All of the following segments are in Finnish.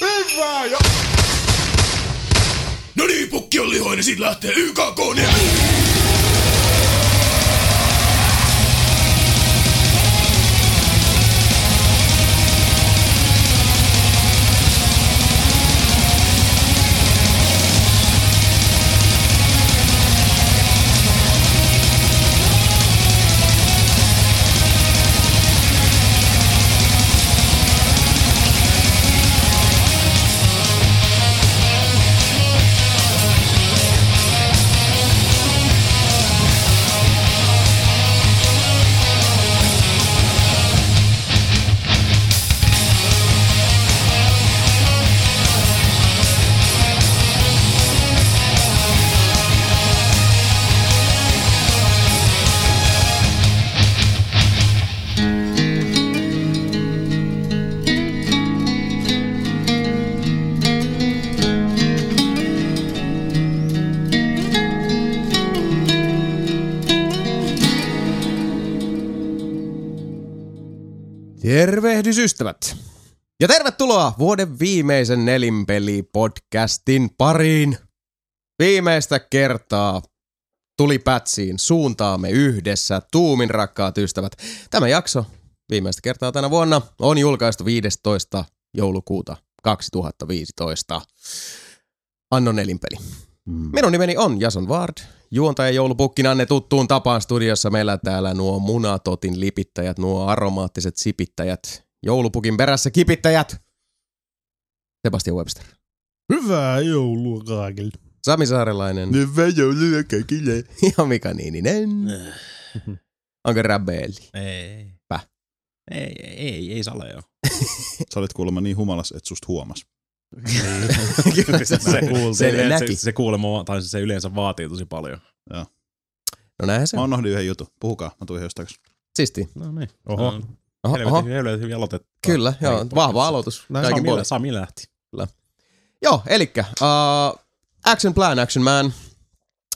Hyvä ja... No niin, pukki on lihoinen, siitä lähtee YKK Tervehdys ystävät! Ja tervetuloa vuoden viimeisen nelinpeli-podcastin pariin. Viimeistä kertaa tuli pätsiin, suuntaamme yhdessä, tuumin rakkaat ystävät. Tämä jakso viimeistä kertaa tänä vuonna on julkaistu 15. joulukuuta 2015. Anno nelinpeli. Minun nimeni on Jason Ward. Juontaja joulupukkin Anne tuttuun tapaan studiossa meillä täällä nuo munatotin lipittäjät, nuo aromaattiset sipittäjät, joulupukin perässä kipittäjät. Sebastian Webster. Hyvää joulua kaikille. Sami Saarelainen Hyvä joulua kaikille. ja Mika Niininen. Onko Rabelli? Ei. Päh. Ei, ei, ei, ei sale joo. Sä olet kuulemma niin humalas, että susta huomas. Kyllä se, se, se, se. Se, se kuulemma, tai se yleensä vaatii tosi paljon. No näinhän se Mä on. unohdin yhden jutun. Puhukaa, mä tuin jostain. Siisti. No niin. Oho. Oho, oho. Helvetin, helvetin hyvin aloitettu. Kyllä, joo. Vahva aloitus. Näin Sami, puolin. Sami lähti. Joo, elikkä uh, Action Plan, Action Man.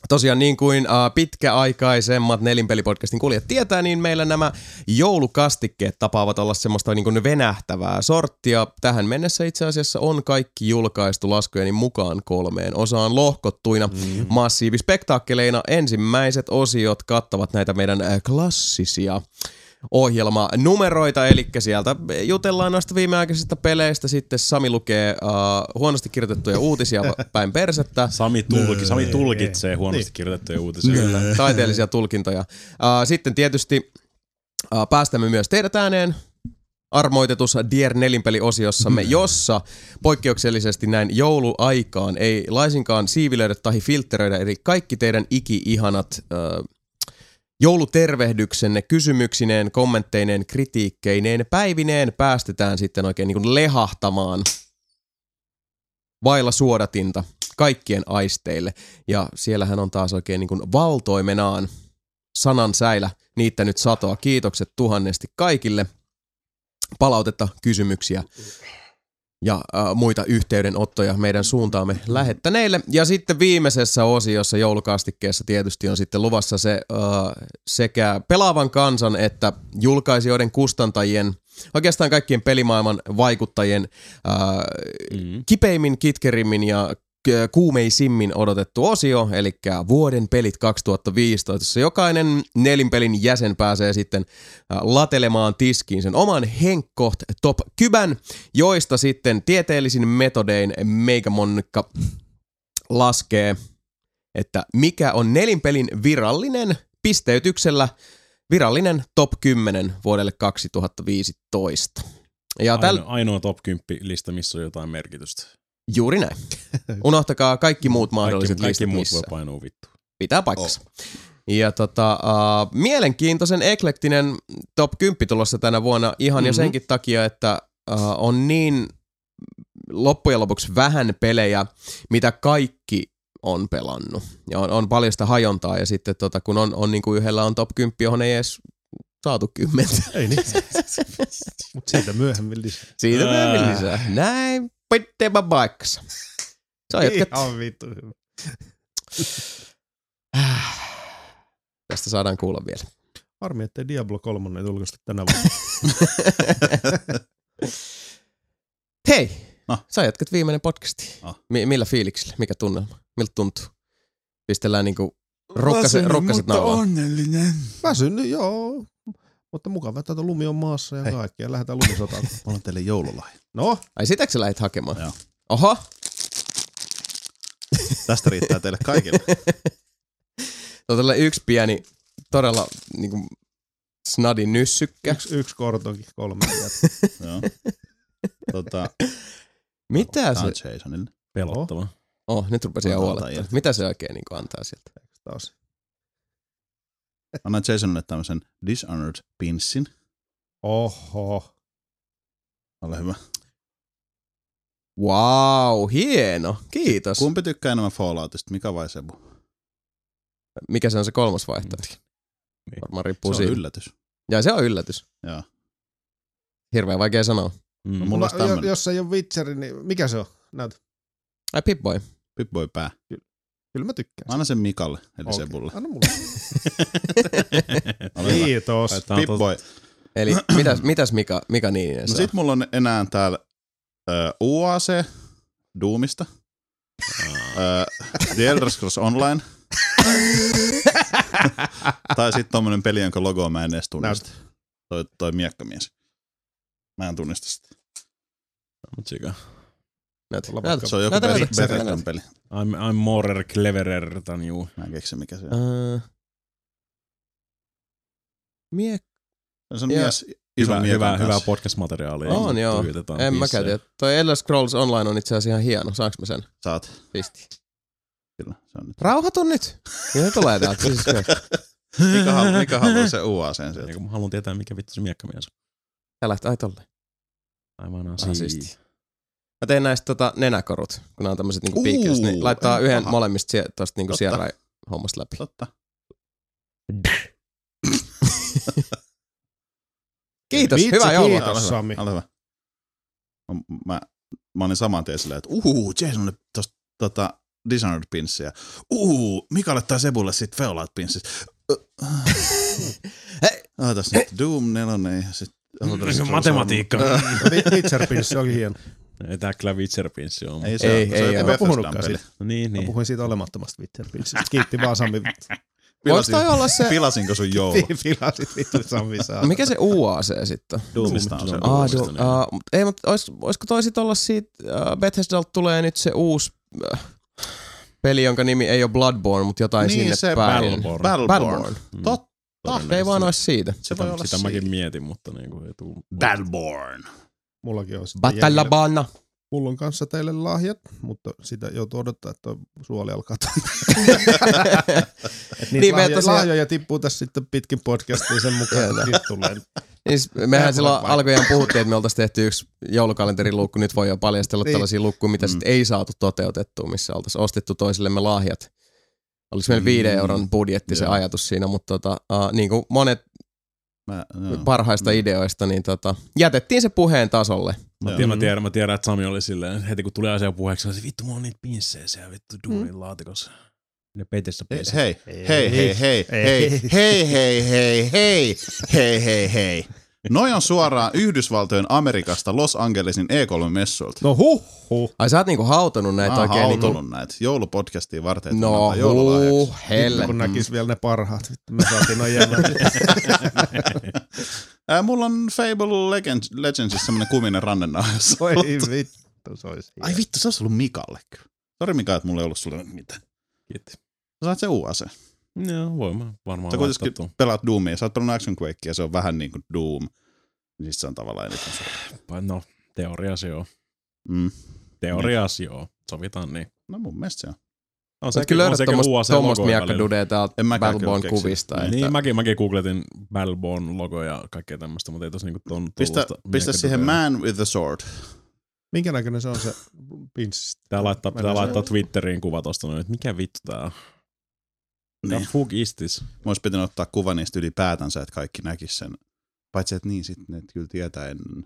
Tosiaan niin kuin uh, pitkäaikaisemmat nelinpelipodcastin kuulijat tietää, niin meillä nämä joulukastikkeet tapaavat olla semmoista niin kuin venähtävää sorttia. Tähän mennessä itse asiassa on kaikki julkaistu laskujeni mukaan kolmeen osaan lohkottuina mm. massiivispektaakkeleina. Ensimmäiset osiot kattavat näitä meidän äh, klassisia ohjelmanumeroita, eli sieltä jutellaan noista viimeaikaisista peleistä, sitten Sami lukee uh, huonosti kirjoitettuja uutisia päin persettä. Sami, tulki, Sami tulkitsee huonosti kirjoitettuja uutisia. Kyllä, taiteellisia tulkintoja. Uh, sitten tietysti uh, päästämme myös teidät ääneen armoitetussa Dier nelinpeli-osiossamme, jossa poikkeuksellisesti näin jouluaikaan ei laisinkaan siivilöidä tai filtteröidä, eli kaikki teidän iki-ihanat uh, joulutervehdyksenne, kysymyksineen, kommentteineen, kritiikkeineen, päivineen päästetään sitten oikein niin kuin lehahtamaan vailla suodatinta kaikkien aisteille. Ja siellähän on taas oikein niin kuin valtoimenaan sanan säilä niittänyt satoa. Kiitokset tuhannesti kaikille. Palautetta, kysymyksiä ja äh, muita yhteydenottoja meidän suuntaamme lähettäneille. Ja sitten viimeisessä osiossa joulukastikkeessa tietysti on sitten luvassa se äh, sekä pelaavan kansan että julkaisijoiden kustantajien, oikeastaan kaikkien pelimaailman vaikuttajien äh, Mm. kipeimmin, kitkerimmin ja kuumeisimmin odotettu osio, eli vuoden pelit 2015, jossa jokainen nelinpelin jäsen pääsee sitten latelemaan tiskiin sen oman Henkkoht top kybän, joista sitten tieteellisin metodein Meigamonkka laskee, että mikä on nelinpelin virallinen pisteytyksellä virallinen top 10 vuodelle 2015. Ja täl, Ainoa, ainoa top 10 lista, missä on jotain merkitystä. Juuri näin. Unohtakaa kaikki muut mahdolliset kaikki, kaikki listat muut missä. voi painua vittu. Pitää paikkansa. Ja tota, uh, mielenkiintoisen eklektinen top 10 tulossa tänä vuonna ihan mm-hmm. ja Mhm. senkin takia, että uh, on niin loppujen lopuksi vähän pelejä, mitä kaikki on pelannut. Ja on, on paljon sitä hajontaa ja sitten tota, kun on, on niin kuin yhdellä on top 10, johon ei edes saatu kymmentä. Ei niin. Mut siitä myöhemmin lisää. Siitä myöhemmin lisää. Näin pitää paikkansa. Se on jatkat. Ihan vittu hyvä. Tästä saadaan kuulla vielä. Harmi, ettei Diablo 3 ei julkaistu tänä vuonna. Hei, No. sä jatkat viimeinen podcasti. No. Mi- millä fiiliksillä? Mikä tunnelma? Miltä tuntuu? Pistellään niinku rukkaset, rukkaset naulaan. onnellinen. Väsynyt, joo. Mutta mukava, että tuo lumi on maassa ja Hei. kaikki. Ja lähdetään lumisotaan. Mä olen teille joululahja. No, Ai sitäkö sä lähit hakemaan? Joo. Oho, Tästä riittää teille kaikille. tuo tällä yksi pieni, todella niinku snadi nyssykkä. yksi, yksi kortonkin, kolme. Joo. Tota, Mitä se? on Jasonille. Pelottava. Oh, nyt rupesin jo huolettaa. Mitä se oikein niinku antaa sieltä? taas. Annan Jasonille tämmöisen Dishonored pinssin. Oho. Ole hyvä. Wow, hieno. Kiitos. Kumpi tykkää enemmän Falloutista, Mika vai Sebu? Mikä se on se kolmas vaihtoehto? Niin. Varmaan Se riippuu on siitä. yllätys. Ja se on yllätys. Joo. Hirveän vaikea sanoa. Mm. No, mulla Mulla, jos ei ole Witcher, niin mikä se on? Näytä. Ai Pip-Boy. Pip-Boy pää. Kyllä mä tykkään. Anna sen Mikalle, eli Okei. Sebulle. Anna mulle. Kiitos. Pip-Boy. Eli mitäs, mitäs Mika, Mika Niininen No saa? sit mulla on enää täällä ö, UAC Doomista. Ö, The Elder Scrolls Online. tai sitten tommonen peli, jonka logoa mä en edes tunnista. Toi, toi miekkamies. Mä en tunnista sitä. Mut sika. Näytä, näytä. Se on joku näytä. peli. I'm, I'm more cleverer than you. Mä en keksi mikä se on. Äh, Miek... Se on Ja- mies Hyvä, hyvä, kanssa. hyvää podcast-materiaalia. On joo. En mä tiedä. Toi Elder Scrolls Online on itse asiassa ihan hieno. Saanko mä sen? Saat. Pisti. Kyllä, se on nyt. Rauhoitu nyt. Se tulee täältä. Siis, Mikä, halu, mikä haluaa se UAC Ja sieltä? mä haluan tietää, mikä vittu se miekkamies on. Lähtee, ai tolle. Aivan Ah, asia. siisti. Mä teen näistä tota, nenäkorut, kun nämä on tämmöset niinku Uu, piikkeys, niin laittaa yhden aha. molemmista sie, tosta niinku Totta. sierra hommasta läpi. Totta. Kiitos, Vitsi, hyvää joulua. kiitos. Ole hyvä, Sami. Ole hyvä. Mä, mä, mä olin saman tien silleen, että uhuu, Jasonille tosta tota, Dishonored pinssiä. Uhuu, Mikalle tai Sebulle sit Fallout pinssit. Hei. Ootas nyt, Doom 4 ja sit Scrolls Matematiikka. on- Witcher pinssi oli hieno. Ei tää kyllä Witcher-pinssi on. Ei se Ei, ole, se ei on ole. Mä puhunutkaan siitä. No niin, Mä niin. puhuin siitä olemattomasta Witcher pinssistä. Kiitti vaan Sami. Voiko toi olla se, Pilasinko sun joulu? Filasit vittu Sami saa. mikä se UAC sitten? Doomista on se. Ah, du, niin. uh, ei, mutta olis, olisiko toi sit olla siitä, uh, Bethesdalta tulee nyt se uusi uh, peli, jonka nimi ei ole Bloodborne, mutta jotain Niin, sinne se päin. Battleborn. Battleborn. Battleborn. Mm. Totta. Ei vaan ois siitä. Se voi Sitä, olla sitä siinä. mäkin mietin, mutta niinku ei tuu. Battleborn. Mullakin on sitten jäljellä. Batallabana. Mulla on kanssa teille lahjat, mutta sitä joutuu odottaa, että suoli alkaa Niin, me lahjoja, tosiaan- lahjoja tippuu tässä sitten pitkin podcastiin sen mukaan. Niin, mehän silloin alkujaan puhuttiin, että me oltaisiin tehty yksi joulukalenteriluukku. Nyt voi jo paljastella Niin. tällaisia lukkuja, mitä Mm. sitten ei saatu toteutettua, missä oltaisiin ostettu toisillemme lahjat. Oliko meillä viiden Mm. euron budjetti se Joo. ajatus siinä, mutta tota, uh, niin kuin monet Mä, joo. parhaista Mm. ideoista, niin tota, jätettiin se puheen tasolle. Mä tiedän, mä, tiedän, mä tiedän, että Sami oli silleen, heti kun tuli asia puheeksi, se vittu, mulla on niitä pinssejä siellä vittu duunin laatikossa. Ne peitessä Hei, hei, hei, hei, hei, hei, hei, hei, hei, hei, hei, hei, hei. Noi on suoraan Yhdysvaltojen Amerikasta Los Angelesin E3-messuilta. No huh, huh. Ai sä oot niinku hautonut näitä Mä oon oikein niinku... hautunut näitä joulupodcastiin varten, että No Vittu, helle. kun näkis vielä ne parhaat. Me saatiin noin mulla on Fable Legends, Legendsissa semmonen kuminen rannenauhassa. Oi vittu, se olisi Ai vittu, se olisi ollut Mikalle kyllä. Sori Mika, että mulla ei ollut sulle mitään. Kiitti. Sä saat se UAC. Sä Joo, voi mä varmaan kuitenkin laittaa tuon. pelaat Doomia. Sä oot pelannut Action Quakea, se on vähän niin kuin Doom. Niin sit se on tavallaan eniten se. No, teoriassa joo. Mm. Teoriassa joo. Sovitaan niin. No mun mielestä se on. On Sä kyllä löydät tuommoista logoja miakkadudea täältä Battleborn kuvista. Niin, että- Niin, mäkin, mäkin googletin Battleborn logo ja kaikkea tämmöistä, mutta ei tos niinku ton Pistä, pistä siihen. Man with the Sword. Minkä näköinen se on se pinssi? Pitää laittaa, pitää laittaa Twitteriin kuva tosta noin, että mikä vittu tää on. Niin. Niin. fuck is this? Mä ois pitänyt ottaa kuva niistä ylipäätänsä, että kaikki näkis sen. Paitsi, että niin sitten ne kyllä tietää ennen.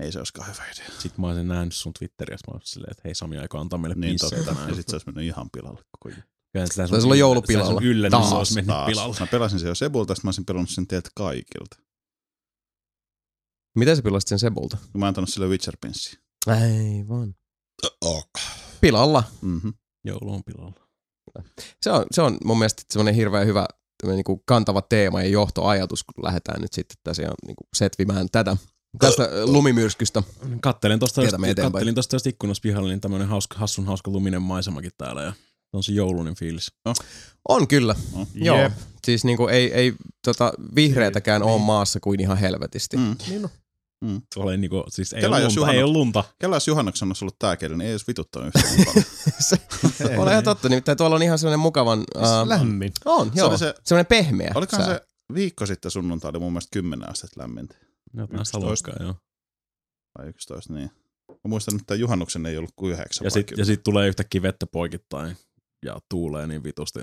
Ei se olisikaan hyvä idea. Sitten mä olisin nähnyt sun Twitterissä, mä olisin silleen, että hei Sami aika antaa meille Niin pinssejä totta. tänään. Ja sit se olisi mennyt ihan pilalle koko juttu. Kyllä sitä Taisi olla joulupilalla. Sun yllätys Taas, olisi mennyt Taas. pilalle. Mä pelasin sen jo Sebulta, sit mä olisin pelannut sen teiltä kaikilta. Miten sä pilasit sen Sebulta? Kun mä oon antanut sille Witcher-pinssiä. Aivan. Oh. Pilalla. Mm-hmm. Joulu on pilalla. Se on, se on mun mielestä semmoinen hirveän hyvä niin kuin kantava teema ja johtoajatus, kun lähdetään nyt sitten tosiaan niin kuin setvimään tätä tästä lumimyrskystä. Kattelin eteenpäin. kattelin tosta tästä ikkunasta pihalla, niin tämmönen hauska, hassun hauska luminen maisemakin täällä ja on se joulunen fiilis. On kyllä. No. Joo. Jep. Siis niin kuin ei, ei tota, vihreitäkään ole maassa kuin ihan helvetisti. Mm. Niin no. Tuolla ei niinku, siis ei Kela, lunta, ei ole lunta. Kela jos juhannuksena olisi ollut tää keli, niin ei edes vituttanut yhtään niin paljon. se on ihan totta. Nimittäin tuolla on ihan sellainen mukavan... Uh, Lämmin. on, Se joo. oli se- Semmoinen pehmeä. Olikohan sää. se viikko sitten sunnuntai oli mun mielestä 10 astetta lämmintä. Jotain sitä 11. luokkaa, joo. Tai 11, niin. Mä muistan, että juhannuksen ei ollut kuin 9 Ja sitten ja sit tulee yhtäkkiä vettä poikittain ja tuulee niin vitusti.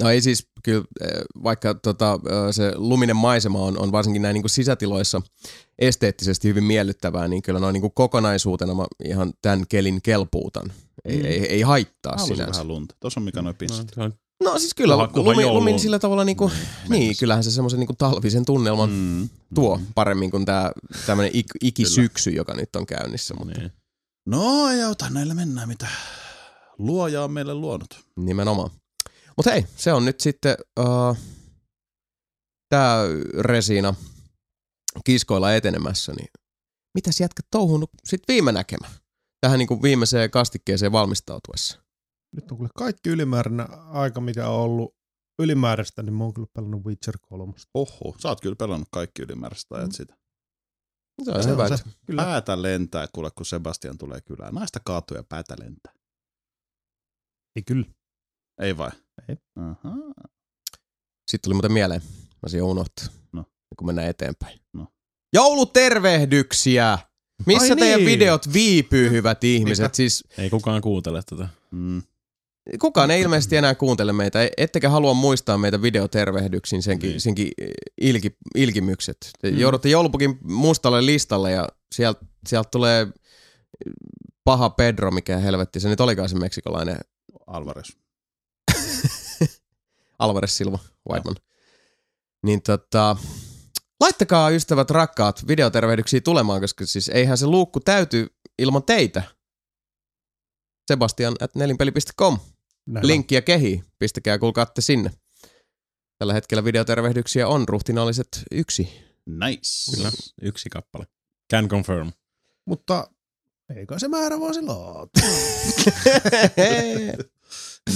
No ei siis, kyllä eh, vaikka tota, eh, se luminen maisema on, on varsinkin näin niin kuin sisätiloissa esteettisesti hyvin miellyttävää, niin kyllä noin niin kuin kokonaisuutena mä ihan tämän kelin kelpuutan. Ei, Mm. ei, ei haittaa Halusin sinänsä. vähän lunta. Tuossa on mikä noin No, pinssit. on No siis kyllä Kunhan- kunhan lumi, lumin sillä tavalla niin kuin, niin, kyllähän se semmoisen niin kuin talvisen tunnelman Mm. tuo paremmin kuin tämä tämmöinen ik, ikisyksy, joka nyt on käynnissä, mutta niin. No ei auta, näillä mennään mitä luoja on meille luonut. nimenomaan. Mutta hei, se on nyt sitten uh, tämä Resina kiskoilla etenemässä, niin mitäs jätkä touhunut sitten viime näkemä? Tähän niin kuin viimeiseen kastikkeeseen valmistautuessa. Nyt on kyllä kaikki ylimääräinen aika, mikä on ollut ylimääräistä, niin mä oon kyllä pelannut Witcher 3. Oho, sä oot kyllä pelannut kaikki ylimääräistä ajat Mm. sitä. Se on Se hyvä. se. Kyllä. Päätä lentää, kuule, kun Sebastian tulee kylään. Naista kaatuu ja päätä lentää. Ei kyllä. Ei vai? Ei. Aha. Sitten tuli muuten mieleen, mä siinä unohtaa, No. kun mennään eteenpäin. No. Joulutervehdyksiä! Missä Ai teidän niin. videot viipyy, hyvät ihmiset? Mitä? Siis Ei kukaan kuuntele tätä. Mm. kukaan ei ilmeisesti enää kuuntele meitä, ettekä halua muistaa meitä videotervehdyksiin senkin, Niin. senkin ilki, ilkimykset. Te Mm. joudutte joulupukin mustalle listalle ja sieltä sielt tulee paha Pedro, mikä helvetti se nyt olikaan se meksikolainen Alvarez. Alvarez Silva Whiteman. Niin tota, laittakaa ystävät rakkaat videotervehdyksiä tulemaan, koska siis eihän se luukku täyty ilman teitä. Sebastian at nelinpeli.com. Näin on. Linkkiä kehi. Pistäkää kulkaatte sinne. Tällä hetkellä videotervehdyksiä on ruhtinaalliset yksi. Nice. Kyllä. Yksi kappale. Can confirm. Mutta eikä se määrä vaan se laatu.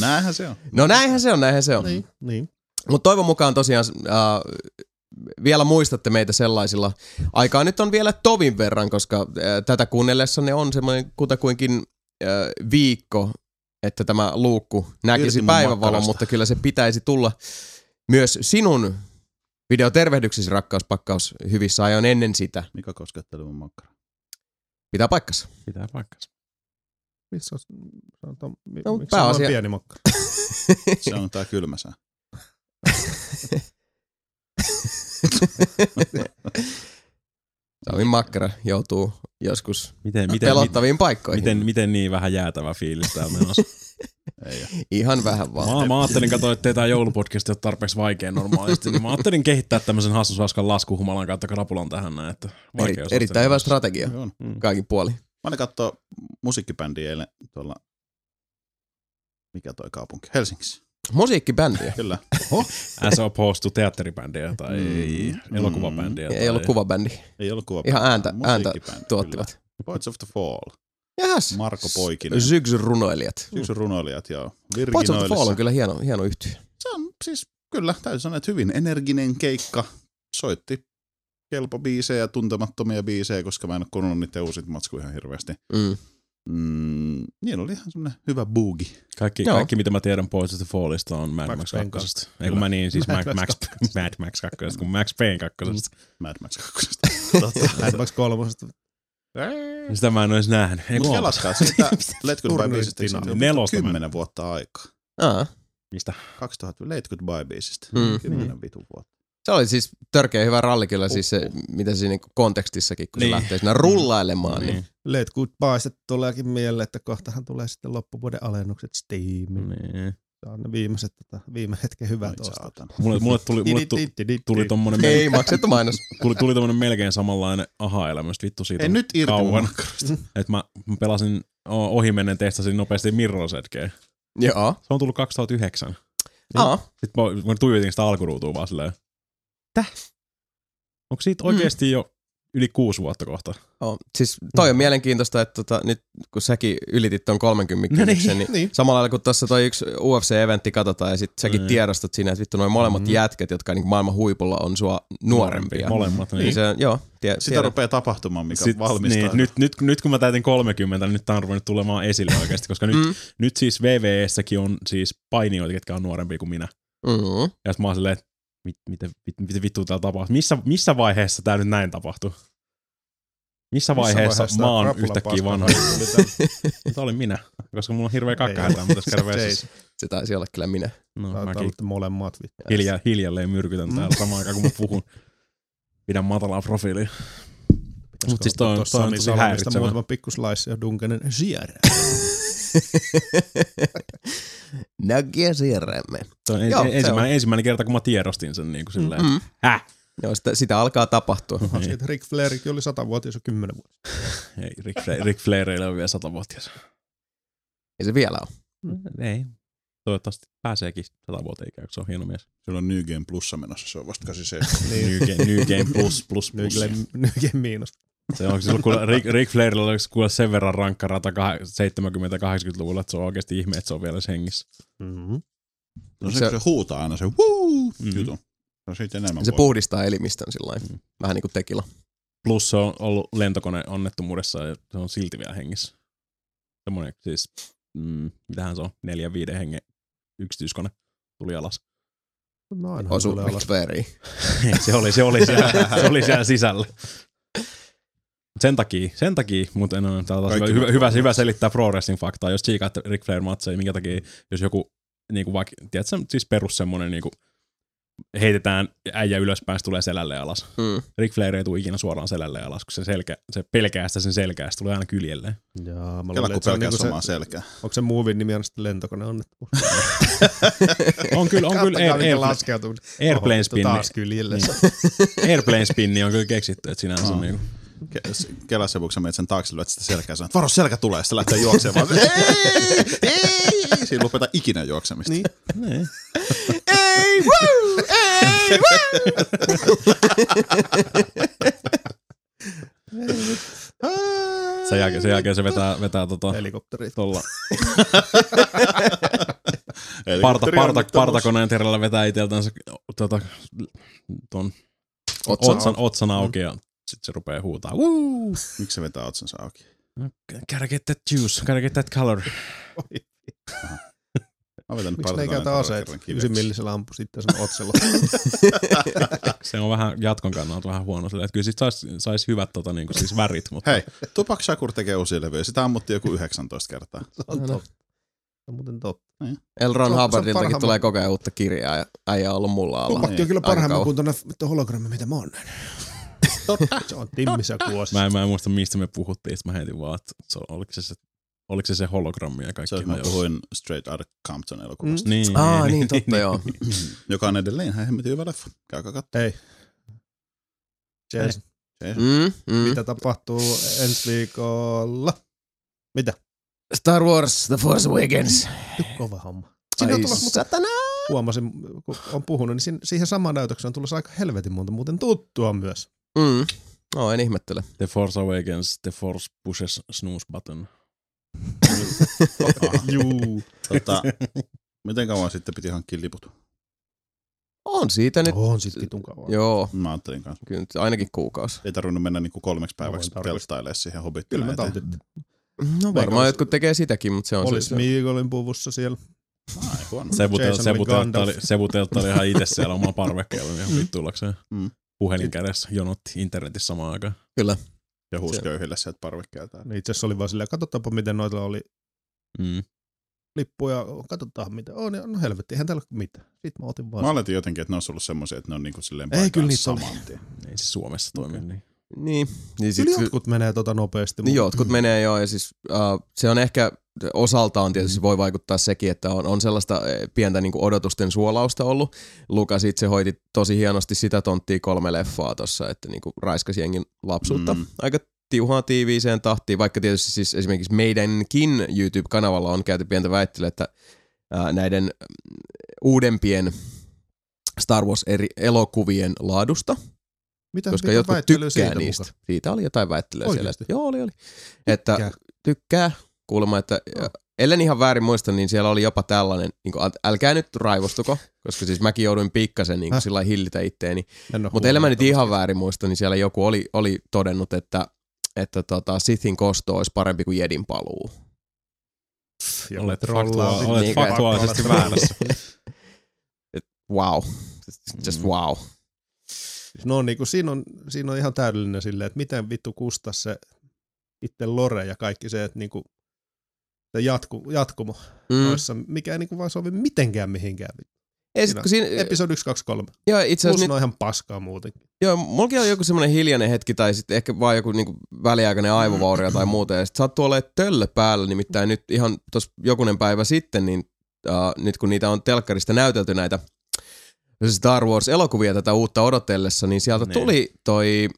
Näinhän se on. no näinhän se on, näinhän se on. niin, niin. Mutta toivon mukaan tosiaan äh, vielä muistatte meitä sellaisilla. Aikaa nyt on vielä tovin verran, koska äh, tätä kuunnellessa ne on semmoinen kutakuinkin äh, viikko, että tämä luukku näkisi päivänvalon, makkarasta. mutta kyllä se pitäisi tulla myös sinun videotervehdyksesi rakkauspakkaus hyvissä ajoin ennen sitä. Mikä kosketteli mun makkara? Pitää paikkansa. Pitää paikkansa. Missä on, se on, to, mi, No, miksi se on pääasia- noin pieni makkara? Se on tää kylmä sää. Savin makkara joutuu joskus Miten, miten, pelottaviin paikkoihin. miten, miten niin vähän jäätävä fiilis täällä menossa? Ei oo. Ihan vähän vaan. Mä, mä ajattelin, katsoa, että tämä joulupodcast ei ole tarpeeksi vaikea normaalisti, niin mä ajattelin kehittää tämmöisen hassun saskan laskuhumalan kautta krapulan tähän näin, että Eri, erittäin hyvä strategia On. Mm. kaikin puoli. Mä olin kattoo musiikkibändiä eilen tuolla, mikä toi kaupunki? Helsingissä. Musiikkibändiä. Kyllä. As opposed to teatteribändiä tai Mm. elokuvabändiä. Ei ollut kuvabändi. Ei ollut kuva. Ihan ääntä, ääntä tuottivat. Kyllä. Poets of the Fall. Jahas. Marko Poikinen. Syksyn runoilijat. Syksyn runoilijat, joo. Poets of the Fall on kyllä hieno, hieno yhtyö. Se on siis, kyllä, täytyy sanoa, että hyvin energinen keikka. Soitti kelpo biisejä, tuntemattomia biisejä, koska mä en ole kuunnellut niiden uusit matskuja ihan hirveästi. Mm. Mm, niin oli ihan semmonen hyvä boogie. Kaikki, Joo. kaikki, mitä mä tiedän of the Fallista on Mad Max Max Payne 2. Ei kun mä niin, siis Mad Max, Max Max, Mad Max 2, kun Max Payne 2. Mad Max 2. tota, Mad Max 3. Sitä mä en ois nähnyt. Ei Mutta kun kelatkaa siitä Let Goodbye Turniin biisistä, Nelosta kymmenen vuotta aikaa. Aa, Mistä? 2000 Let Goodbye biisistä. Mm. Kymmenen vitun vuotta. Se oli siis törkeä hyvä ralli kyllä, siis se, mitä siinä niinku kontekstissakin, kun se Niin. lähtee siinä rullailemaan. Niin. Niin. Let Goodbye tuleekin mieleen, että kohtahan tulee sitten loppuvuoden alennukset Steamiin. niin. Se on ne viimeiset, tota, viime hetken hyvät ostot. saatana. Mulle, mulle tuli, mulle tuli, tuli tommonen, Ei, maksettu mainos. tuli, tuli tommonen melkein samanlainen aha-elämä, just vittu siitä Ei on nyt irti kauan. Että mä, mä pelasin ohimennen testasin nopeasti Mirror's Edgeä. Joo. Se on tullut 2009. Aa, Sitten mä, mä tuijotin sitä alkuruutua vaan silleen, täh? Onko siitä oikeesti jo yli kuusi vuotta kohta? Oh, siis toi on mielenkiintoista, että tota, nyt kun säkin ylitit ton 30 kynnyksen, niin, niin. samalla lailla kun tuossa toi yksi UFC-eventti katsotaan ja sit säkin Niin. tiedostat siinä, että vittu noin molemmat Mhm. jätket, jotka niin maailman huipulla on sua nuorempia. Molemmat. Niin. Niin se, joo, tie, Sitä tiedän. rupeaa tapahtumaan, mikä Sit, valmistaa. niin, nyt, nyt, nyt, kun mä täytin 30, niin nyt tää on ruvennut tulemaan esille oikeasti, koska nyt, Mm. nyt siis VVEssäkin on siis painijoita, ketkä on nuorempia kuin minä. Mm-hmm. Ja mä oon silleen, mit, miten, mit, miten vittu täällä tapahtuu? Missä, missä vaiheessa tää nyt näin tapahtuu? Missä vaiheessa, mä oon yhtäkkiä vanha? Tämä oli minä, koska mulla on hirveä kakkahätä, mutta tässä käydä vessassa. Se taisi olla kyllä minä. No, Taitaa mäkin molemmat. vittu. hilja, hiljalleen myrkytän täällä Mm. samaan aikaan, kun mä puhun. Pidän matalaa profiilia. Pitäisikö Mut siis toi on- toi on tosi häiritsevä. Muutama pikkuslaisse ja Dunkanen Sierra. Näkiä siirrämme. Se on Joo, Joo, se ensimmäinen, ensimmäinen kerta, kun mä tiedostin sen niin kuin silleen, mm. Mm-hmm. häh? Joo, sitä, sitä alkaa tapahtua. Niin. Siitä Rick Flairikin oli satavuotias jo kymmenen vuotta. Ei, Rick, Flair, Rick Flair ei ole vielä satavuotias. Ei se vielä ole. Ei. Toivottavasti pääseekin satavuoteen ikään, se on hieno mies. Sillä on New Game Plussa menossa, se on vasta 87. New, game, new Game Plus Plus Plus. Game miinus. Se on silloin, kun Rick, Rick Flairilla oli kuule sen verran rankka rata 70-80-luvulla, että se on oikeasti ihme, että se on vielä hengissä. Mm-hmm. No se, Se- se, se huutaa aina se wuu Mhm. jutun. Se siitä enemmän Se voi. puhdistaa elimistön sillä Mm. Vähän niin kuin tekila. Plus se on ollut lentokone onnettomuudessa ja se on silti vielä hengissä. Semmoinen siis, mm, mitähän se on, neljän viiden hengen yksityiskone tuli alas. No aina Osu Rick alas. Se oli, se oli siellä, se oli siellä sisällä. Sen takia, sen takia, mutta en ole täällä taas hyvä, hyvä, hyvä, selittää pro wrestling faktaa. Jos tsiikaatte Ric Flair matseja, minkä takia, jos joku, niinku vaikka, tiedätkö, siis perus semmonen niinku, heitetään äijä ylöspäin, se tulee selälle alas. Mm. Ric Flair ei tule ikinä suoraan selälle alas, kun se, selkä, se pelkää sitä sen selkää, se tulee aina kyljelleen. Jaa, mä luulen, että se on pelkää niinku samaa se, selkää. onko se movin nimi on sitten lentokone onnettomuus? On kyllä, on kyllä air, air, airplane Oho, spinni. Taas. Niin. Airplane spinni on kyllä keksitty, että sinänsä on niinku. Ke- s- Kela se, kun sä menet sen taakse, lyöt sitä selkää ja sanot, varo selkä tulee, sitten lähtee juoksemaan. ei, ei, siinä lopeta ikinä juoksemista. Niin. Niin. Ei, woo! Ei, Sen jälkeen, sen jälkeen se vetää, vetää tota, Helikopterit. tuolla parta, parta, partakoneen terällä vetää iteltänsä tota, ton Otsan. otsan, otsan auki ja sit se rupeaa huutaa. Woo! Miksi se vetää otsansa auki? Gotta get that juice, gotta get that color. Mä Miksi ne ei käytä kerran aseita? kiveksi. Ysi millisellä ampu sitten sen otsella. Se on vähän jatkon kannalta vähän huono sille, että kyllä sit sais, sais hyvät tota, niinku, siis värit, mutta Hei, Tupac Shakur tekee uusia levyjä. Sitä ammuttiin joku 19 kertaa. Se on totta. Se on muuten totta. L. Ron Se on- se on Hubbardiltakin tulee koko ajan uutta kirjaa ja äijä on ollut mulla alla. Tupakki on kyllä parhaimman kuin tuonne hologrammi, mitä mä oon nähnyt. Se on timmissä kuosi. mä en, mä en muista mistä me puhuttiin, mä heitin vaan, että se, oliko, se, se, oliko se se hologrammi ja kaikki Se on, mä puhuin Straight Outta Compton elokuvasta, Niin, Aa, niin totta joo. joka on edelleen ihan hemmetin hyvä leffa. Käykää katsomaan. Hei. Jason, Mm, mm. mitä tapahtuu ensi viikolla? Mitä? Star Wars The Force Awakens. Kova homma. Sinne on tulossa, mutta satana. huomasin, kun on puhunut, niin siihen samaan näytökseen on tulossa aika helvetin monta muuten tuttua myös. Mm. No, en ihmettele. The Force Awakens, The Force pushes snooze button. Juu. Tota, miten kauan sitten piti hankkia liput? On siitä nyt. On sit vitun kauan. Joo, Mä ajattelin kanssa. kyllä nyt ainakin kuukausi. Ei tarvinnut mennä niinku kolmeksi päiväksi telttailemaan siihen hobbittiin. Kyllä taltitte. No varmaan jotkut tekee sitäkin, mutta se on Olis se. Miikolin puvussa siellä. Ai, huono. Sebu, Jason Sebu, oli Gandalf. oli, ihan itse siellä omalla parvekkeella niin ihan vittuillakseen. Mm. Puhelin kädessä jonotti internetissä samaan aikaan. Kyllä. Ja huusköyhille sieltä parvekkeelta. Niin itse asiassa oli vaan silleen, katsotaanpa miten noilla oli Mm. lippuja, katsotaan mitä on. Ja no helvetti, eihän täällä ole mitään. Sitten mä otin vaan. Mä oletin jotenkin, että ne olisi ollut semmoisia, että ne on niinku silleen Ei, kyllä niitä oli. saman tien. Ei se Suomessa toimi niin. Niin. niin Kyllä sit, jotkut menee tota nopeasti. niin mutta- jotkut menee joo, ja siis uh, se on ehkä osaltaan tietysti voi vaikuttaa sekin, että on, on sellaista eh, pientä niin odotusten suolausta ollut. Lukas itse hoiti tosi hienosti sitä tonttia kolme leffaa tossa, että niin raiskasi jengin lapsuutta. Mm. Mm. Aika tiuhaan tiiviiseen tahtiin, vaikka tietysti siis esimerkiksi meidänkin YouTube-kanavalla on käyty pientä väittelyä, että ää, näiden mm, uudempien Star Wars eri elokuvien laadusta, Mitä koska mitä jotkut tykkää siitä niistä. muka? Siitä oli jotain väittelyä siellä. Että, joo, oli, oli. Että Tykkää. tykkää kuulemma, että Joo. ellen ihan väärin muista, niin siellä oli jopa tällainen, niin kuin, älkää nyt raivostuko, koska siis mäkin jouduin pikkasen niin sillä hillitä itteeni. Mutta ellei mä nyt ihan väärin muista, niin siellä joku oli, oli todennut, että, että tota, Sithin kosto olisi parempi kuin Jedin paluu. Joku Olet, trollaa olet Niin, faktuaalisesti väärässä. Wow. Just Mm. Wow. No niin kuin siinä on, siinä on ihan täydellinen silleen, että miten vittu kustaa se itse lore ja kaikki se, että niinku, se jatku, jatkumo mm. Noissa, mikä ei niinku vaan sovi mitenkään mihinkään. Ei, sit, kun siinä, Episodi 1, 2, 3. joo, itse asiassa ne on ihan paskaa muutenkin. Joo, mullakin on joku semmoinen hiljainen hetki tai sitten ehkä vaan joku niinku väliaikainen aivovaurio tai muuta. Ja sit sattuu olemaan töllö päällä, nimittäin nyt ihan tuossa jokunen päivä sitten, niin uh, nyt kun niitä on telkkarista näytelty näitä Star Wars-elokuvia tätä uutta odotellessa, niin sieltä Niin. tuli toi,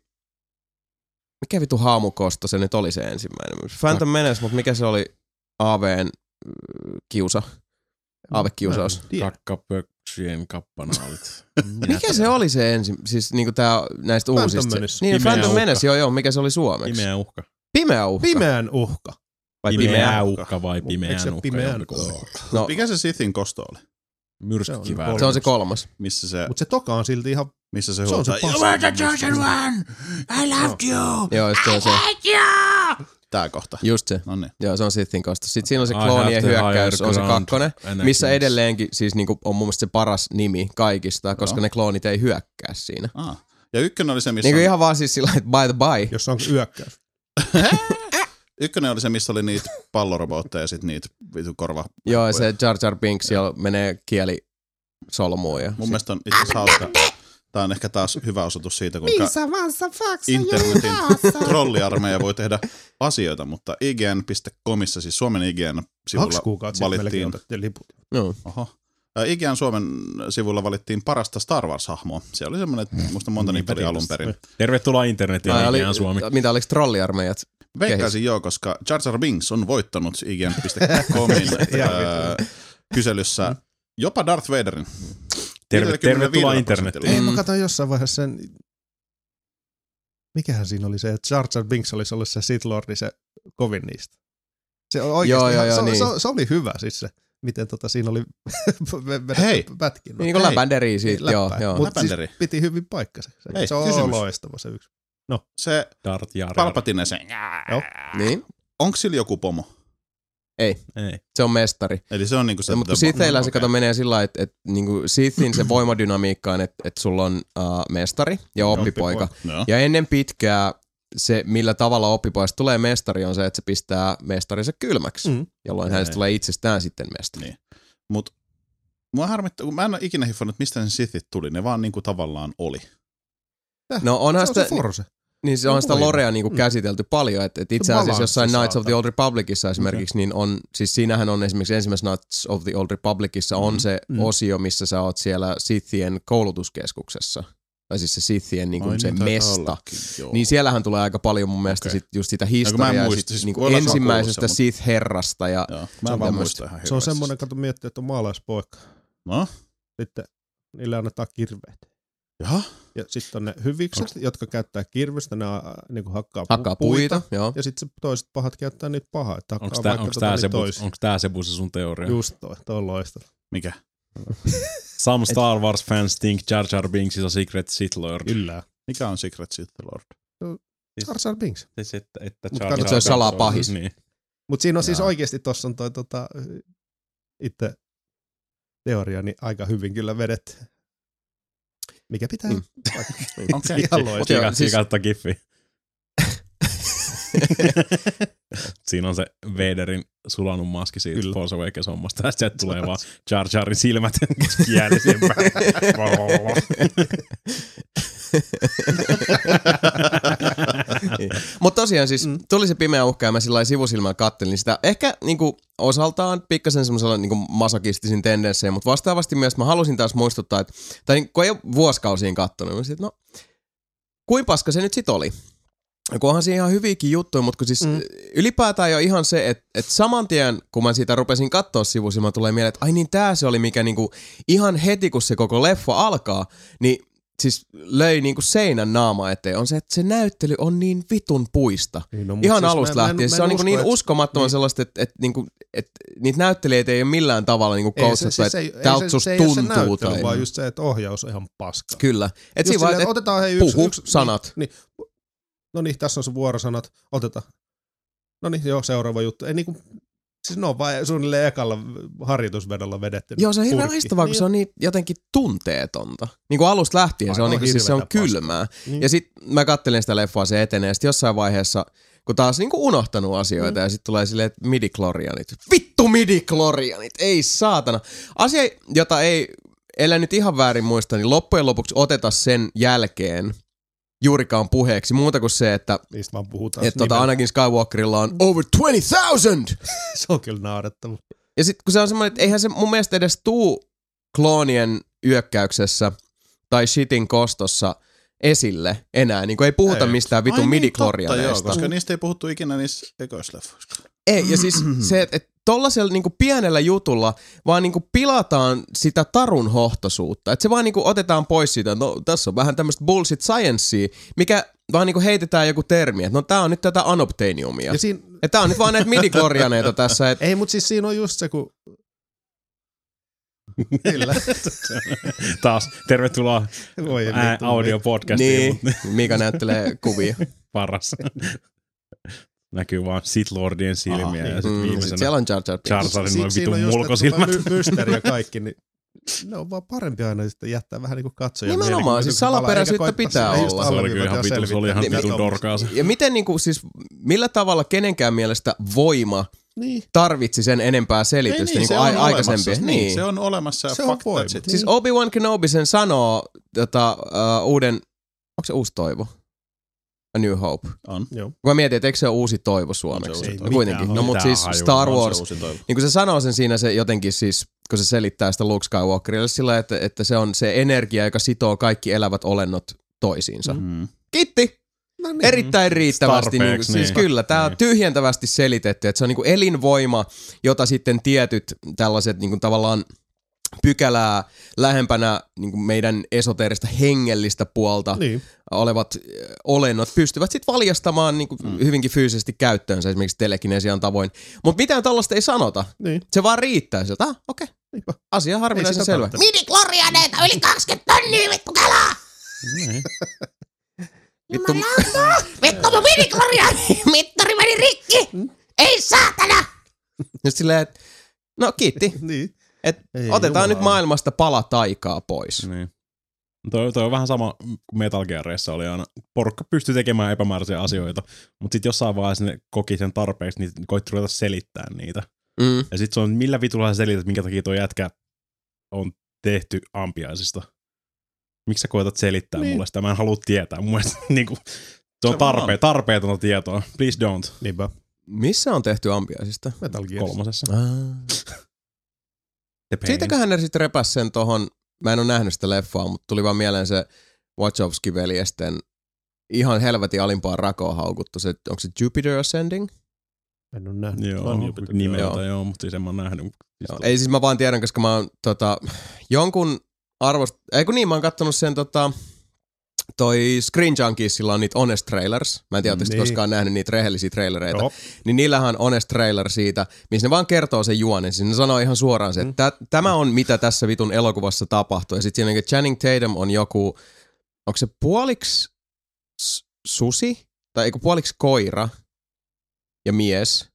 mikä vitu haamukosto se nyt oli se ensimmäinen? Phantom Menace, mutta mikä se oli AVn äh, kiusa? Aavekiusaus. Kakkapöksien kappanaalit. Mikä se oli se ensin, siis niinku tää näistä Phantom uusista? Menace. Niin, Pimeä Phantom uhka. Menace, joo joo, mikä se oli suomeksi? Pimeä uhka. Pimeä uhka. Pimeän uhka. Vai Pimeä pimeä? uhka vai se uhka? pimeän uhka? No, Mikä se Sithin kosto oli? Myrskykiväärä. se on se kolmas. Missä se, Mutta se toka on silti ihan, missä se se on se. You were the chosen one! I loved you! Joo, sit se on se! Tää kohta. just se. No niin. Joo, se on Sithin kosto. Sitten siinä on se kloonien hyökkäys, on se kakkonen, missä edelleenkin siis niinku on mun mielestä se paras nimi kaikista, koska Joo. ne kloonit ei hyökkää siinä. Ah. Ja ykkönen oli se, missä, Niinku on, ihan vaan siis sillä että by the by. jos on yökkäys. ykkönen oli se, missä oli niitä pallorobotteja ja sit niitä vitu korva. Joo, ja se Jar Jar Binks, jolla menee kieli solmuun. Ja Mun mielestä on itse asiassa hauska. Tää on ehkä taas hyvä osoitus siitä, kuinka internetin trolliarmeija voi tehdä asioita, mutta ign.comissa, siis Suomen IGN-sivulla sitten valittiin, no. oho, IGN Suomen sivulla valittiin parasta Star Wars-hahmoa. Se oli semmoinen, että musta monta niitä oli alun perin. Tervetuloa internetiin, IGN Suomi. mitä oliko trolliarmeijat? Veikkaisin joo, koska Jar Jar Binks on voittanut IGN.comin kyselyssä jopa Darth Vaderin. Terve, 55 tervetuloa internetiin. Ei, Mm. mä katsoin jossain vaiheessa sen, mikähän siinä oli se, että Jar Jar Binks olisi ollut se Sith Lordi, se kovin niistä. Se, on oikeasti Joo, joo, ihan, joo, se, niin. se, se, oli hyvä siis se, miten tota siinä oli Hei. pätkin. Niin kuin läpänderiä siitä, joo. joo. Mutta siis piti hyvin paikkansa. Se, Hei, se on kysymys. loistava se yksi. Se Dart Jar Jar. Palpatine, se, Joo. Niin, onko sillä joku pomo? Ei. se on mestari. Eli se on niinku se... Se, mutta Sitheillä se kato menee sillä lailla, että, että niinku Sithin se voimadynamiikka on, että, että sulla on uh, mestari ja oppipoika. Joo. Ja ennen pitkää se, millä tavalla oppipoista tulee mestari, on se, että se pistää mestarinsa kylmäksi, Mm. jolloin hänestä Ei. tulee itsestään sitten mestari. Niin. Mut mua harmittaa, kun mä en ole ikinä hiffannut, mistä ne Sithit tuli. Ne vaan niinku tavallaan oli. No onhan Se on se sitä, Force. Niin se on sitä. Lorea niinku Mm. käsitelty paljon, että, että itse Se asiassa jossain Knights of the. Old Republicissa esimerkiksi, niin on, siis siinähän on esimerkiksi ensimmäisessä Knights of the Old Republicissa on Mm. se Mm. osio, missä sä oot siellä Sithien koulutuskeskuksessa. Tai siis se Sithien niin kuin se taitaa mesta. ollakin, joo. Niin siellähän tulee aika paljon mun mielestä Okei. sit just sitä en historiaa ja muista, sit siis niinku mä oon ensimmäisestä sen, Sith-herrasta. Ja, Joo. Mä en vaan muista ihan Se on semmoinen, kato miettiä, että on maalaispoika. No? Sitten niille annetaan kirveet. Jaha. Ja sitten on ne hyvikset, Onks- jotka käyttää kirvestä, ne niinku hakkaa, pu- hakkaa puita. Joo. Ja sitten se toiset pahat käyttää niitä pahaa, että hakkaa Onko onks tota se, se, sun teoria? Just toi, toi on loistava. Mikä? Some Star Wars fans think Jar Jar Binks is a secret Sith Lord. Kyllä. Mikä on Secret Sith Lord? Jar Jar Binks. Siis että, että Jar Jar Se on salaa Binks on- pahis. Niin. Mutta siinä on siis Jaa. oikeasti tossa on toi tota, itse teoria niin aika hyvin kyllä vedetty. Mikä pitää? Mm. Mm. Okei. Ihan loistava. Joo, Kika, siis-. Kika giffi. Siinä on se Vaderin sulanut maski siitä Kyllä. Force Awakens hommasta. Ja sieltä tulee vaan Jar Jarin silmät kielisen Mutta tosiaan siis mm. tuli se pimeä uhka ja mä sillä lailla sivusilmällä kattelin sitä. Ehkä niinku osaltaan pikkasen semmoisella niinku masokistisin tendenssejä, mutta vastaavasti myös mä halusin taas muistuttaa, että tai niin, kun ei ole vuosikausiin kattonut, niin sit, no kuin paska se nyt sit oli. Ja kun onhan siinä ihan hyviäkin juttuja, mutta kun siis mm. ylipäätään jo ihan se, että, että saman tien, kun mä siitä rupesin katsoa sivusilmä, tulee mieleen, että ai niin tää se oli, mikä niinku ihan heti, kun se koko leffa alkaa, niin siis löi niinku seinän naama eteen, on se, että se näyttely on niin vitun puista. Niin, no, Ihan siis alusta mä- mä en- lähtien. mä se en on niinku usko, niin et- uskomattoman niin. sellaista, että, että, niinku, että niitä näyttelijöitä ei ole millään tavalla niinku se, se, se, että ei, ei, tältä se, se ei ole se tuntuu. näyttely, Tai, vaan just se, että ohjaus on ihan paska. Kyllä. Et siinä vaan, silleen, et, otetaan hei yksi, puhu yksi, sanat. Niin, niin, no niin, tässä on se vuorosanat, otetaan. No niin, joo, seuraava juttu. Ei niinku, siis ne on vain suunnilleen ekalla harjoitusvedolla vedetty. Joo, se on hirveän purkki. haistavaa, kun se on niin jotenkin tunteetonta. Niin kuin alusta lähtien, se on, niin siis se on kylmää. Niin. Ja sit mä kattelin sitä leffaa, se etenee, ja sit jossain vaiheessa, kun taas niinku unohtanut asioita, mm. ja sit tulee silleen, että midi-klorianit. Vittu midi-klorianit! Ei saatana. Asia, jota ei, ellei nyt ihan väärin muista, niin loppujen lopuksi oteta sen jälkeen juurikaan puheeksi, muuta kuin se, että Niistä vaan puhutaan. et tota, Anakin Skywalkerilla on over 20,000! Se on kyllä naurettava. Ja sitten kun se on semmoinen, että eihän se mun mielestä edes tuu kloonien yökkäyksessä tai shitin kostossa esille enää. Niin kuin ei puhuta Ei. mistään Ai vitun niin, midi totta, joo, koska niistä ei puhuttu ikinä niissä ekoisleffoissa. Ei, ja siis se, että et tollasella niinku pienellä jutulla vaan niinku pilataan sitä tarun hohtosuutta. Että se vaan niinku otetaan pois siitä, no tässä on vähän tämmöistä bullshit sciencea, mikä vaan niinku heitetään joku termi, että no tää on nyt tätä anopteniumia. Ja siinä, Että tää on nyt vaan näitä midi-klorianeita tässä, että ei, mutta siis siinä on just se, kun... Kyllä. Taas tervetuloa Voi ää, audiopodcastiin, niin, mutta mikä näyttelee kuvia. paras. Näkyy vaan Sith Lordien silmiä Aha, ja niin. sitten Mm, sit siellä on Jar Jar Jar Binks. Jarin Si- noin siinä on vitun mulkosilmät. my- mysteeri ja kaikki, niin ne on vaan parempi aina sitten jättää vähän niinku katsoja. Nimenomaan, siis valaa, salaperäisyyttä pitää olla. Se oli kyllä ihan ja vitun, se oli ihan vitun mitä dorkaa se. Ja miten niinku siis, millä tavalla kenenkään mielestä voima Niin. tarvitsi sen enempää selitystä niin, se kuin on a- aikaisempia. olemassa. Niin. Se on olemassa ja Se on voima. that's it. Siis Obi-Wan Kenobi sen sanoo tota, uh, uuden, onko se uusi toivo? A New Hope. On. Joo. Kun mä mietin, että eikö se ole uusi toivo suomeksi? uusi No toivo. Kuitenkin. Mitään No mutta siis hajua. Star On se Wars, uusi toivo. niin kun se sanoo sen siinä se jotenkin siis, kun se selittää sitä Luke Skywalkerille sillä, että, että se on se energia, joka sitoo kaikki elävät olennot toisiinsa. Mm. Kiitti! No niin. Erittäin riittävästi, niin, siis niin. kyllä, tämä on Niin. tyhjentävästi selitetty, että se on niin elinvoima, jota sitten tietyt tällaiset niin kuin tavallaan pykälää lähempänä niin kuin meidän esoteerista hengellistä puolta Niin. olevat ö, olennot pystyvät sitten valjastamaan niin kuin Mm. hyvinkin fyysisesti käyttöönsä esimerkiksi telekinesian tavoin. Mutta mitään tällaista ei sanota. Niin. Se vaan riittää sieltä. Ah, okei. Okay. Niinpä. Asia harvinaisen selvä. tarvita. Midi-klorianeita yli 20 tonnia, vittu kalaa! Niin. Vittu, Vittu mun midi-kloriaani! Mittari meni rikki! Ei saatana! nyt silleen, että no kiitti. Niin. Et Ei otetaan nyt jumalauta. maailmasta pala taikaa pois. Niin. Toi, toi on vähän sama kuin Metal Gearissa oli aina. Porukka pystyy tekemään epämääräisiä asioita, mutta sitten jossain vaiheessa ne koki sen tarpeeksi, niin koitti ruveta selittää niitä. Mm. Ja sitten se on, millä vitulla sä selität, minkä takia tuo jätkä on tehty ampiaisista. Miksi sä koetat selittää Niin. mulle sitä? Mä en halua tietää. Mun mielestä niinku, se on Se vaan tarpe, on. tarpeetonta tietoa. Please don't. Niinpä. Missä on tehty ampiaisista? Metal Gear. Kolmosessa. Ah. The pain. Siitäköhän ne sitten repäs sen tohon, mä en ole nähnyt sitä leffaa, mutta tuli vaan mieleen se Wachowski-veljesten ihan helvetin alimpaan rakoon haukuttu. Se, onko se Jupiter Ascending? En ole nähnyt. Joo, On Jupiter, nimeltä joo. joo, mutta siis en mä oon nähnyt. Siis Joo. Ei siis mä vaan tiedän, koska mä oon tota, jonkun arvost... Ei kun niin, mä oon kattonut sen tota, toi Screen Junkiesilla on niitä honest trailers. Mä en tiedä, Niin. koskaan nähnyt niitä rehellisiä trailereita. Joo. Niin niillähän on honest trailer siitä, missä ne vaan kertoo sen juonen. Siis ne sanoo ihan suoraan se, että tä- tämä on mitä tässä vitun elokuvassa tapahtuu. Ja sitten siinä että Channing Tatum on joku, onko se puoliksi susi? Tai eikö puoliksi koira ja mies?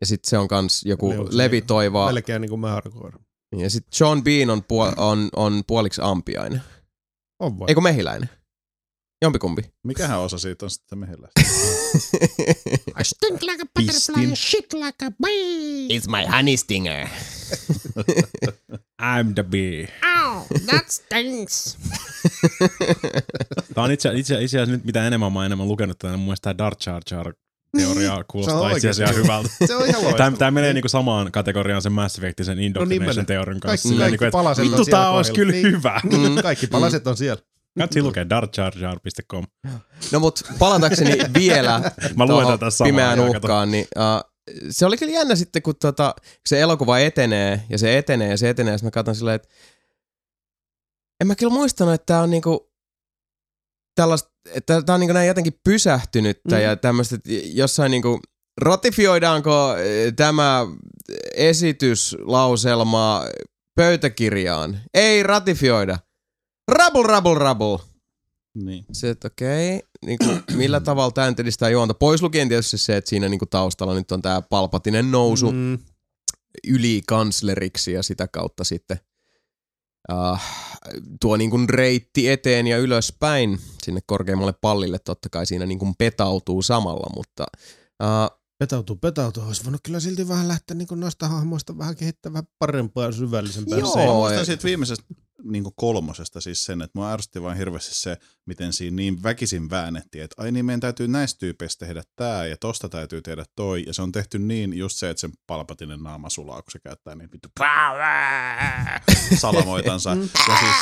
Ja sitten se on kans joku levitoiva. Melkein niin kuin määrkoira. Ja sitten John Bean on, puol- on, on puoliksi ampiainen. On vai? Eikö mehiläinen? Jompikumpi. Mikähän osa siitä on sitten mehiläistä? I stink like a butterfly and shit like a bee. It's my honey stinger. I'm the bee. Ow, that stinks. Tämä on itse, itse, itse asiassa nyt mitä enemmän mä oon enemmän lukenut tätä, mun mielestä tämä Dark Jar Jar teoria kuulostaa itse asiassa ihan hyvältä. Se on ihan Tämä, loistava. tämä menee niinku samaan kategoriaan sen Mass Effectisen indoctrination menee. teorian kanssa. Kaikki, kaikki niinku, että palaset on vittu siellä tää olisi kyllä kohdilla. hyvä. Niin, kaikki palaset on siellä. Katsi lukee darkjarjar.com. No mut palatakseni vielä Mä luen tuohon tätä pimeään uhkaan, niin uh, se oli kyllä jännä sitten, kun tota, se elokuva etenee ja se etenee ja se etenee, ja sitten mä katson silleen, että en mä kyllä muistanut, että tää on niinku tällaista, että tää on niinku näin jotenkin pysähtynyttä mm. ja tämmöistä, että jossain niinku, ratifioidaanko eh, tämä esityslauselma pöytäkirjaan? Ei ratifioida. Rabul, rabul, rabul. Niin. Se, että okei, niin kuin, millä tavalla tämä nyt edistää juonta? Pois lukien tietysti se, että siinä niin kuin taustalla nyt on tämä palpatinen nousu mm. Mm, ylikansleriksi ja sitä kautta sitten uh, tuo niin kuin reitti eteen ja ylöspäin sinne korkeimmalle pallille totta kai siinä niin kuin petautuu samalla, mutta uh, petautuu, petautuu. Olisi voinut kyllä silti vähän lähteä niin noista hahmoista vähän kehittämään parempaa ja syvällisempää. Joo. Se- Mä muistan siitä viimeisestä niin kolmosesta siis sen, että mua ärsytti vaan hirveästi se, miten siinä niin väkisin väännettiin, että ai niin meidän täytyy näistä tyypeistä tehdä tää ja tosta täytyy tehdä toi. Ja se on tehty niin just se, että sen palpatinen naama sulaa, kun se käyttää niin vittu salamoitansa. ja siis,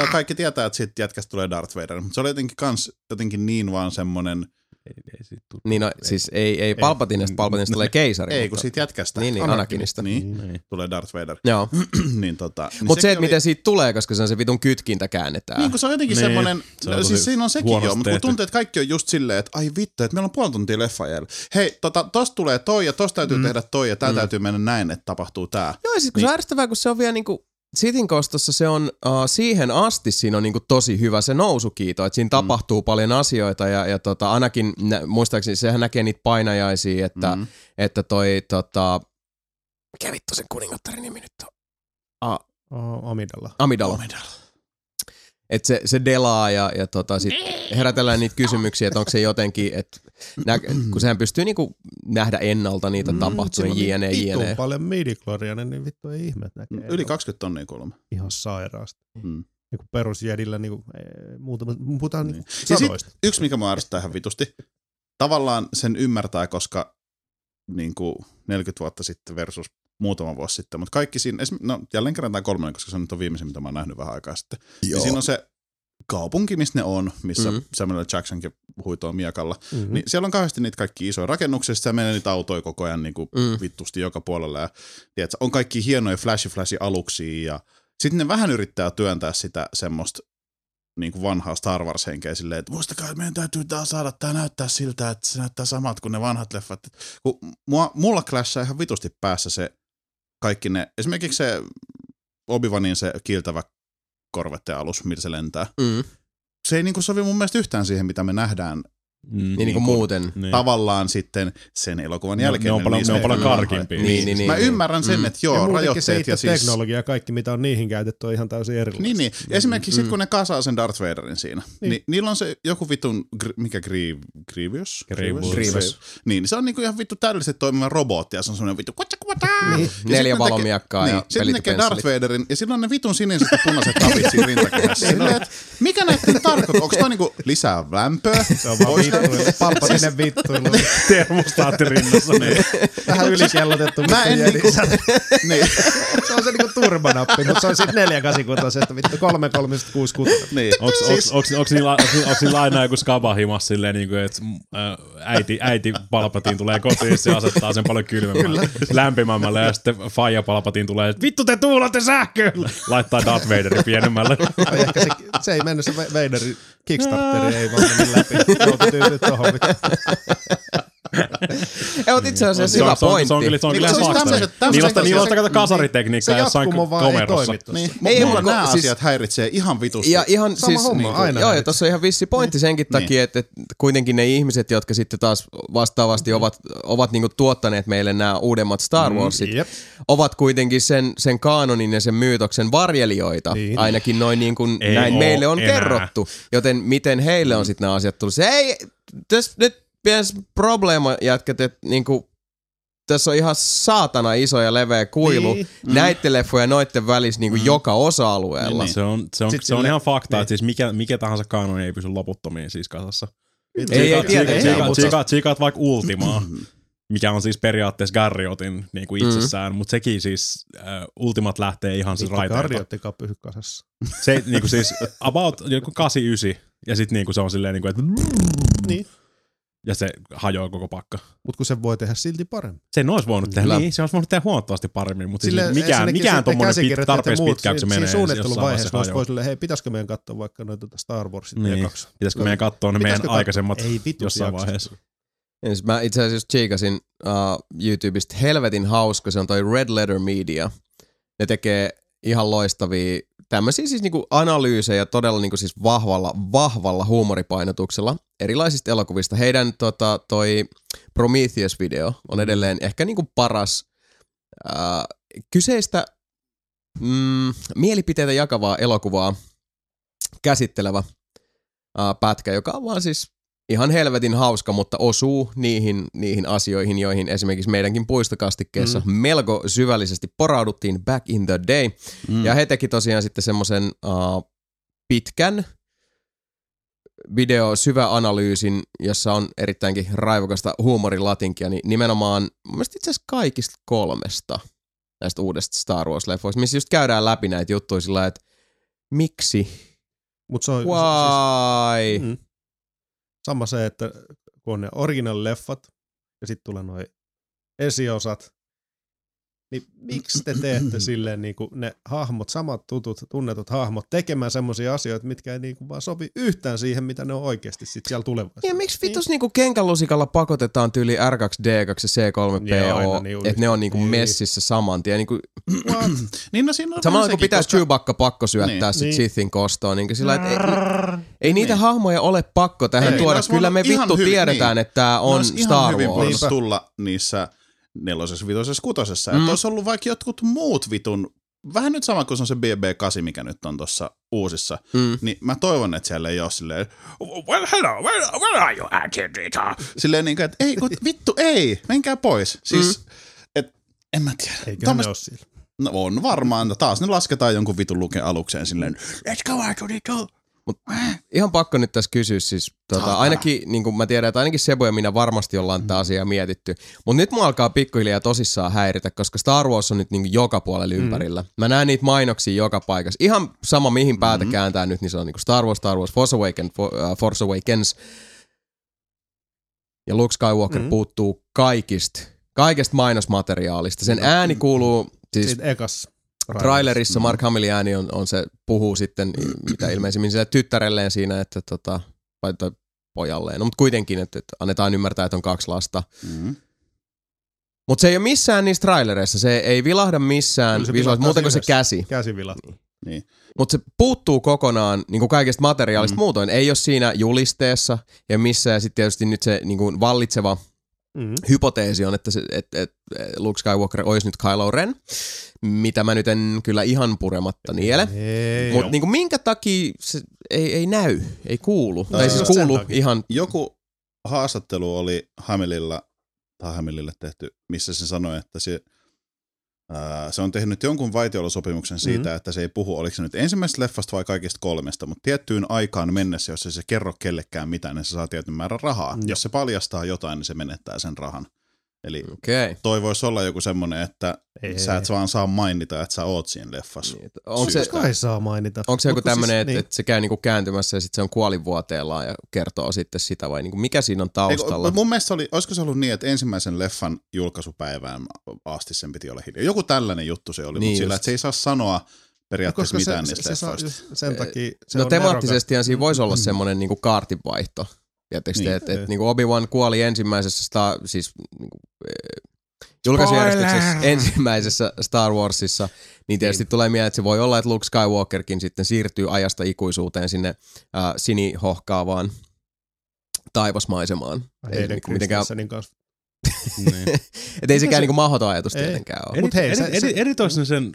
ja kaikki tietää, että siitä jätkästä tulee Darth Vader, mutta se oli jotenkin, kans, jotenkin niin vaan semmonen, Ei, ei siitä tuu. niin no, siis ei, ei Palpatinesta, Palpatinesta tulee keisari. ei kun siitä jätkästä. Niin, niin, Anakinista. Niin, Niin. tulee Darth Vader. Joo, niin tota, niin mutta se, että miten siitä tulee, koska se on se vitun kytkintä käännetään. Niin, kun se on jotenkin Niin, semmoinen, se on no, siis siinä on sekin jo, mutta kun tuntuu, että kaikki on just silleen, että ai vittu, että meillä on puoli tuntia leffa jäljellä. Hei, tota, tosta tulee toi ja tosta täytyy mm. tehdä toi ja tää mm. täytyy mennä näin, että tapahtuu tää. Joo, ja sit kun niin. se on ärsyttävää, kun se on vielä niinku, Sitin kostossa se on uh, siihen asti siinä on niinku tosi hyvä se nousukiito, että siinä mm. tapahtuu paljon asioita ja, ja tota, ainakin nä, muistaakseni sehän näkee niitä painajaisia, että, mm. Että toi tota, mikä vittu sen kuningattarin nimi nyt on? A, Oh, Amidalla. Amidala. Amidala. Että se, se delaa ja, ja tota, sit herätellään niitä kysymyksiä, että onko se jotenkin, että nä, kun sehän pystyy niinku nähdä ennalta niitä mm, tapahtumia, jne, Vittu jne. paljon midi niin vittu ei ihme, että näkee. Yli 20 tonnia kuulemma. Ihan sairaasti. Mm. Niin kuin perusjedillä niin kuin, ee, muutama, puhutaan niin. Niin. niin sit yksi, mikä mua ärsyttää ihan vitusti, tavallaan sen ymmärtää, koska niin kuin 40 vuotta sitten versus muutama vuosi sitten, mutta kaikki siinä, no jälleen kerran tämä kolmonen, koska se nyt on viimeisin, mitä mä oon nähnyt vähän aikaa sitten. Ja siinä on se kaupunki, missä ne on, missä Mhm. mm. Samuel Jacksonkin huitoo miekalla. Mm-hmm. Niin siellä on kauheasti niitä kaikki isoja rakennuksia, sitten menee niitä autoja koko ajan niin kuin Mm. vittusti joka puolella. Ja, tiedätkö, on kaikki hienoja flashy flashy aluksia ja sitten ne vähän yrittää työntää sitä semmoista niin kuin vanhaa Star Wars-henkeä silleen, että muistakaa, että meidän täytyy tää saada tämä näyttää siltä, että se näyttää samat kuin ne vanhat leffat. Kun mua, mulla clashaa ihan vitusti päässä se kaikki ne, esimerkiksi se Obi-Wanin se kiiltävä korvette-alus, millä se lentää. Mm. Se ei niin kuin sovi mun mielestä yhtään siihen, mitä me nähdään Mm. Niin, niin kuin kuin muuten. Niin. tavallaan sitten sen elokuvan jälkeen. ne on paljon- ne on paljon lisätään. karkeampia. Niin, niin, niin. Mä ymmärrän sen, Mm. että ja joo, se rajoitteet itse ja siis... teknologia ja kaikki, mitä on niihin käytetty, on ihan täysin erilaista. Niin, niin. Esimerkiksi Mm. sit, kun ne kasaa sen Darth Vaderin siinä, niin, Niin. niin niillä on se joku vitun, gr- mikä Grievous? Grievous? Grievous. Grievous. Niin, niin se on niinku ihan vittu täydellisesti toimiva robotti ja se on semmoinen vittu. Niin. Neljä valomiakkaa niin, ja sitten ne tekee Darth. Vaderin ja silloin ne vitun siniset ja punaiset tapit siinä rintakehässä. Mikä näiden tarkoittaa? Onko toi niinku lisää lämpöä? Se on vaan vittuilu. Palpatinen vittuilu. Termostaatti rinnassa. niin. Vähän ylikellotettu. Mä en niinku... niin, Se on se niinku turbanappi, mutta se on sitten 486, vittu 3366. niin. Onks, Siis- onks, onks, onks, niillä, onks, onks niillä aina joku skaba himas silleen, niin kuin, että äh, äiti, äiti Palpatiin tulee kotiin ja se asettaa sen paljon kylmemmälle, lämpimämmälle ja sitten Faija Palpatiin tulee, että vittu te tuulatte sähköä! Laittaa Darth Vaderin pienemmälle. Ehkä se, se ei mennyt, se Vaderin Kickstarteri ei vaan mennyt läpi. Tohon. Ei, mutta itse asiassa Se on, hyvä pointti. se on kyllä, se on Niin, kyllä tämmöiset- Niillä on asiat- kato kasaritekniikkaa jossain komerossa. Niin, Ei, mulla nämä siis- asiat häiritsee ihan vitusti. Ja ihan siis, niin, aina joo, ja tuossa on ihan vissi pointti senkin takia, että, kuitenkin ne ihmiset, jotka sitten taas vastaavasti ovat, ovat niinku tuottaneet meille nämä uudemmat Star Warsit, Jep. ovat kuitenkin sen, sen kaanonin ja sen myytoksen varjelijoita. Niin. Ainakin noin niin kuin Ei näin meille on enää. kerrottu. Joten miten heille on sitten nämä asiat tullut? Se ei, tässä nyt piens probleema jätkät, että niinku, tässä on ihan saatana iso ja leveä kuilu Niin. niin. näiden leffojen ja noiden välissä niinku Mm. joka osa-alueella. Niin, Se on, se on, se on sille- ihan fakta, niin. että siis mikä, mikä tahansa kanoni ei pysy loputtomiin siis kasassa. Ei, ei Tsiikaat, mutta- tsiikaat, tsiikaat vaikka Ultimaa, mikä on siis periaatteessa Garriotin niin kuin Mm. itsessään, mutta sekin siis äh, Ultimat lähtee ihan siis raiteilta. Karjottikaan pysy kasassa. Se niin kuin siis about joku 89 ja sitten niin kuin se on silleen, niin kuin, että Niin. Ja se hajoaa koko pakka. Mutta kun se voi tehdä silti paremmin. Sen olisi voinut tehdä, Kyllä. niin, se olisi voinut tehdä huomattavasti paremmin, mutta siis mikään, ensinnäkin mikään sitten tuommoinen pit, tarpeeksi muut pitkäksi se siinä- menee. Siinä suunnitteluvaiheessa olisi vaiheessa silleen, hei, pitäisikö meidän katsoa vaikka noita Star Warsit Niin. niin. hajoaa. Pitäisikö meidän katsoa ne meidän katsoa? aikaisemmat Ei jossain jaksa. vaiheessa? Ja siis mä itse asiassa chiikasin uh, YouTubesta helvetin hauska, se on toi Red Letter Media. Ne tekee ihan loistavia tämmöisiä siis niinku analyysejä todella niinku siis vahvalla, vahvalla huumoripainotuksella erilaisista elokuvista. Heidän tota, toi Prometheus-video on edelleen ehkä niinku paras uh, kyseistä mm, mielipiteitä jakavaa elokuvaa käsittelevä uh, pätkä, joka on vaan siis ihan helvetin hauska, mutta osuu niihin, niihin asioihin, joihin esimerkiksi meidänkin puistokastikkeessa mm. melko syvällisesti porauduttiin back in the day. Mm. Ja he teki tosiaan sitten semmoisen uh, pitkän video syväanalyysin, jossa on erittäinkin raivokasta huumorilatinkia, niin nimenomaan mun mielestä itse asiassa kaikista kolmesta näistä uudesta Star Wars-leffoista, missä just käydään läpi näitä juttuja sillä että miksi, Mut se on, why, Siis, mm. Sama se, että kun on ne original-leffat ja sitten tulee noin esiosat, niin miksi te teette silleen niin kuin ne hahmot, samat tutut, tunnetut hahmot, tekemään semmoisia asioita, mitkä ei niin kuin vaan sovi yhtään siihen, mitä ne on oikeasti sit siellä tulevaisuudessa. Ja miksi vitus niinku kenkälusikalla pakotetaan tyyli R2D2 ja C3PO, Joo, aina niin että ne on niinku niin. messissä saman tien. Niinku, What? Niin no siinä on samalla kun pitäisi koska- Chewbacca pakko syöttää Niin. sit Niin. Sithin kostoon, niin sillä että ei, ei niitä Niin. hahmoja ole pakko tähän Ei, tuoda. Kyllä me vittu hyvin- tiedetään, niin. että tämä on Star Wars. Niinpä. tulla niissä nelosessa, vitosessa, kutosessa. Mm. Että olisi ollut vaikka jotkut muut vitun, vähän nyt sama kuin se on se BB8, mikä nyt on tuossa uusissa, Mm. niin mä toivon, että siellä ei ole silleen, Well, hello, where, where are you at, Rita? silleen niin kuin, että ei, kun, vittu ei, menkää pois. Siis, mm. et, en mä tiedä. Eikä Thomas- ne ole siellä. No on varmaan, taas ne lasketaan jonkun vitun luken alukseen silleen, let's go R2D2. Ihan pakko nyt tässä kysyä siis, tota, ainakin, niin kuin mä tiedän, että ainakin Sebu ja minä varmasti ollaan tätä asiaa mietitty, mutta nyt mua alkaa pikkuhiljaa tosissaan häiritä, koska Star Wars on nyt niin joka puolella ympärillä. Mä näen niitä mainoksia joka paikassa. Ihan sama mihin päätä kääntää nyt, niin se on niin Star Wars, Star Wars, Force, Awaken, For, uh, Force Awakens. Ja Luke Skywalker Mhm. puuttuu kaikista, kaikesta mainosmateriaalista. Sen ääni kuuluu, siis Siitä ekas trailerissa Mark Hamillin ääni on, on se, puhuu sitten mitä ilmeisimmin sille tyttärelleen siinä, että tota, vai toi pojalleen. No, mutta kuitenkin, että, että annetaan ymmärtää, että on kaksi lasta. Mm. Mutta se ei ole missään niissä trailereissa, se ei vilahda missään Kyllä se visuaalisesti, vilahtaa muuten kuin se siinä käsi. Käsivilat. Mutta se puuttuu kokonaan niin kuin kaikesta materiaalista mm. muutoin. Ei ole siinä julisteessa ja missään. Ja sitten tietysti nyt se niin kuin vallitseva Mm. hypoteesi on, että, se, että, että Luke Skywalker olisi nyt Kylo Ren, mitä mä nyt en kyllä ihan purematta niele. Mutta niinku, minkä takia se ei, ei näy, ei kuulu? Ää, tai siis kuulu ihan, Joku haastattelu oli Hamillilla, tai Hamillille tehty, missä se sanoi, että se, se on tehnyt jonkun vaitiolosopimuksen siitä, Mhm. mm. että se ei puhu, oliko se nyt ensimmäisestä leffasta vai kaikista kolmesta, mutta tiettyyn aikaan mennessä, jos ei se kerro kellekään mitään, niin se saa tietyn määrän rahaa. Joo. Jos se paljastaa jotain, niin se menettää sen rahan. Eli okei. Okay. toi voisi olla joku semmoinen, että Ei. sä et vaan saa mainita, että sä oot siinä leffassa. Niin, Onko se. Kai saa mainita. onko se joku tämmöinen, siis- että, niin. että se käy niinku kääntymässä ja sitten se on kuolinvuoteellaan ja kertoo sitten sitä vai niinku, mikä siinä on taustalla? Eikö, mun mielestä se oli, olisiko se ollut niin, että ensimmäisen leffan julkaisupäivään asti sen piti olla hiljaa. Joku tällainen juttu se oli, Niin mutta sillä, että se ei saa sanoa periaatteessa koska mitään se, niistä se, se saa leffoista. just sen takia, se no on temaattisestihan siinä voisi Mm. olla semmoinen niinku kaartinvaihto. Tiedättekö Niin. te, että et, niinku Obi-Wan kuoli ensimmäisessä Star, siis niinku, eh, julkaisujärjestyksessä ensimmäisessä Star Warsissa, niin tietysti tulee mieleen, että se voi olla, että Luke Skywalkerkin sitten siirtyy ajasta ikuisuuteen sinne äh, sinihohkaavaan taivasmaisemaan. Ei Heidän niinku mitenkään, kanssa. Niin. et ei sekään se- niinku mahdoton ajatus Ei. tietenkään ole. Mut Mut hei, se- edi, editois ne sen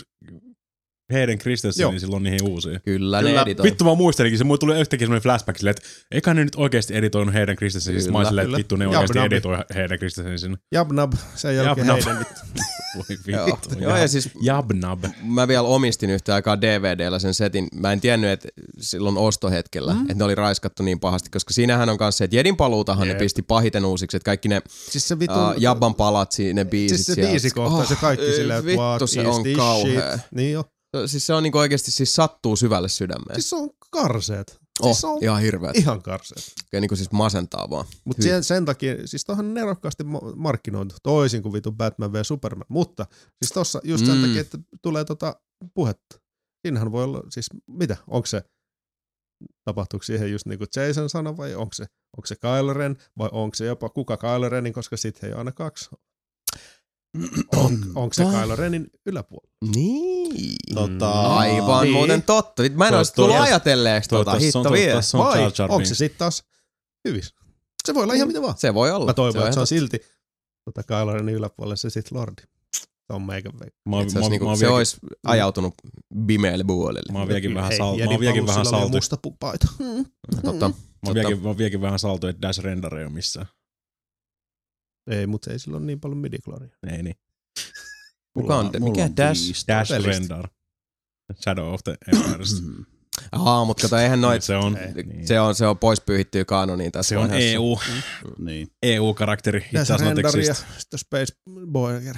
Hayden Christensen, Joo. niin silloin niihin uusiin. Kyllä, Kyllä. ne editoi. Vittu mä muistelinkin, se mulle tuli yhtäkkiä semmoinen flashback silleen, että eikä ne nyt oikeasti editoinut Hayden Christensen. Siis mä silleen, että vittu ne Jab oikeasti nabi. editoi Hayden Christensen. Jabnab, sen jälkeen Jabnab. heidän vittu. Voi Joo, vittu. joo, ja siis Jabnab. mä vielä omistin yhtä aikaa DVDllä sen setin. Mä en tiennyt, että silloin ostohetkellä, mm. että ne oli raiskattu niin pahasti, koska siinähän on kanssa se, että Jedin paluutahan Jep. ne pisti pahiten uusiksi, että kaikki ne Siis se vittu... uh, Jabban palatsi, ne biisit Siis se biisikohta, se kaikki silleen, että vittu, se on kauhea. shit? Niin jo. Siis se on niinku oikeasti siis sattuu syvälle sydämeen. Siis se on karseet. oh, Siis on ihan hirveet. ihan karseet. Oikein niinku siis masentaa vaan. Mutta sen, sen takia, siis tohan nerokkaasti markkinoitu, toisin kuin vitu Batman v Superman, mutta siis tossa just sen Mm. takia, että tulee tota puhetta. Siinähän voi olla, siis mitä, onko se, tapahtuuko siihen just niin kuin Jason sanoi, vai onko se, onko se Kylo Ren, vai onko se jopa kuka Kylo Renin, koska sitten ei ole aina kaksi. On, onko se Kylo Renin yläpuolella? Niin. Tota, Aivan Niin. muuten totta. Mä en olisi tullut ajatelleeksi tota. On, Hitto vie. Vai onko se sitten taas hyvissä? Se voi olla ihan mitä vaan. Se voi olla. Mä toivon, että se on silti tota Kylo Renin yläpuolella se sitten Lordi. Se on meikä veikka. Mä, oon- totta. Se, mä, niinku, mä, se vieläkin- olisi ajautunut bimeelle puolelle. Mä oon vieläkin vähän, Hei, sal, mä oon vieläkin vähän saltu. musta paita. Mm. Totta. Mä oon vieläkin, mä oon vieläkin vähän saltu, että Dash Render ei ole missään. Ei, mutta ei sillä ole niin paljon midicloria. Ei niin. Kuka on, mulla mikä on Dash? viisi. Dash Pelistä. Render. Shadow of the Empires. Mm. Aa, mutta kato, eihän noit, se on, Ei. niin. se on, se on pois pyyhittyä kanoniin tässä se on. EU, Niin, EU-karakteri. It Tässä does not rendari ja exist. sitten Space Burger.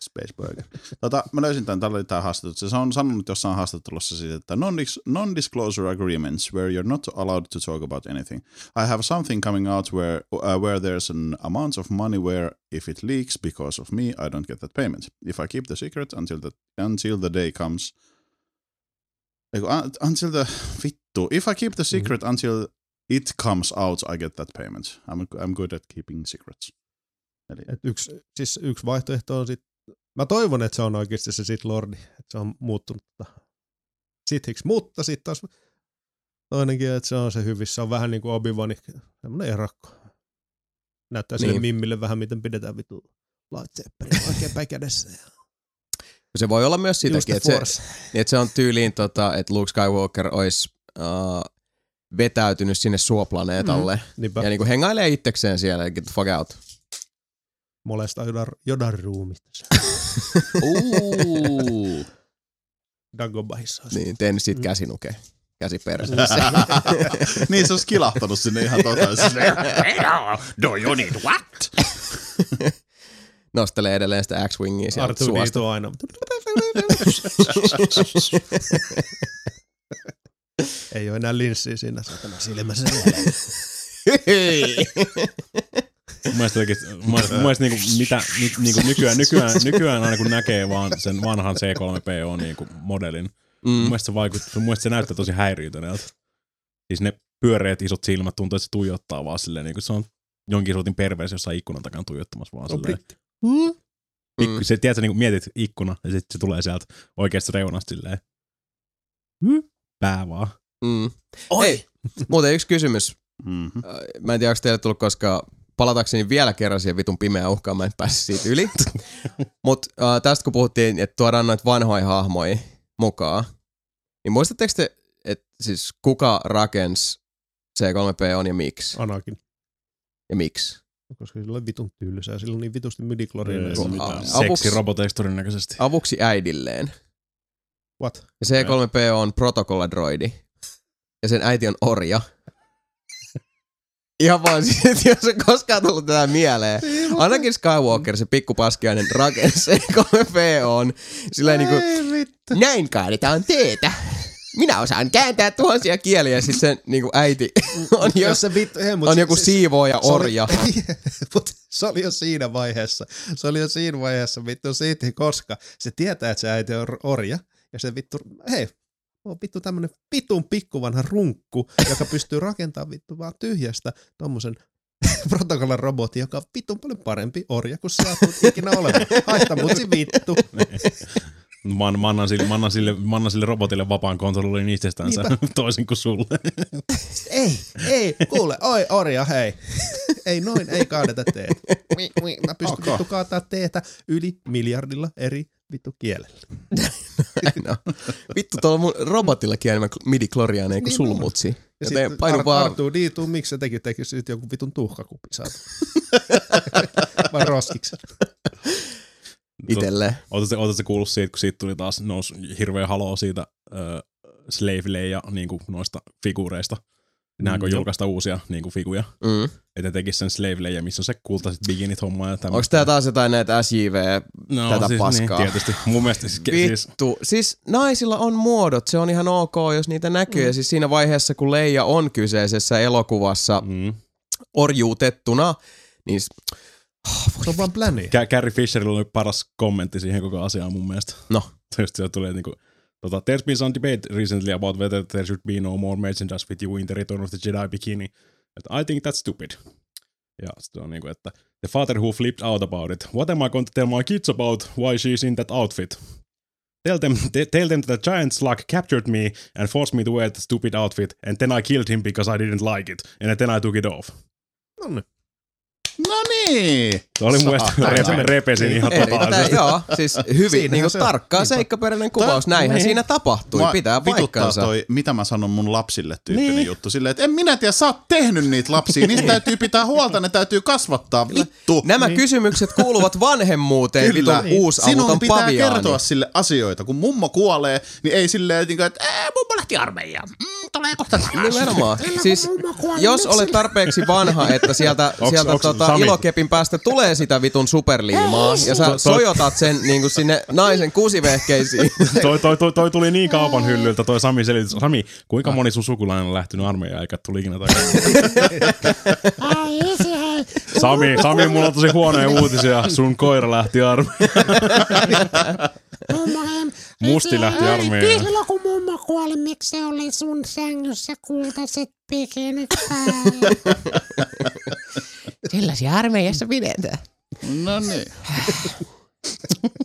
Space Burger. Tota, mä löysin tämän, täällä oli tää haastattelu. Se on sanonut jossain haastattelussa siitä, että non-dis- non-disclosure agreements where you're not allowed to talk about anything. I have something coming out where, uh, where there's an amount of money where if it leaks because of me, I don't get that payment. If I keep the secret until the, until the day comes, Eiku, until the, vittu, if I keep the secret until it comes out, I get that payment. I'm, I'm good at keeping secrets. Eli, Et yksi, siis yksi vaihtoehto on sit, mä toivon, että se on oikeasti se sit Lordi, että se on muuttunut tota sithiksi, mutta sitten taas toinenkin, että se on se hyvissä, se on vähän niin kuin Obi-Wan, semmoinen erakko. Näyttää sille Niin. mimmille vähän, miten pidetään vitu lightsaberi oikein päin kädessä. Se voi olla myös sitäkin, että se, force. niin, että se on tyyliin, tota, että Luke Skywalker olisi uh, vetäytynyt sinne suoplaneetalle Niinpä, ja niinku hengailee itsekseen siellä, get the fuck out. Molestaa Jodan, Jodan ruumista. Dagobahissa. niin, tehnyt siitä Mm. käsinuke. Käsi perseessä. niin se olisi kilahtanut sinne ihan totaisesti. Do you need what? Nostelee edelleen sitä X-Wingia sieltä Artu suosta. Aina. Ei ole enää linssiä siinä satana silmässä. Mun mielestä, oikeesti, mun mielestä, mun mielestä niinku, mitä, ni, niinku nykyään, nykyään, nykyään aina kun näkee vaan sen vanhan C3PO niinku modelin, mm. mun, Mm. mielestä se vaikut, mun mielestä se näyttää tosi häiriötyneeltä. Siis ne pyöreät isot silmät tuntuu, että se tuijottaa vaan silleen, niin kuin se on jonkin sortin perversi jossain ikkunan takana tuijottamassa vaan silleen. britti. Pikku, se, tiedätkö, niin mietit ikkuna ja sitten se tulee sieltä oikeasta reunasta silleen. Pää vaan. Mm. Oi. Muuten yksi kysymys. Mm-hmm. Äh, Mä en tiedä, onko teille tullut koskaan palatakseni vielä kerran siihen vitun pimeään uhkaan, mä en päässyt siitä yli. Mutta äh, tästä kun puhuttiin, että tuodaan noita vanhoja hahmoja mukaan, niin muistatteko te, että siis kuka rakensi C3PO on ja miksi? Anakin. Ja miksi? Koska sillä on vitun tylsää. Sillä on niin vitusti midichlorian. Ei Kun- se mitään. a- Seksi avuksi- roboteiksi todennäköisesti. Avuksi äidilleen. What? Ja C3PO on protokolladroidi. Ja sen äiti on orja. Ihan vaan siitä, että jos on koskaan tullut tätä mieleen. Ainakin Skywalker, se pikkupaskiainen rakensi C3PO on silleen niinku, näin kaadetaan teetä. Minä osaan kääntää tuhansia kieliä, ja sitten sen niinku äiti on, jo, Jos se vittu, hei, mut on se- joku se- siivooja se oli- orja. Mut se oli jo siinä vaiheessa. Se oli jo siinä vaiheessa vittu siitä, koska se tietää, että se äiti on orja. Ja se vittu, hei, on vittu tämmönen vitun pikkuvanha runkku, joka pystyy rakentamaan vittu vaan tyhjästä tommosen protokollan robotin, joka on vitun paljon parempi orja kuin sä tulet ikinä olemaan. Haista mutsi vittu. Mä, mä, annan sille, mä, annan sille, mä annan sille robotille vapaan kontrollin itsestänsä Niinpä. toisin kuin sulle. Ei, ei, kuule, oi orja, hei. ei noin, ei kaadeta mi, Mä pystyn Ok. vittu kaataa teetä yli miljardilla eri vittu kielellä. no. Vittu, tuolla mun robotillakin enemmän midi kloriaaneja kuin Niin sulla on. mutsi. Ja Joten sitten painu Ar- vaan Artuu diituu, miksi se teki, teki sitten joku vitun tuhkakupi saatu. Vai roskiksi. itselleen. Oletko oletko kuullut siitä, kun siitä tuli taas nousi hirveä haloo siitä äh, Slave ja niin kuin noista figuureista. Nämä kun Mm, julkaista uusia niin kuin figuja. Mm. Että ne tekis sen Slave Leia, missä on se kultaiset biginit homma ja tämmöistä. Onko tää taas jotain näitä SJV no, tätä siis, paskaa? Niin, tietysti. Mun mielestä siis, siis Vittu. Siis naisilla on muodot, se on ihan ok, jos niitä näkyy. Mm. Ja siis siinä vaiheessa, kun Leija on kyseisessä elokuvassa mm. orjuutettuna, niin s- Se on vaan pläni. Carrie Fisherilla oli paras kommentti siihen koko asiaan mun mielestä. No. Just siellä tulee niinku, tota, there's been some debate recently about whether there should be no more merchandise with you in the Return of the Jedi bikini. Että I think that's stupid. Ja sitten on niinku, että the father who flipped out about it. What am I going to tell my kids about why she's in that outfit? Tell them, tell them that the giant slug captured me and forced me to wear the stupid outfit, and then I killed him because I didn't like it, and then I took it off. No niin. Se oli mun mielestä repe, repesin ihan Erittäin, totaalisesti. joo, siis hyvin Siinähän niin se on. tarkkaa Niinpä. seikkaperäinen kuvaus. Näinhän niin. siinä tapahtui, Mua pitää paikkansa. toi, mitä mä sanon mun lapsille tyyppinen Niin. juttu. Silleen, että en minä tiedä, sä oot tehnyt niitä lapsia. Niistä täytyy pitää huolta, ne täytyy kasvattaa. Vittu. Nämä kysymykset kuuluvat vanhemmuuteen, vitun uusi Sinun pitää paviaani. kertoa sille asioita. Kun mummo kuolee, niin ei silleen, että mummo lähti armeijaan. Mm, tulee kohta. Nimenomaan. Kyllä, Siis jos olet tarpeeksi vanha, että sieltä, sieltä tota, Sami- ilokepin päästä tulee sitä vitun superliimaa ja sä sojotat sen niinku sinne naisen kusivehkeisiin. toi, toi, toi, toi, tuli niin kaupan hyllyltä, toi Sami selitys. Sami, kuinka moni sun sukulainen on lähtenyt armeijaan eikä tuli ikinä takaisin? Sami, Sami, mulla on tosi huonoja uutisia. Sun koira lähti armeijaan. Mummo. Musti lähti armeijaan. Silloin kun mummo kuoli, miksi se oli sun sängyssä kultaiset bikinit päällä? Sellaisia armeijassa pidetään. no niin.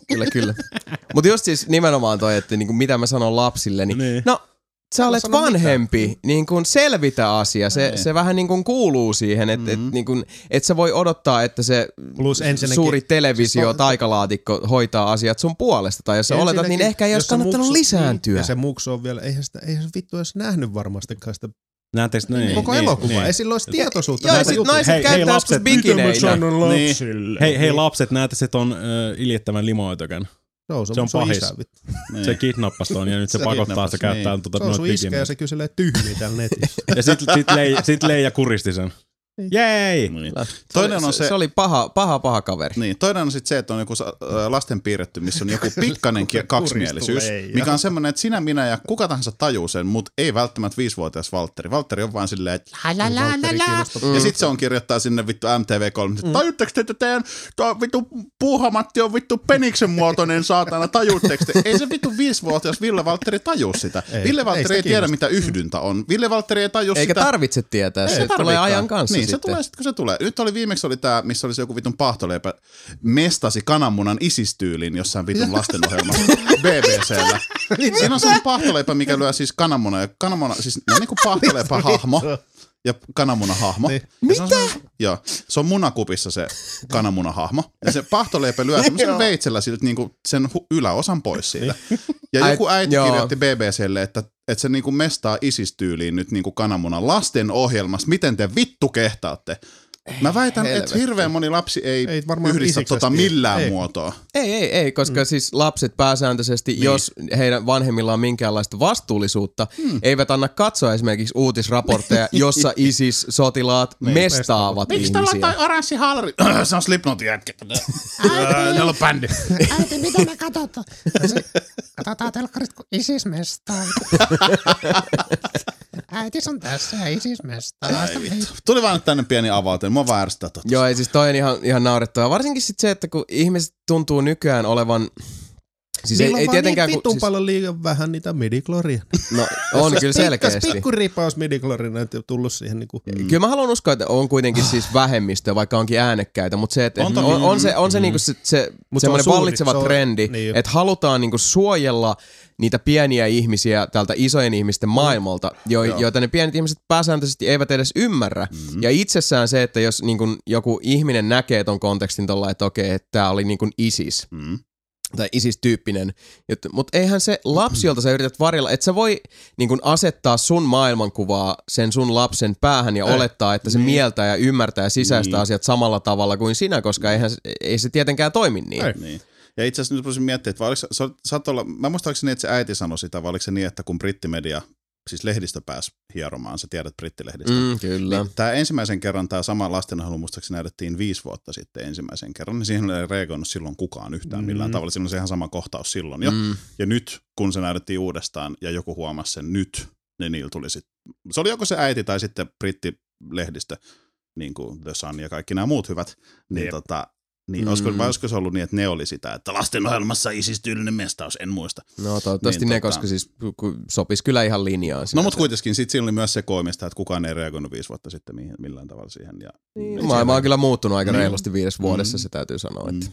kyllä, kyllä. Mutta just siis nimenomaan toi, että niinku, mitä mä sanon lapsille, niin, Niin. no sä olet vanhempi, niin kun selvitä asia. Se, Niin. se vähän niin kuin kuuluu siihen, että mm-hmm. et, niin kun, et sä voi odottaa, että se Plus ensinnäkin- suuri televisio, siis on- taikalaatikko hoitaa asiat sun puolesta. Tai jos sä oletat, niin ehkä ei jos olisi kannattanut muksu- lisääntyä. Niin, ja se muksu on vielä, eihän, sitä, eihän se vittu edes nähnyt varmastikaan sitä Näette sitä? Niin, koko niin, elokuva. niin. Ei sillä olisi tietoisuutta. Joo, sit naiset Hei- hei, käyttää joskus lapset, bikineinä. Niin. Hei, hei lapset, näette se ton äh, iljettävän limoitökön. Se on, se se on se pahis. isä, vittu. niin. Se kidnappasi ton ja nyt se, Se pakottaa sitä käyttää niin. tota Se on noita sun iskä ja se kyselee tyhmiä täällä netissä. Ja sit, sit, Leija, sit Leija kuristi sen. Jei! Niin. Se Toinen oli, on se, se, se oli paha, paha, paha kaveri. Niin, toinen on sitten se, että on joku lasten piirretty, missä on joku pikkanen ki- kaksimielisyys, mikä on semmoinen, että sinä, minä ja kuka tahansa tajuu sen, mutta ei välttämättä viisivuotias Valtteri. Valtteri on vaan silleen, että La la la la la. Ja sit se on kirjoittaa sinne vittu MTV3, että tajutteko te, että teidän tuo vittu puuhamatti on vittu peniksen muotoinen saatana, tajutteko te? Ei se vittu viisivuotias Ville Valtteri taju sitä. Ei, Ville ei Valtteri sitä ei, tiedä, mitä yhdyntä on. Ville Valtteri ei taju Eikä sitä. tarvitse tietää, Ei se tulee ajan kanssa niin, sitten. se tulee sitten, kun se tulee. Nyt oli viimeksi oli tää, missä oli se joku vitun pahtoleipä, mestasi kananmunan isistyylin jossain vitun lastenohjelmassa BBCllä. Siinä on sellainen pahtoleipä, mikä lyö siis kananmuna, ja kananmuna, siis ne on niinku pahtoleipähahmo ja kananmunahahmo. Niin. Mitä? Se on, joo, se on munakupissa se kananmunahahmo. Ja se pahtoleipä lyö semmoisen veitsellä siltä niinku sen hu- yläosan pois siitä. Ja Ai, joku äiti kirjoitti BBClle, että, että se niinku mestaa isistyyliin nyt niinku kananmunan lasten ohjelmassa. Miten te vittu kehtaatte? Mä väitän, että hirveän moni lapsi ei, Ei varmaan yhdistä tota millään Ei. muotoa. Ei, ei, ei, koska mm. siis lapset pääsääntöisesti, niin. jos heidän vanhemmillaan on minkäänlaista vastuullisuutta, mm. eivät anna katsoa esimerkiksi uutisraportteja, jossa ISIS-sotilaat niin, mestaavat Miksi täällä on ihmisiä. toi oranssi halri? se on Slipknotin jätkä. Täällä on bändi. Äiti, mitä me katsotaan? Katsotaan telkkarista, kun isis mestaa. Äiti on tässä ja isis mestaa. Tuli vaan nyt tänne pieni avauten. Mua vaan tota. Joo, ei siis toi on ihan, ihan naurettavaa. Varsinkin sit se, että kun ihmiset tuntuu nykyään olevan... Siis ei, Niillä on ei vaan tietenkään... niin kun, vitun siis, paljon liian vähän niitä midikloria. no, on kyllä selkeästi. Pikku ripaus midiklorina tullut siihen niinku... Mm. Kyllä mä haluan uskoa, että on kuitenkin siis vähemmistö, vaikka onkin äänekkäitä, mutta se, että On on, toki. on, on se, on se, niinku se, se Mut se semmoinen on suuri, vallitseva se on- trendi, niin. että halutaan niinku suojella niitä pieniä ihmisiä tältä isojen ihmisten maailmalta, jo, Joo. joita ne pienet ihmiset pääsääntöisesti eivät edes ymmärrä. Mm-hmm. Ja itsessään se, että jos niinku joku ihminen näkee ton kontekstin tuolla, että okei, että tämä oli niinku ISIS, Mm. Tai isis-tyyppinen. Mutta eihän se lapsi, jolta sä yrität varjella, että sä voi niin kun asettaa sun maailmankuvaa sen sun lapsen päähän ja Ei. olettaa, että se Niin. mieltää ja ymmärtää ja sisäistää Niin. asiat samalla tavalla kuin sinä, koska eihän, se- ei se tietenkään toimi niin. Ei. Niin. Ja itse asiassa nyt voisin miettiä, että oliko, sä, saat olla, mä muistaakseni, että se äiti sanoi sitä, vai oliko se niin, että kun brittimedia, siis lehdistö pääsi hieromaan, sä tiedät brittilehdistö. Mm, kyllä. Niin, tämä ensimmäisen kerran, tämä sama lastenhahmo muistaakseni näytettiin viisi vuotta sitten ensimmäisen kerran, niin siihen ei reagoinut silloin kukaan yhtään millään Mm. tavalla. Silloin se ihan sama kohtaus silloin jo. Mm. Ja nyt, kun se näytettiin uudestaan ja joku huomasi sen nyt, niin niillä tuli sitten, se oli joko se äiti tai sitten brittilehdistö, niin kuin The Sun ja kaikki nämä muut hyvät, niin Jep. tota, niin Mm. olisiko, vai olisiko se ollut niin, että ne oli sitä, että lastenohjelmassa isis-tyylinen mestaus, en muista. No toivottavasti Niin, ne, tota- koska siis sopisi kyllä ihan linjaan. No mutta kuitenkin sit siinä oli myös se koomista, että kukaan ei reagoinut viisi vuotta sitten mihin, millään tavalla siihen. Ja, Niin, maailma on kyllä muuttunut aika Niin. reilusti viidessä vuodessa, Mm. se täytyy sanoa. Että. Mm.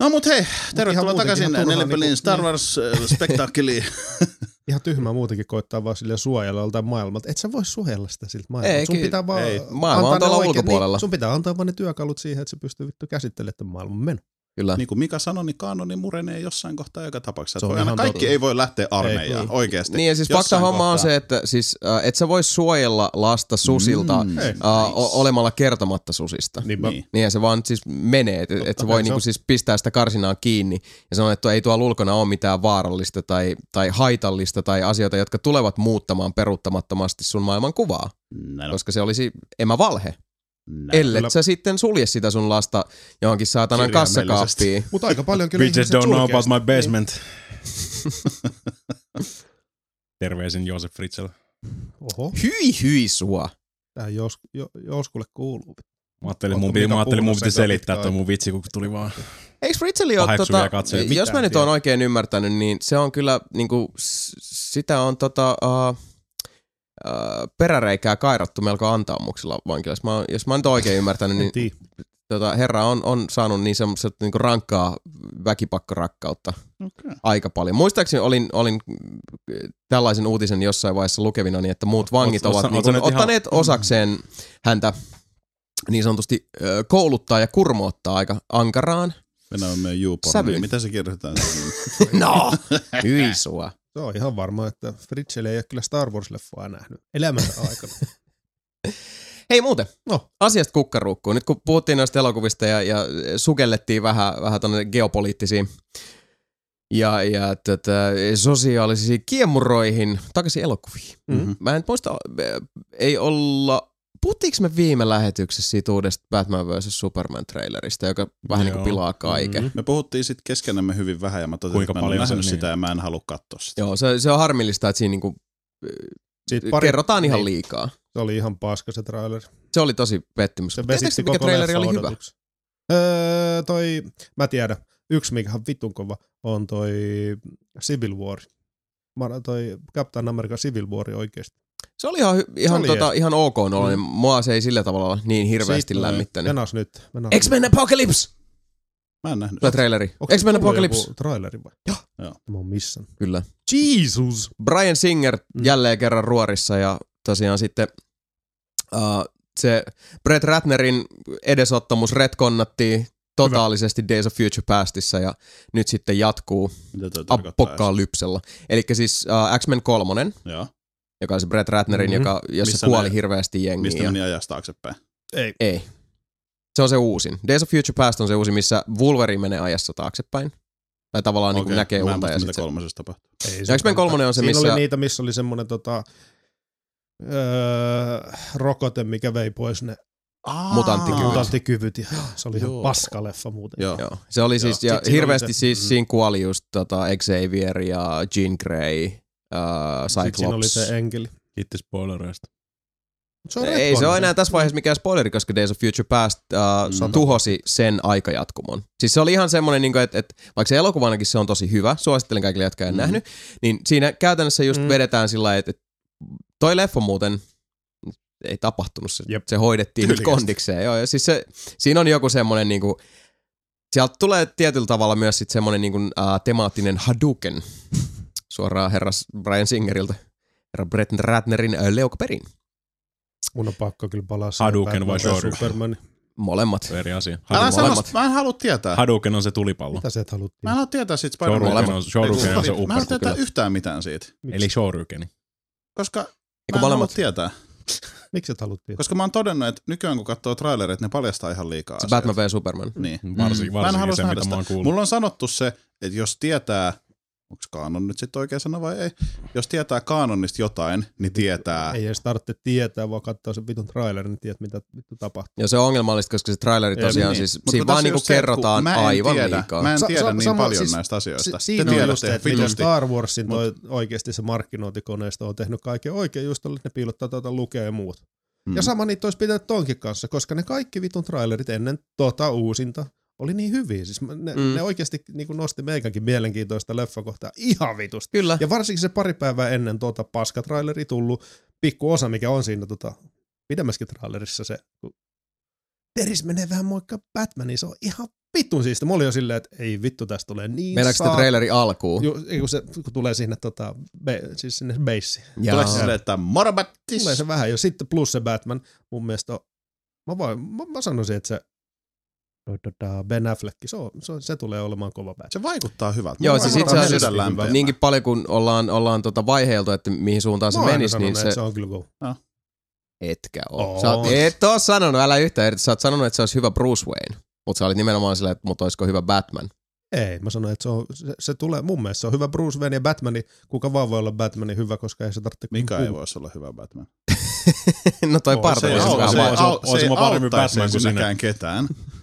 No mut hei, tervetuloa ihan muutenkin takaisin Nelipelin niinku- Star niin. Ihan tyhmä muutenkin koittaa vaan sille suojella joltain maailmalta. Et sä voi suojella sitä siltä maailmalta. Ei, sun pitää vaan ei. Maailma antaa on tuolla ulkopuolella. Niin, sun pitää antaa vaan ne työkalut siihen, että se pystyy vittu käsittelemään maailman meno. Kyllä. niin kuin Mika sanoi, niin kanoni murenee jossain kohtaa joka tapauksessa. Se on Voi aina, ihan kaikki totta. ei voi lähteä armeijaan, niin. oikeasti. Niin ja siis fakta homma on se, että siis, äh, et sä voi suojella lasta susilta Mm, Ei. äh, o- olemalla kertomatta susista. Niin, Niin. Niin se vaan siis menee, että et sä voi niinku siis pistää sitä karsinaa kiinni ja sanoa, että ei tuolla ulkona ole mitään vaarallista tai, tai haitallista tai asioita, jotka tulevat muuttamaan peruuttamattomasti sun maailman kuvaa, Näin on, koska se olisi emävalhe. Näin. Ellet Kyllä. sä sitten sulje sitä sun lasta johonkin saatanan kassakaappiin. Mutta aika paljon kyllä Bitches don't know about my basement. Terveisin Joosef Fritzl. Niin. Oho, Hyi hyi sua. tää jos, jo, joskulle kuuluu. Mä ajattelin, mun mä ajattelin, mun piti selittää tuo mun vitsi, kun tuli vaan. Eikö Fritzeli ole, tota, katsoja. jos mä nyt oon oikein ymmärtänyt, niin se on kyllä, niinku, s- sitä on tota, uh, peräreikää kairattu melko antaamuksilla vankilassa. Mä, jos mä nyt oon oikein ymmärtänyt, En niin tota, herra on, on saanut niin semmoista niinku rankkaa väkipakkorakkautta Okei. aika paljon. Muistaakseni olin, olin tällaisen uutisen jossain vaiheessa lukevina, niin että muut vangit ovat oot sä nyt ihan- ottaneet osakseen häntä niin sanotusti kouluttaa ja kurmoottaa aika ankaraan. Mennään meidän YouPorniin. Sävyyn. Mitä se kirjoitetaan? No, hyi sua. Se on ihan varma, että Fritzl ei ole kyllä Star Wars-leffaa nähnyt elämänsä aikana. Hei muuten, No. asiasta kukkaruukkuun. Nyt kun puhuttiin noista elokuvista ja, ja sukellettiin vähän, vähän tuonne geopoliittisiin ja, ja tätä, sosiaalisiin kiemuroihin takaisin elokuviin. Mhm. Mä en muista, ei olla, puhuttiinko me viime lähetyksessä siitä uudesta Batman vs. Superman trailerista, joka vähän niin kuin pilaa kaiken. Mhm. Me puhuttiin sitten keskenämme hyvin vähän ja mä totesin, Kuinka että mä en ole paljon se nähnyt niin? sitä ja mä en halua katsoa sitä. Joo, se, se on harmillista, että siinä niinku, Siitä kerrotaan ihan niin, liikaa. Se oli ihan paska se trailer. Se oli tosi pettymys. Se Tiedätkö, mikä koko traileri oli hyvä? Öö, toi, mä tiedän, yksi mikä on vitun kova on toi Civil War. Mar- toi Captain America Civil War oikeesti. Se oli ihan, ihan, oli tota, ihan ok oloinen. Mm. Mua se ei sillä tavalla niin hirveästi Siitä- lämmittänyt. Venas nyt. Venas X-Men Apocalypse! Mä en nähnyt. Tulee traileri. Onko X-Men Apocalypse. joku traileri vai? Joo. Joo. Mä oon missan. Kyllä. Jesus! Brian Singer Mm. jälleen kerran ruorissa ja tosiaan sitten uh, se Brett Ratnerin edesottamus retkonnattiin totaalisesti Days of Future Pastissa ja nyt sitten jatkuu apokkalypsella. Eli siis uh, X-Men 3, Joo. Joka on se Brett Ratnerin, Mhm. joka, jossa Missä kuoli ne- hirveästi jengiä. Mistä ja- meni ajasta taaksepäin? Ei. Ei. Se on se uusin. Days of Future Past on se uusi, missä Wolverine menee ajassa taaksepäin. Tai tavallaan niin Okei, näkee mä en unta muista, ja mitä sitten se... kolmosessa tapahtuu. Ei Ja X-Men 3 on se, Siinä missä- oli niitä, missä oli semmonen tota, öö, rokote, mikä vei pois ne Mutanttikyvyt. mutanttikyvyt. Ja se oli ihan paskaleffa muuten. Joo. Joo. Se oli siis, Joo. ja Sit siinä hirveästi se- siis mm. siinä kuoli just tota Xavier ja Jean Grey, uh, Sitten siinä oli Cyclops. se enkeli. Kiitti spoilereista. Se on Ei se ole enää tässä vaiheessa mikään spoileri, koska Days of Future Past uh, Mm. tuhosi sen aikajatkumon. Siis se oli ihan semmoinen, niin että, että vaikka se elokuvanakin se on tosi hyvä, suosittelen kaikille, jotka ei Mm. nähnyt, niin siinä käytännössä just Mm. vedetään sillä että, että toi leffa muuten ei tapahtunut, se, Jep. se hoidettiin nyt Tyylikästä. kondikseen. Joo, ja siis se, siinä on joku semmoinen niin kuin, sieltä tulee tietyllä tavalla myös sit semmoinen niin kuin, uh, temaattinen Hadouken suoraan herras Brian Singeriltä, herra Brett Ratnerin uh, leukaperin. Mun on pakko kyllä palaa siihen Hadouken vai Shoryuken? Superman. Molemmat. Eri asia. Älä Hadouken, sano, molemmat. mä en halua tietää. Hadouken on se tulipallo. Mitä sä et halua Mä en tietää? halua tietää siitä Spider-Man. on, Shouryuken on se Mä en halua tietää kyllä. yhtään mitään siitä. Miksi? Eli Shoryukeni. Koska mä Eikö en halua molemmat? tietää. Miksi et halua tietää? Koska mä oon todennut, että nykyään kun katsoo trailereita, ne paljastaa ihan liikaa Se asioita. Batman v Superman. Niin. Varsin, Mä en varsinkin halua se, mitä sitä. mä oon kuullut. Mulla on sanottu se, että jos tietää, onko kaanon nyt sitten oikea sana vai ei, jos tietää kaanonista jotain, niin tietää. Ei edes tarvitse tietää, vaan katsoa sen vitun trailerin, niin tiedät mitä vittu tapahtuu. Ja se on ongelmallista, koska se traileri tosiaan niin. siis, Mut siinä vaan niinku se, kerrotaan en aivan tiedä, liikaa. Mä en tiedä sa- niin sama- paljon siis näistä asioista. Si- siinä Te on tiedätte just se, että miten. Star Warsin toi oikeasti se markkinointikoneisto on tehnyt kaiken oikein just oli, että ne piilottaa tuota lukea ja muut. Mm. Ja sama niitä olisi pitänyt tonkin kanssa, koska ne kaikki vitun trailerit ennen tota uusinta oli niin hyviä. Siis ne, Mm. ne oikeasti niin nosti meikänkin mielenkiintoista leffakohtaa ihan vitusti. Kyllä. Ja varsinkin se pari päivää ennen tuota paskatraileri tullut pikku osa, mikä on siinä tota, pidemmäskin trailerissa se, kun Teris menee vähän moikka Batmanin, se on ihan vitun siisti. Mä olin jo silleen, että ei vittu, tästä tulee niin Meinaatko sitä traileri alkuun? Ju, kun se kun tulee sinne, tota, be, siis sinne beissiin. Tuleeko se silleen, että Morobattis? Tulee se vähän jo. Sitten plus se Batman, mun mielestä on, mä, voin, mä, mä sanoisin, että se tota, Ben Affleck, se, on, se, on- se tulee olemaan kova Batman. Se vaikuttaa hyvältä. Joo, siis itse asiassa. Niinkin paljon kun ollaan, ollaan tota vaiheiltu, että mihin suuntaan se Mä menisi, sanonut, niin se... että se on kyllä go. Etkä oo. Oo. Sä oot, et oo sanonut, älä yhtään eri. Sä oot sanonut, että se olisi hyvä Bruce Wayne. Mutta sä olit nimenomaan silleen, että mut olisiko hyvä Batman. Ei, mä sanoin, että se, on, se, se, tulee, mun mielestä se on hyvä Bruce Wayne ja Batmani, kuka vaan voi olla Batmanin hyvä, koska ei se tarvitse... Mikä ei voisi olla hyvä Batman? no toi Oo, parta se ei voisi au- vähän se, vaan- olisi- au, se olisi ei mä paremmin auttaisi Batman kuin sinä. sinäkään ketään. Se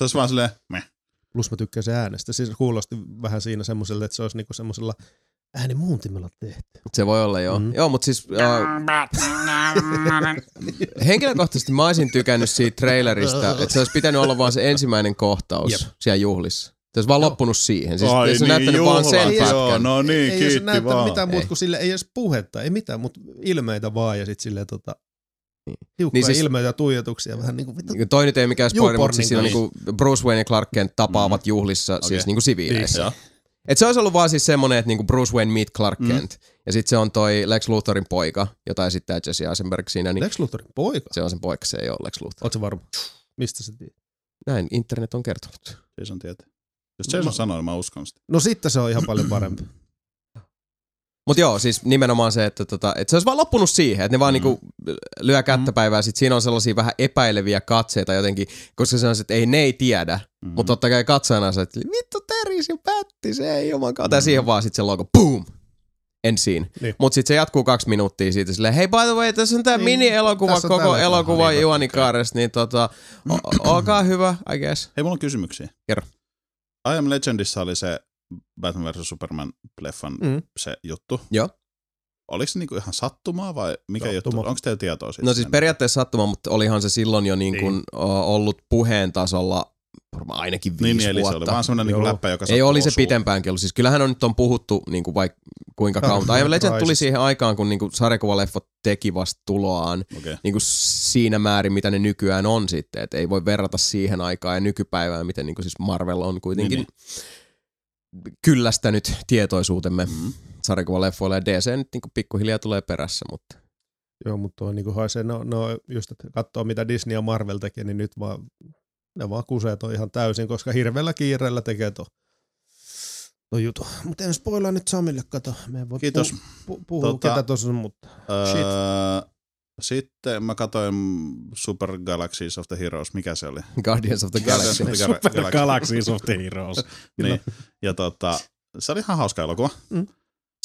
olisi vaan silleen, meh. Plus mä tykkään se äänestä. Siis se kuulosti vähän siinä semmoiselle, että se olisi niinku semmoisella äänimuuntimella tehty. Se voi olla, joo. Mm. Joo, mutta siis äh, henkilökohtaisesti mä olisin tykännyt siitä trailerista, että se olisi pitänyt olla vaan se ensimmäinen kohtaus Jep. siellä juhlissa. Se olisi vaan Joo. loppunut siihen. Siis Ai se niin, näyttänyt vaan sen juhlat, pätkän. joo, no niin, ei se kiitti näyttänyt vaan. mitään muuta Ei. kuin sille ei edes puhetta, ei mitään, mutta ilmeitä vaan ja sitten silleen tota, Niin. tiukkoja Niin niin siis- ilmeitä ja tuijotuksia vähän niinku vittu. Niin Toi nyt ei mikään spoileri, mutta siis siinä on kanssa. niinku Bruce Wayne ja Clark Kent tapaavat juhlissa, Okei. siis niinku siviileissä. Joo. Et se olisi ollut vaan siis semmonen, että niinku Bruce Wayne meet Clark Mm. Kent. Ja sitten se on toi Lex Luthorin poika, jota esittää Jesse Eisenberg siinä. Niin Lex Luthorin poika. se on sen poika, se ei ole Lex Luthor. Oletko varma? Mistä se tiedät? Näin internet on kertonut. Jason tietää. Jos Jason Mä- sanoo, niin mä uskon sitä. No sitten se on ihan paljon parempi. Mutta joo, siis nimenomaan se, että, tota, että se olisi vaan loppunut siihen, että ne vaan Mm. mm. niinku lyö kättäpäivää. Sitten siinä on sellaisia vähän epäileviä katseita jotenkin, koska se on se, että ei ne ei tiedä. Mm. Mutta totta kai katsojana se, että vittu terisin pätti, se ei oman kautta. Ja siihen vaan sitten se logo, boom, ensin. Niin. Mutta sitten se jatkuu kaksi minuuttia siitä silleen, hei by the way, tässä on tämä Niin, mini-elokuva koko tällä elokuvan tavalla, niin, juonikaaresta, niin tota, o- olkaa hyvä, I guess. Hei, mulla on kysymyksiä. Kerro. I Am Legendissa oli se Batman vs. Superman-leffan Mm. se juttu. Joo. Oliko se niinku ihan sattumaa vai mikä Sattuma. juttu? Onko teillä tietoa siitä? No siis periaatteessa sattuma, mutta olihan se silloin jo niin kuin Niin. o, ollut puheen tasolla varmaan ainakin viisi niin, niin, eli se vuotta. oli vaan semmoinen niinku läppä, joka Ei oli se pitempäänkin ollut. Siis kyllähän on nyt on puhuttu niin kuin vaikka kuinka Dark kauan. Mutta I Am Legend tuli siihen aikaan, kun niin kuin sarjakuvaleffot teki vasta tuloaan Okei. niin kuin siinä määrin, mitä ne nykyään on sitten. Et ei voi verrata siihen aikaan ja nykypäivään, miten niin kuin siis Marvel on kuitenkin Niin, kyllästänyt tietoisuutemme Mm. sarjakuvaleffoille. Ja DC nyt niin kuin pikkuhiljaa tulee perässä, mutta Joo, mutta tuo niinku haisee, no, no just, että katsoo mitä Disney ja Marvel tekee, niin nyt vaan, ne vaan kuseet on ihan täysin, koska hirveällä kiireellä tekee to, to jutu. Mutta en spoilaa nyt Samille, kato. Me voi Kiitos. Pu, pu, puhua, Tota- ketä tuossa on, mutta Öö, sitten mä katsoin Super Galaxies of the Heroes. Mikä se oli? Guardians of the Guardians Galaxy. of the Super Galaxies of the Heroes. Niin. Ja tota, se oli ihan hauska elokuva. Mm.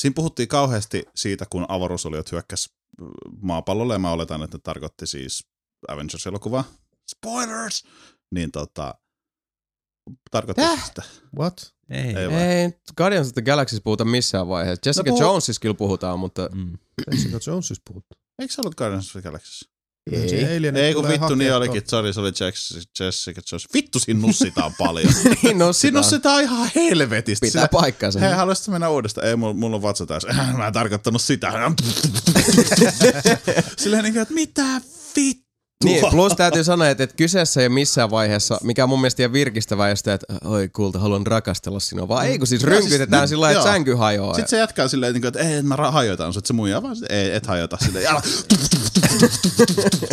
Siinä puhuttiin kauheasti siitä, kun avaruusoliot hyökkäs äh, maapallolle, ja mä oletan, että ne tarkoitti siis Avengers-elokuvaa. Spoilers! Niin tota, tarkoitti Häh? sitä. what? Ei. Ei? Ei, Guardians of the Galaxy puhuta missään vaiheessa. Jessica No puhu- Jonesissa kyllä puhutaan, mutta Mm. Jessica Jonesista puhuttu. Eikö se ollut Guardians of the Galaxy? Ei. Se alien Ei kun vittu, niin olikin. Sorry, se oli Jessica, Jones. Vittu, siinä nussitaan paljon. niin no siinä nussitaan ihan helvetisti. Pitää Sillä- paikkaansa. Hei, haluaisitko mennä uudestaan? Ei, mulla, mulla on vatsa täys. Mä en tarkoittanut sitä. Silleen niin kuin, että mitä vittu? Niin, plus täytyy sanoa, että, että kyseessä ei ole missään vaiheessa, mikä on mun mielestä ihan virkistävää, että oi kulta, haluan rakastella sinua, vaan ei kun siis Joo, rynkytetään siis- sillä lailla, että sänky hajoaa. Sitten se jatkaa silleen, niin kuin, että ei, että mä hajotan sut, se muija vaan, ei, et hajota sitä. Ja,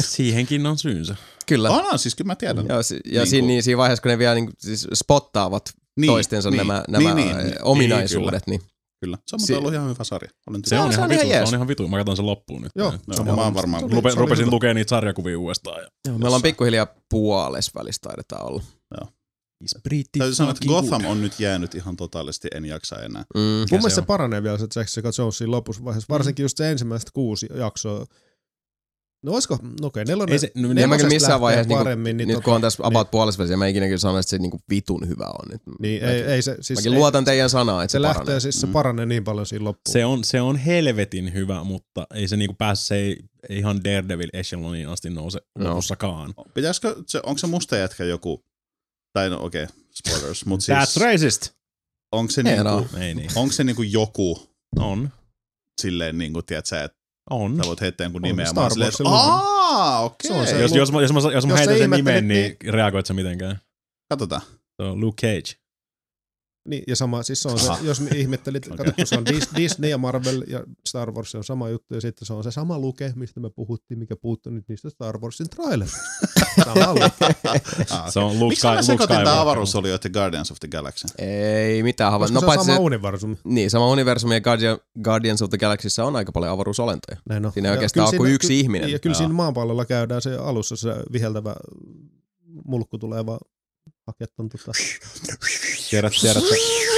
Siihenkin on syynsä. Kyllä. on, on, siis kyllä mä tiedän. Joo, si- ja Niin siinä, niin, siinä vaiheessa, kun ne vielä niin, siis spottaavat Niin, toistensa niin, nämä, nämä niin, niin, niin, niin, ominaisuudet, niin, Kyllä. Se on Si- ollut ihan hyvä sarja. Olen Se on, se ihan on vitu, ihan se jees. on ihan vitu. Mä katson sen loppuun nyt. Joo, No, sama mä varmaan... Se oli rupesin lukemaan niitä sarjakuvia uudestaan. Ja... joo, me ollaan pikkuhiljaa puolessa välissä taidetaan olla. Täytyy sanoa, että Gotham on nyt jäänyt ihan totaalisesti, en jaksa enää. Mm. Mun mielestä se se on? paranee vielä se Jessica Jonesin lopussa vaiheessa, varsinkin just se ensimmäiset kuusi jaksoa. No olisiko, no okei, nelonen, Ei se, no, En mä kyllä nelosesta missään vaiheessa, niinku, paremmin, niin nyt tota- kun on tässä niin. about puolessa välissä, mä ikinä kyllä sanoa, että se niinku vitun hyvä on nyt. Niin, Mäkin- ei, ei se, siis Mäkin ei, luotan teidän sanaan, että se se, lähtee, paranee. siis se Mm. paranee niin paljon siinä loppuun. se, on, se on helvetin hyvä, mutta ei se niinku pääse, se ei, ei ihan Daredevil echeloniin asti nouse No. lopussakaan. Pitäisikö, se, onko se musta jätkä joku, tai no okei, okay, spoilers, mutta That's siis racist! onko se, Ei niinku, no. Ei niin. onko se niinku joku On. silleen niinku, tiedätkö, että On. sä voit heittää jonkun On nimeä. Star vaan silleen. Aa, okei. Se on se Okay. Jos, jos, jos, mä, jos mä Jos heitän sen nimen, niin reagoit sä mitenkään? Katsotaan. Se on Luke Cage. Niin, ja sama, siis se on se, jos me ihmettelit, okay. kato, kun se on Dis- Disney ja Marvel ja Star Wars, se on sama juttu, ja sitten se on se sama luke, mistä me puhuttiin, mikä puuttui nyt niistä Star Warsin trailerista. sama luke. Ah, Se on Luke, Miksi sekoitin tää Skywalker. avaruusolio ja Guardians of the Galaxy? Ei mitään havaintoa. Koska No se on sama se, universumi. niin, sama universumi ja Guardian, Guardians of the Galaxyssä on aika paljon avaruusolentoja. Näin on. Siinä ei Ja oikeastaan kyllä ole kuin yksi ky- ihminen. Ja kyllä siinä maapallolla käydään se alussa se viheltävä mulkku tuleva paketon tota. Tiedät, tiedät,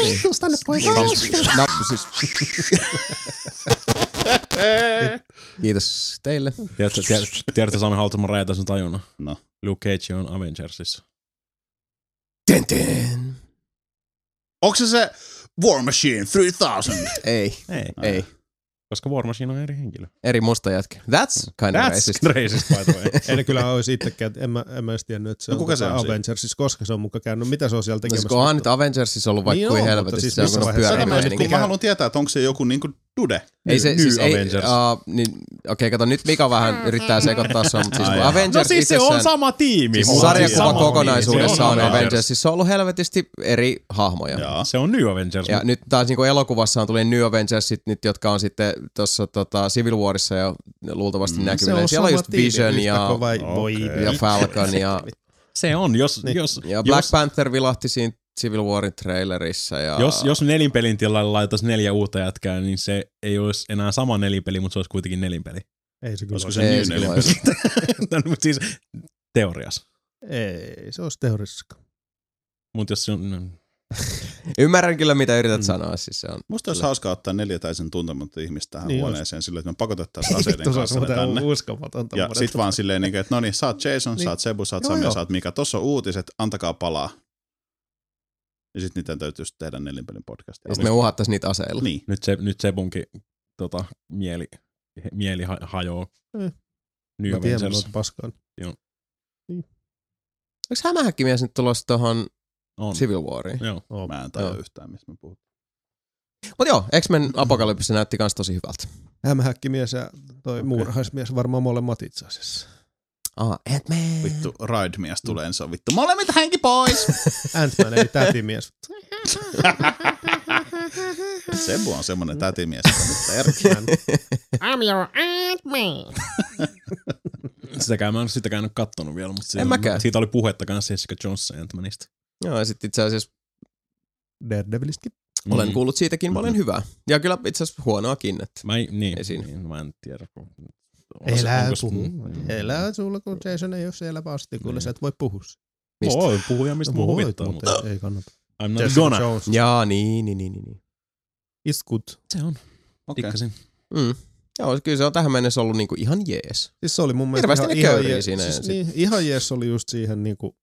Niin. Tus tänne poika. No, siis. Kiitos teille. tiedätkö, tiedätkö, Sami Haltamo räjätä sen tajunnan? No. Luke Cage on Avengersissa. Ten, ten. Onko se se War Machine 3000? Ei, Ei. ei. Koska War Machine on eri henkilö. Eri musta jätkä. That's kind of That's racist. racist, by the way. Ne kyllä olisi itsekään, en mä, en mä edes tiennyt, että se No on, kuka se tota on siinä? Avengersissa, koska se on mukaan käynyt. Mitä se on siellä No, tekemässä? kun onhan nyt Avengersissa ollut vaikka Niin kuin on, helvetissä, siis se on missä kun vaiheessa- mä haluan tietää, että onko se joku niinku dude. Ei se, New siis ei, Avengers. uh, niin, okei, okay, kato, nyt Mika vähän yrittää sekoittaa se, mutta siis Ai jaa. Avengers No siis se on sama tiimi. siis on sarjakuva kokonaisuudessa tiimi. on Se Avengersissa on ollut helvetisti eri hahmoja. Joo. Se on New Avengers. Ja nyt taas niin elokuvassa on tuli New Avengersit nyt, jotka on sitten tuossa tota, Civil Warissa jo luultavasti mm, Se näkyvillä. on Siellä on just tiimi, Vision ja, voi ja. Falcon ja, Se on, jos, Niin. jos, ja Black jos, Panther vilahti siinä Civil Warin trailerissa. Ja, jos, jos nelinpelin tilalle laitaisi neljä uutta jätkää, niin se ei olisi enää sama nelinpeli, mutta se olisi kuitenkin nelinpeli. Ei se kyllä Olisiko olisi. se Ei, kyllä nelinpeli? olisi. mutta siis teoriassa. Ei, se olisi teoriassa. Mutta jos se on, no, Ymmärrän kyllä, mitä yrität Mm. sanoa. Siis se on, Musta olisi hauskaa ottaa neljä täysin tuntematta ihmistä tähän Niin huoneeseen silleen, että me pakotettaisiin aseiden kanssa ne tänne. uskomatonta. Ja sit vaan silleen, niin, että no niin, sä oot Jason, Niin. sä oot Sebu, sä oot Sami, sä oot Mika. Tossa on uutiset, antakaa palaa. Ja sit niitä täytyy sit tehdä nelinpelin podcast. ja sitten me uhattaisiin niitä aseilla. Niin. nyt, se, nyt Sebunkin tota, mieli, mieli ha- hajoaa. Mm. New Mä tiedän, Avengers. noita paskaan. Onko hämähäkkimies nyt tulossa tuohon On. Civil Wariin? Joo. Oh. Mä en tajua Joo. yhtään, mistä me puhutaan. Mutta joo, X-Men Apocalypse näytti kans tosi hyvältä. Hämähäkkimies ja toi okay. muurahaismies varmaan molemmat itse asiassa. Ah, Ant-Man. Vittu, Ride-mies tulee, niin se on vittu. Molemmit hänki pois! Ant-Man eli tätimies. Sebu on semmonen tätimies, että nyt perkele. I'm your Ant-Man. Sitäkään mä en ole sitäkään nyt kattonut vielä, mutta siitä, En mäkään. siitä oli puhetta kanssa Jessica Jones ja Ant-Manista. Joo, ja sitten itse asiassa Daredevilistäkin. Mm. olen kuullut siitäkin paljon hyvää. Ja kyllä itse asiassa huonoakin. Että Mä, ei- niin, niin, mä en tiedä. kun- se- Elää onko puhu. mm. Elää sulla, kun Jason ei ole siellä vastikuulla, Niin. sä et voi puhua. mistä? Voi puhuja, mistä No mua voit, huvittaa, mutta mutta ei kannata. I'm not Jessica gonna. Jones. Jaa, niin, niin, niin, niin. niin. It's good. Se on. Okei. Tikkasin. Mm. Joo, kyllä se on tähän mennessä ollut niinku ihan jees. Siis se oli mun mielestä Hirveästi ihan, ne ihan, jees, siinä siis niin, ihan jees oli just siihen niinku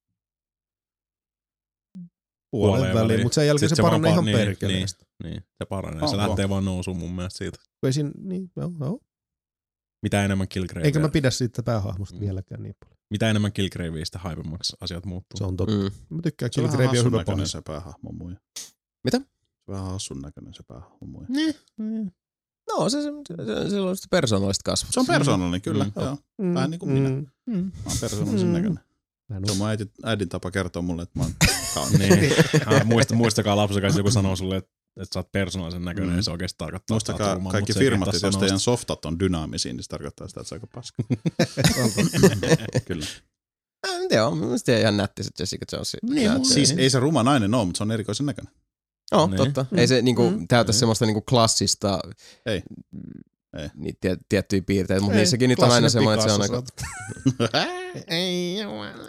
puolen väliin, väliin. mutta sen jälkeen se, se paranee vaan ihan niin, perkeleesti. Niin, se paranee. On, se lähtee vaan nousuun mun mielestä siitä. Ei siinä, niin, joo, joo. Mitä enemmän Killgrave, Eikä mä pidä siitä päähahmosta Mm. vieläkään niin paljon. mitä enemmän Killgravea, sitä haipemmaksi asiat muuttuu. Se on totta. Mm. Mä tykkään Se on vähän Killgrave on hassun hyvä näköinen pahis. se päähahmo muija. Mitä? Se on vähän hassun näköinen se päähahmo muija. Niin, niin. No se, se, se, se on sitä persoonallista kasvua. Se on persoonallinen, kyllä. Mm. Joo. Vähän niin kuin minä. Mm. Mm. Mä oon persoonallisen Mm. näköinen. Se on mun äidin, äidin tapa kertoa mulle, että mä oon kaunis. Niin. Ah, muista, muistakaa lapsena, jos joku sanoo sulle, että, että sä oot persoonallisen näköinen, Mm. niin se oikeasti tarkoittaa. Muistakaa rumma, kaikki ei firmat, että jos teidän softat on dynaamisia, niin se tarkoittaa sitä, että se on aika paska. Kyllä. Äh, en tiedä, on mielestäni ihan nätti se Jessica Jones. Niin, näyttelijä. Siis ei se ruma nainen ole, mutta se on erikoisen näköinen. No, Niin. totta. Ei se niinku Mm. täytä Niin. semmoista niinku klassista Ei. Ei. Niitä tie, tiettyjä piirteitä, mutta Ei, niissäkin niitä on aina semmoinen, että se on aika... Ei,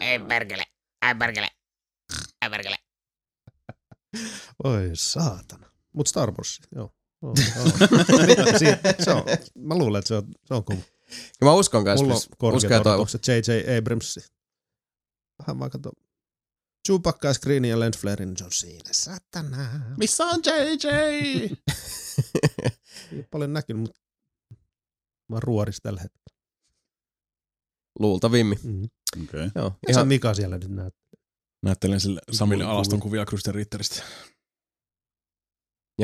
ei perkele, ei perkele, ei perkele. Oi saatana. Mut Star Wars, joo. joo, joo. Se on, mä luulen, että se on, se on kova. Ja mä uskon kanssa, Mulla on korkeat odotukset J.J. Abramsi. Vähän vaan kato. Chewbacca, Screen ja Lens Flarein on siinä. Satana. Missä on JJ? Ei paljon näkynyt, mutta mä ruoris tällä hetkellä. Luultavimmin. Mm. Okei. Joo, Ihan Mika siellä nyt näyttää. Näyttelen sille Samille alaston kuvia Krysten Ritteristä.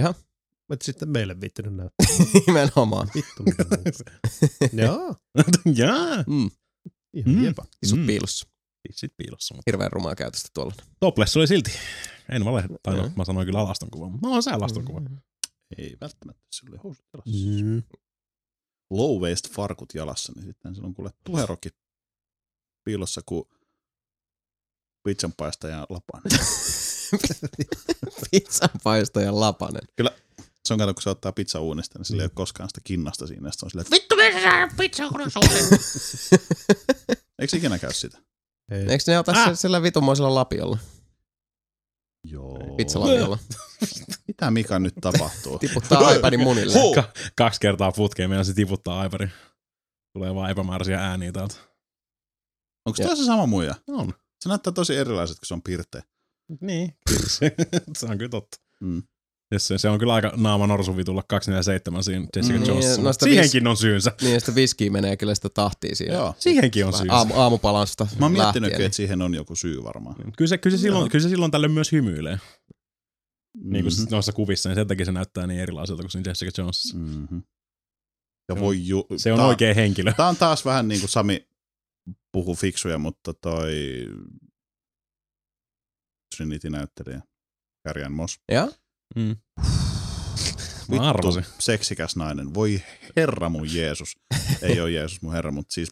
Mä et sitten meille viittinyt näyttää. nimenomaan. Vittu mitä Joo, Jaa. Mm, ihan Mm. jepa. isut Mm. piilossa. Sitten piilossa. Mutta Hirveän rumaa käytöstä tuolla. topless oli silti. En vale, tai no, Mm. mä sanoin kyllä alaston kuva, mutta no on se alaston kuva. Ei välttämättä, sillä oli housut jalassa. Mm. Low waist farkut jalassa, niin sitten sillä on kuule tuherokki piilossa kuin pizzanpaistaja lapanen. Pizzanpaistajan lapanen. Se on kato, kun se ottaa pizza uunista, niin sillä ei ole koskaan sitä kinnasta siinä. Ja sit on silleen, että Vittu, missä sä pizza kun on suunnilleen? eikö se ikinä käy sitä? Ei. Eikö ne ota ah. sillä vitumoisella lapiolla? Joo. Pizzalapiolla. Mitä Mika nyt tapahtuu? Tiputtaa iPadin munille. Huh. Ka- kaksi kertaa putkeen meidän se tiputtaa aipari. Tulee vaan epämääräisiä ääniä täältä. Onko tämä se sama muija? On. Se näyttää tosi erilaiset, kun se on pirteä. Niin. Kyllä se, se on kyllä totta. Mm. Yes, se, se on kyllä aika naama norsuvitulla 247 siinä Jessica Mm. Jones. Niin, noista Siihenkin on syynsä. Niin, sitä viskiä menee kyllä sitä tahtia siihen. Joo. Siihenkin on syynsä. Aamu, aamupalansta Mä oon miettinyt, lähtien, että siihen on joku syy varmaan. Kyllä se, kyllä, se silloin, kyllä se silloin tällöin myös hymyilee. Niin kuin Mhm. noissa kuvissa, niin sen takia se näyttää niin erilaiselta kuin siinä Jessica Jonesissa. Mhm. Ja Se on- voi ju- Se on tää- oikea henkilö. Tää on taas vähän niin kuin Sami puhuu fiksuja, mutta toi Trinity-näyttelijä, Kärjän Moss. Ja? Mm. Mä arvasin. seksikäs nainen. Voi herra mun Jeesus. Ei ole Jeesus mun herra, mutta siis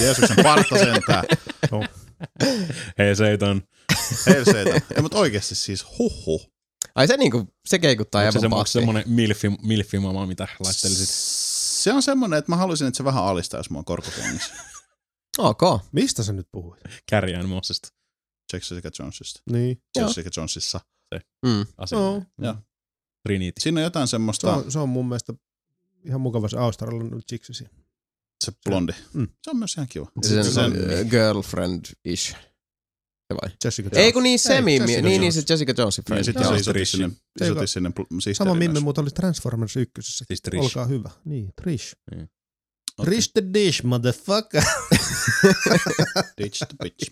Jeesuksen parta sentään. Hei Seitan. Helseitä. Ei, mutta oikeasti siis huhhuh. Ai se niinku, se keikuttaa Onko se semmo, pahti. semmonen milfi, milfimama, mitä laittelisit? Se on semmonen, että mä haluaisin, että se vähän alistaisi mua korkokengissä. Ok. Mistä sä nyt puhuit? Kärjään Mossista. Jessica Jonesista. Niin. Joo. Jessica Jonesissa. Mm. Asia. No, Joo. Trinity. Siinä on jotain se, semmoista, on, se on mun mielestä ihan mukava se australialainen chiksi siinä. se blondi. Mm. Se on myös ihan kiva. Se, Se- se on girlfriend-ish. Se vai? Jessica Ei Jones. kun niin semi, Jessica niin, niin Jones. se Jessica Niin, friend. sitten Joo. se isotti Trish. sinne, Se, joka- sinne pl- Sama Mimme muuten oli Transformers ykkösessä. Siis Trish. Olkaa hyvä. Niin, Trish. Okei. Trish the dish, motherfucker. Ditch the bitch.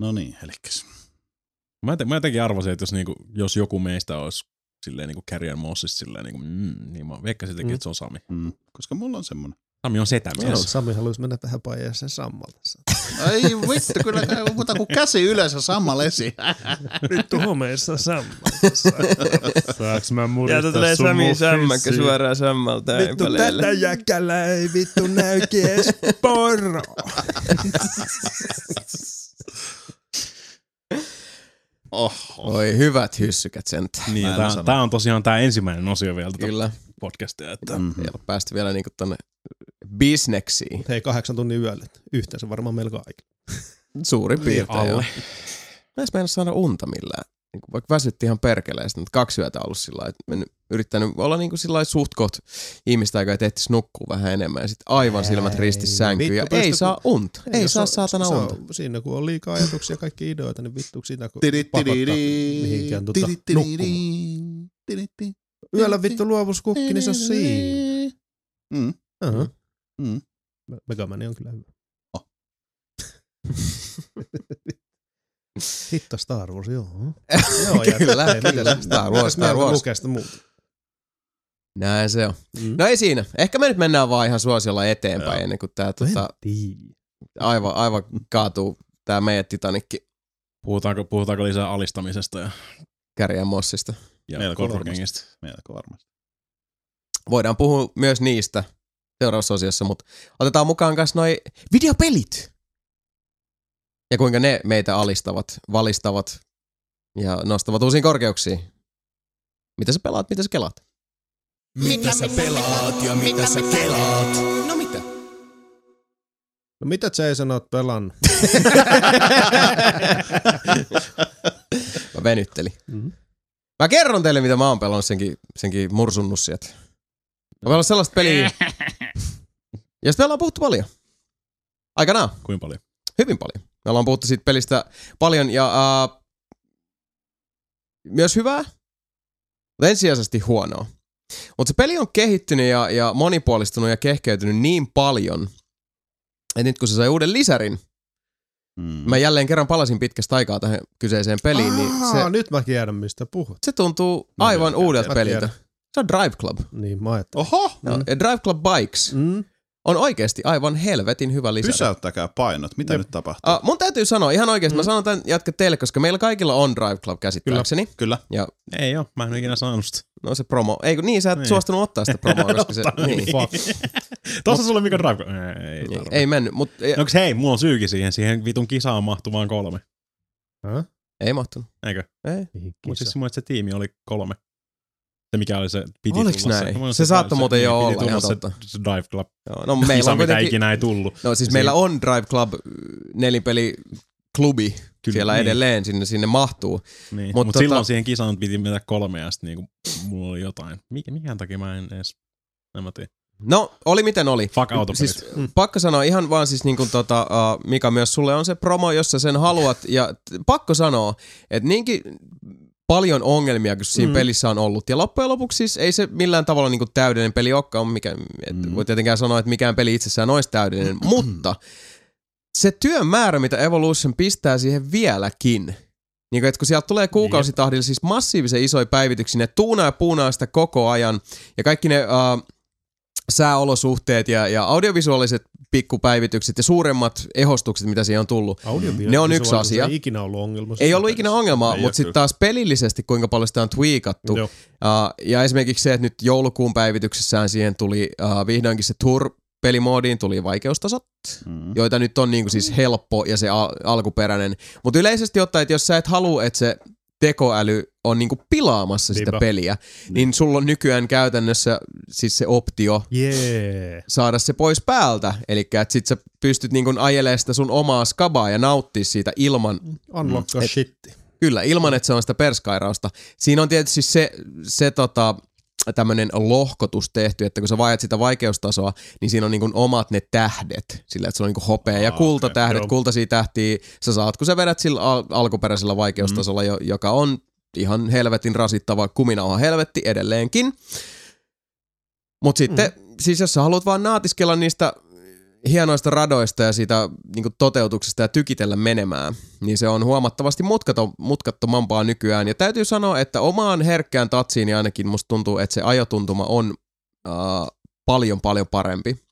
No niin, elikkäs. Mä, te, mä jotenkin arvasin, että jos, niinku, jos joku meistä olisi silleen niinku Carrier Mossista silleen niinku, mm, niin mä veikkasin jotenkin, Mm. että se on Sami. Mm, koska mulla on semmonen. Sami on setä Sano, mies. Sami haluaisi mennä tähän paijaseen sammalta. Ei vittu, kyllä muuta kuin käsi ylös ja samma lesi. Vittu homeissa sammalta. Saaks mä Ja tulee Sami Sämmäkkä suoraan sammalta Vittu tätä jäkälä ei vittu näy poro. Oh, Oi hyvät hyssykät sentään. Niin, Mä en tää, sano. tää, on tosiaan tää ensimmäinen osio vielä tätä Kyllä. podcastia. Että mm-hmm. Ei ole päästy vielä niinku tonne bisneksiin. Hei, kahdeksan tunnin yölle. Yhteensä varmaan melko aika. Suurin piirtein. alle. Mä en saada unta millään. Niin kuin vaikka väsytti ihan perkeleesti, mutta kaksi yötä ollut sillä lailla, että mennyt, yrittänyt olla niin kuin sillä lailla suht koht ihmistä, joka ehtis nukkuu vähän enemmän ja sitten aivan silmät ristissä sänkyyn ja ei saa unta. Ei, saa saatana unta. Siinä kun on liikaa ajatuksia ja kaikki ideoita, niin vittu sitä kun pakottaa mihinkään tota, nukkumaan. Yöllä vittu luovuuskukki, niin se on siinä. Mm. Uh-huh. Mm. Megamani on kyllä hyvä. Oh. Hitto Star Wars, joo. Kyllä, hei, mitäs- kyllä. Star Wars, Star Wars. lukee sitä muuta? Näin se on. Mm. No ei siinä. Ehkä me nyt mennään vaan ihan suosiolla eteenpäin Joo. ennen kuin tää tota, aivan, aivan kaatuu tää meidän Titanikki Puhutaanko, puhutaanko lisää alistamisesta ja, kärjän mossista. ja Melko korkokengistä? Melko varmasti. Voidaan puhua myös niistä seuraavassa osiossa, mutta otetaan mukaan myös noi videopelit. Ja kuinka ne meitä alistavat, valistavat ja nostavat uusiin korkeuksiin. Mitä sä pelaat, mitä sä kelaat? Mitä sä pelaat ja mitä sä kelaat? No mitä? No mitä Jason oot pelannut? Mä venyttelin. Mhm. Mä kerron teille, mitä mä oon pelannut senkin, senkin mursunnut sieltä. Mä pelannut sellaista peliä, josta me ollaan puhuttu paljon. Aikanaan. Kuinka paljon? Hyvin paljon. Me ollaan puhuttu siitä pelistä paljon ja uh, myös hyvää, mutta ensisijaisesti huonoa. Mutta se peli on kehittynyt ja, ja monipuolistunut ja kehkeytynyt niin paljon, että nyt kun se sai uuden lisärin, Mm. mä jälleen kerran palasin pitkästä aikaa tähän kyseiseen peliin, niin Aa, se, nyt mä tiedän mistä puhut. se tuntuu Mä aivan tiedän, uudelta peliltä. tiedän. Se on Drive Club. Niin mä ajattelin. Oho! No, ja Drive Club Bikes Mm. On oikeasti aivan helvetin hyvä lisäri. Pysäyttäkää painot. Mitä Jep. nyt tapahtuu? Uh, mun täytyy sanoa ihan oikeasti, Mm. mä sanon tämän jätkä teille, koska meillä kaikilla on Drive Club käsittääkseni. Kyllä. Ja Ei oo, mä en ikinä sanonut sitä. no se promo, ei kun niin, sä et Niin. suostunut ottaa sitä promoa, koska se, niin, Fuck. Tossa sulla mikä drive. Ei, niin, tarvi. ei mennyt, mutta No, onks hei, mulla on syykin siihen. Siihen vitun kisaan mahtuu vaan kolme. Häh? ei mahtunut. Eikö? Ei. Mutta siis mun mielestä se tiimi oli kolme. Se mikä oli se, piti Oliks tulla näin? Se, Mun Se saattoi muuten jo olla, ihan se, totta. se Drive Club Joo, no meillä kisa, on mitä kuitenkin, ikinä ei tullut. no siis Ja meillä on Drive Club äh, nelipeli klubi Kyllä, siellä niin. edelleen, sinne, sinne mahtuu. Niin. Mut Mutta Mut tota- silloin siihen kisaan piti mennä kolme ja sitten niinku, mulla oli jotain. Mikä, mikä takia mä en edes, en mä tiedä. No, oli miten oli. Fuck autopelit. Siis pakko sanoa ihan vaan siis niin kuin tota, uh, Mika myös sulle on se promo, jos sä sen haluat. Ja t- pakko sanoa, että niinkin paljon ongelmia, kun siinä Mm. pelissä on ollut. Ja loppujen lopuksi siis ei se millään tavalla niin kuin täydellinen peli olekaan. Mikä, et Mm. Voi tietenkään sanoa, että mikään peli itsessään olisi täydellinen. mutta se työn määrä, mitä Evolution pistää siihen vieläkin, niin kuin, että kun sieltä tulee kuukausitahdilla siis massiivisen isoja päivityksiä, ne tuunaa ja puunaa sitä koko ajan, ja kaikki ne uh, sääolosuhteet ja, ja audiovisuaaliset pikkupäivitykset ja suuremmat ehostukset, mitä siihen on tullut. Ne on yksi asia. Ei ikinä ollut ongelma. Ei ollut ikinä ongelmaa, Ei mutta sitten taas pelillisesti, kuinka paljon sitä on tweakattu. Joo. Uh, ja esimerkiksi se, että nyt joulukuun päivityksessään siihen tuli uh, vihdoinkin se tour pelimoodiin tuli vaikeustasot, Mm. joita nyt on niinku siis helppo ja se al- alkuperäinen. Mutta yleisesti ottaen, että jos sä et halua, että se tekoäly on niinku pilaamassa sitä Niinpä. peliä, niin sulla on nykyään käytännössä siis se optio Jee. saada se pois päältä. Eli että sit sä pystyt niinku ajelemaan sitä sun omaa skabaa ja nauttia siitä ilman, Unlocka Et- shitti. kyllä, ilman että se on sitä perskairausta. Siinä on tietysti se, se tota, tämmöinen lohkotus tehty, että kun sä vajat sitä vaikeustasoa, niin siinä on niinku omat ne tähdet, sillä että sulla on niinku hopea ja kultatähdet, joo. kultaisia tähtiä sä saat, kun sä vedät sillä al- alkuperäisellä vaikeustasolla, jo, joka on ihan helvetin rasittava kuminauha helvetti edelleenkin. Mutta sitten, mm. siis jos sä haluat vaan naatiskella niistä hienoista radoista ja siitä niin toteutuksesta ja tykitellä menemään, niin se on huomattavasti mutkato, mutkattomampaa nykyään. Ja täytyy sanoa, että omaan herkkään tatsiini ainakin musta tuntuu, että se ajotuntuma on äh, paljon paljon parempi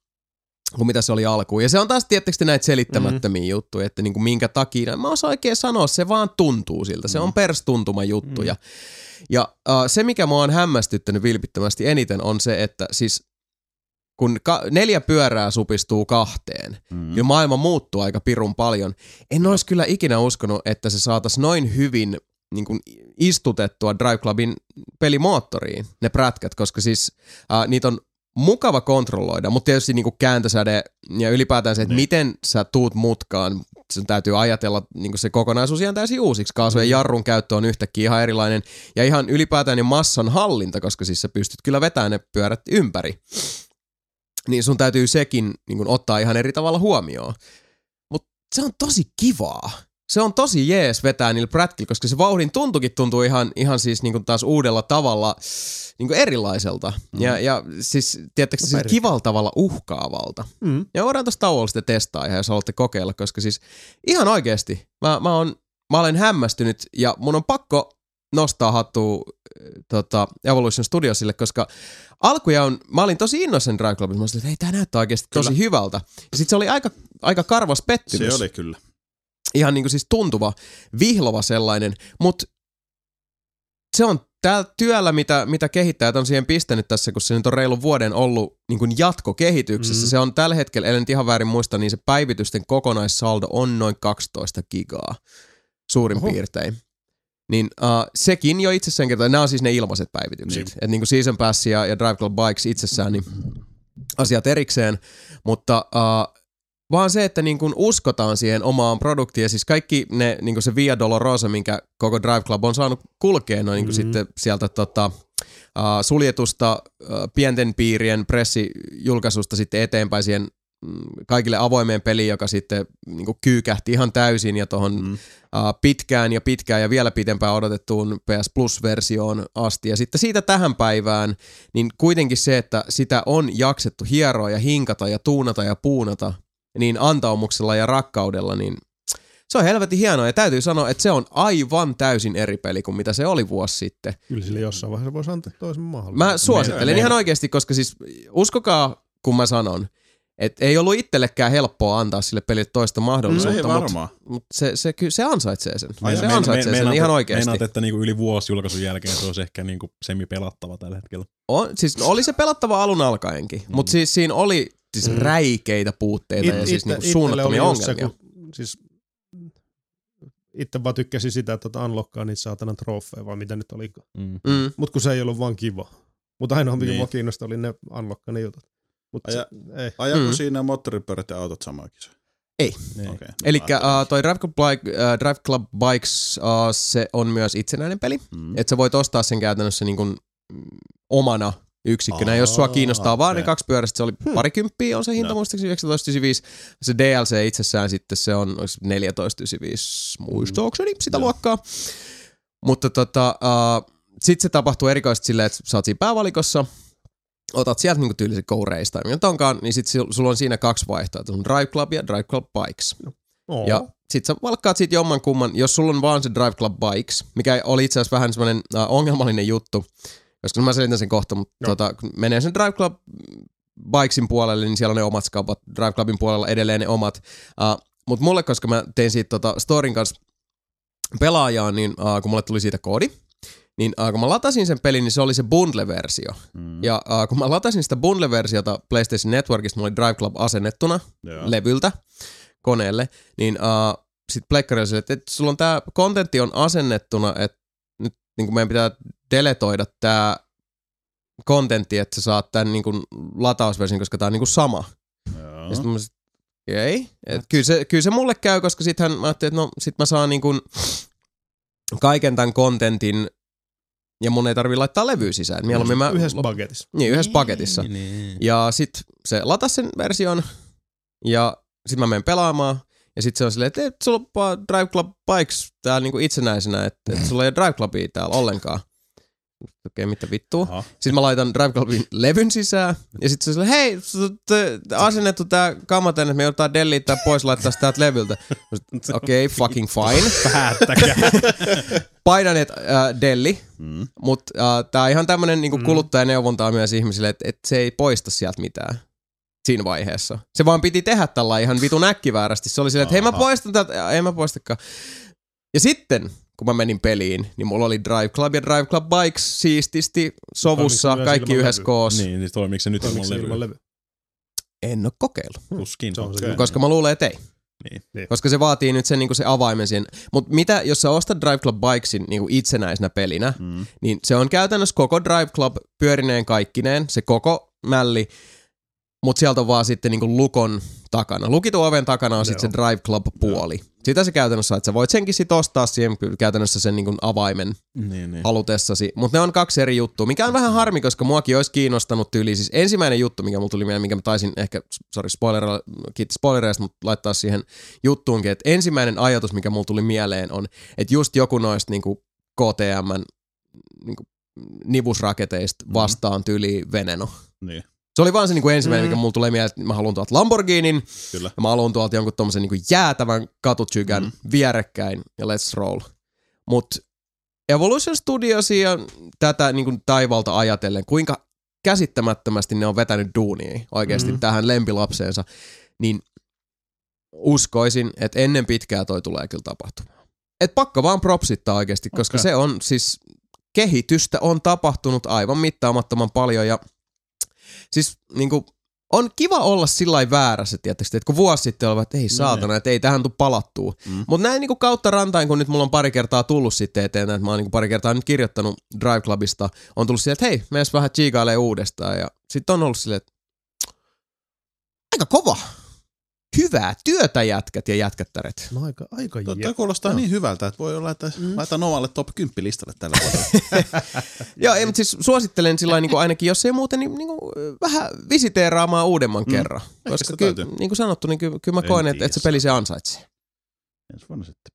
kuin mitä se oli alkuun. Ja se on taas tietysti näitä selittämättömiä mm. juttuja, että niin kuin minkä takia, mä osaan oikein sanoa, se vaan tuntuu siltä. Se on perstuntuma juttuja. Mm. Ja äh, se, mikä mua on hämmästyttänyt vilpittömästi eniten, on se, että siis kun ka- neljä pyörää supistuu kahteen, Mm. mm. niin maailma muuttuu aika pirun paljon. En olisi kyllä ikinä uskonut, että se saataisiin noin hyvin niin kuin istutettua Drive Clubin pelimoottoriin, ne prätkät, koska siis äh, niitä on mukava kontrolloida, mutta tietysti niin kuin kääntösäde ja ylipäätään se, että Niin. miten sä tuut mutkaan, sun täytyy ajatella niin kuin se kokonaisuus ihan täysin uusiksi. Kaasujen jarrun käyttö on yhtäkkiä ihan erilainen ja ihan ylipäätään niin massan hallinta, koska siis sä pystyt kyllä vetämään ne pyörät ympäri. Niin sun täytyy sekin niin kuin, ottaa ihan eri tavalla huomioon. Mutta se on tosi kivaa. Se on tosi jees vetää niillä prätkillä, koska se vauhdin tuntukin tuntuu ihan, ihan siis niin taas uudella tavalla niin erilaiselta. Mm. Ja, ja siis, tiedättekö, No siis kivalla tavalla uhkaavalta. Mm. Ja voidaan tuossa tauolla sitten testaa ihan, jos haluatte kokeilla, koska siis ihan oikeasti mä, mä, on, mä olen hämmästynyt ja mun on pakko nostaa hattua äh, tota, Evolution Studiosille, koska alkuja on, mä olin tosi innoissani Drive Clubissa, mä olin, että hei, tää näyttää oikeasti tosi Kyllä. hyvältä. Ja sit se oli aika, aika karvas pettymys. Se oli kyllä. Ihan niinku siis tuntuva, vihlova sellainen, mutta se on tällä työllä, mitä, mitä kehittäjät on siihen pistänyt tässä, kun se nyt on reilun vuoden ollut niin kuin jatkokehityksessä. Mm. Se on tällä hetkellä, ellen nyt ihan väärin muista, niin se päivitysten kokonaissaldo on noin 12 gigaa suurin. Oho. piirtein. Niin uh, sekin jo itsessään kertoo, nämä on siis ne ilmaiset päivitykset. Niin. Että niin kuin Season Pass ja, ja Drive Club Bikes itsessään, niin asiat erikseen. Mutta uh, vaan se, että niin kuin uskotaan siihen omaan produktiin ja siis kaikki ne, niin kuin se Via Dolorosa, minkä koko Drive Club on saanut kulkea, no niin kuin Mhm. mm-hmm. sitten sieltä tota, uh, suljetusta uh, pienten piirien pressijulkaisusta sitten eteenpäin siihen kaikille avoimeen peliin, joka sitten niin kuin kyykähti ihan täysin ja tuohon Mm. uh, pitkään ja pitkään ja vielä pitempään odotettuun PS Plus-versioon asti. Ja sitten siitä tähän päivään, niin kuitenkin se, että sitä on jaksettu hieroa ja hinkata ja tuunata ja puunata niin antaumuksella ja rakkaudella, niin se on helvetin hienoa. Ja täytyy sanoa, että se on aivan täysin eri peli kuin mitä se oli vuosi sitten. Kyllä sille jossain vaiheessa voisi antaa toisen mahdollisuuden. Mä suosittelen ihan oikeasti, koska siis uskokaa, kun mä sanon, että ei ollut itsellekään helppoa antaa sille pelille toista No mahdollisuutta, ei mutta mut se, se, ky- se ansaitsee sen. Meina- se meina- ansaitsee me- sen meinaat, ihan oikeasti. Meinaat, että niinku yli vuosi julkaisun jälkeen se olisi ehkä niinku semi-pelattava tällä hetkellä. On, siis oli se pelattava alun alkaenkin, mm. mutta siis siinä oli siis Mm. räikeitä puutteita ja siis niinku suunnattomia just se, ongelmia. kun, siis itse vaan tykkäsin sitä, että tota unlockkaa niitä saatana trofeja, vai mitä nyt oli. Mm. Mm. Mut kun se ei ollut vaan kiva. Mutta ainoa, mikä Niin. mua kiinnosti, oli ne unlockkaa ne jutut. Mutta Aja- ei. Ajako Mm. siinä moottoripyörät ja autot samaa kisaa? Ei. Ei. Okei. Eli uh, toi Drive Club, Bike, uh, Drive Club Bikes, uh, se on myös itsenäinen peli. Mm. Että sä voit ostaa sen käytännössä niin kuin, mm, omana yksikkönä. Aa, Jos sua kiinnostaa vaan ne kaksi pyörästä, se oli parikymppiä on se hinta No. muistaakseni 1995. Se DLC itsessään sitten se on olis 1495 muistaakseni sitä Joo. luokkaa. Mutta tota, uh, sitten se tapahtuu erikoisesti silleen, että sä oot siinä päävalikossa, otat sieltä niinku tyylisen Go-Race tai mitä onkaan, niin sit sul- sulla on siinä kaksi vaihtoehtoa. On Drive Club ja Drive Club Bikes. Oo. Ja sit sä valkkaat siitä jomman kumman, jos sulla on vaan se Drive Club Bikes, mikä oli itse asiassa vähän semmoinen äh, ongelmallinen juttu, koska mä selitän sen kohta, mutta Joo. tota, kun menee sen Drive Club Bikesin puolelle, niin siellä on ne omat skaupat, Drive Clubin puolella edelleen ne omat. Uh, mutta mulle, koska mä tein siitä tota, Storin kanssa pelaajaa, niin uh, kun mulle tuli siitä koodi, niin uh, kun mä latasin sen pelin, niin se oli se bundle-versio. Mm. Ja uh, kun mä latasin sitä bundle-versiota PlayStation Networkista, mulla oli Drive Club asennettuna, Joo. levyltä koneelle, niin uh, sitten pleikkarilla sille, että, että sulla on tämä kontentti on asennettuna, että nyt niin meidän pitää deletoida tämä kontentti, että sä saat tämän niin kuin, latausversion, koska tämä on niin kuin sama. Joo. Ja sitten mä sit, ei. Et kyllä, se, kyllä se mulle käy, koska sittenhän mä ajattelin, että no sit mä saan niin kuin kaiken tämän kontentin ja mun ei tarvi laittaa levyä sisään. Mieluummin mä... Yhdessä paketissa. Niin, yhdessä paketissa. Niin. Ja sit se lataa sen version ja sit mä menen pelaamaan. Ja sit se on silleen, että et, sulla on Drive Club Bikes täällä niinku itsenäisenä, että et sulla ei ole Drive Clubia täällä ollenkaan. Okei, okay, mitä vittua. Aha. Sitten mä laitan Drive Clubin levyn sisään. Ja sitten se on silleen, hei, asennettu tää kama tänne, että me joudutaan delliittää pois laittaa sitä täältä levyltä. Okei, okay, fucking fine. Päättäkää. Painan, että äh, delli, Mm. mutta äh, tää on ihan tämmönen niinku Mm. kuluttajaneuvontaa myös ihmisille, että et se ei poista sieltä mitään siinä vaiheessa. Se vaan piti tehdä tällä ihan vitun äkkiväärästi. Se oli silleen, että hei mä poistan tätä, ei mä poistakaan. Ja sitten, kun mä menin peliin, niin mulla oli Drive Club ja Drive Club Bikes siististi sovussa, kaikki yhdessä koossa. niin, niin toimiiko se nyt ilman levyä? ilman levy? En oo kokeillut, Tuskin. Se on se Okei. kyllä. koska mä luulen, että ei. Niin. Koska se vaatii nyt sen, niin se avaimen siihen. Mutta mitä, jos sä ostat Drive Club Bikesin niin itsenäisenä pelinä, Mm. niin se on käytännössä koko Drive Club pyörineen kaikkineen, se koko mälli, mutta sieltä on vaan sitten niinku lukon takana. Lukitun oven takana on sitten se Drive Club-puoli. Sitä se käytännössä että sä voit senkin sit ostaa siihen käytännössä sen niinku avaimen Niin, niin. halutessasi. Mutta ne on kaksi eri juttua, mikä on vähän harmi, koska muakin olisi kiinnostanut tyyli. Siis ensimmäinen juttu, mikä mulla tuli mieleen, minkä mä taisin ehkä, sorry spoilerilla, kiitos spoilereista, mutta laittaa siihen juttuunkin, että ensimmäinen ajatus, mikä mulla tuli mieleen on, että just joku noista niinku KTM niinku nivusraketeista vastaan tyyli Veneno. Niin, Se oli vaan se niinku ensimmäinen, Mm. mikä mulla tulee mieleen, että mä haluan tuolta Lamborghinin, kyllä. ja mä haluan tuolta jonkun tommosen niinku jäätävän katutsyykän Mm. vierekkäin ja let's roll. Mut Evolution Studiosia tätä niin kuin taivalta ajatellen, kuinka käsittämättömästi ne on vetänyt duunia oikeasti mm. tähän lempilapseensa, niin uskoisin, että ennen pitkää toi tulee kyllä tapahtumaan. Et pakko vaan propsittaa oikeasti, koska Okei. se on siis, kehitystä on tapahtunut aivan mittaamattoman paljon ja siis niinku, on kiva olla sillä väärässä, tietysti, että kun vuosi sitten olivat, että ei saatana, että ei tähän tule palattua. Mm. Mutta näin niinku kautta rantain, kun nyt mulla on pari kertaa tullut sitten eteen, että mä oon niinku pari kertaa nyt kirjoittanut Drive Clubista, on tullut silleen, että hei, mees vähän chiikailee uudestaan. Ja sitten on ollut silleen, että aika kova. Hyvää työtä jätkät ja jätkättäret. No aika, aika Tuo, toi kuulostaa niin hyvältä, että voi olla, että Mm. laitan omalle top 10 listalle tällä vuodella. Joo, ei, mutta siis suosittelen sillä niin ainakin, jos ei muuten, niin, niin kuin, vähän visiteeraamaan uudemman Mm. kerran. Koska se ky, niin kuin sanottu, niin kyllä, kyllä mä En koen, että, että se peli se ansaitsee. Ensi vuonna sitten.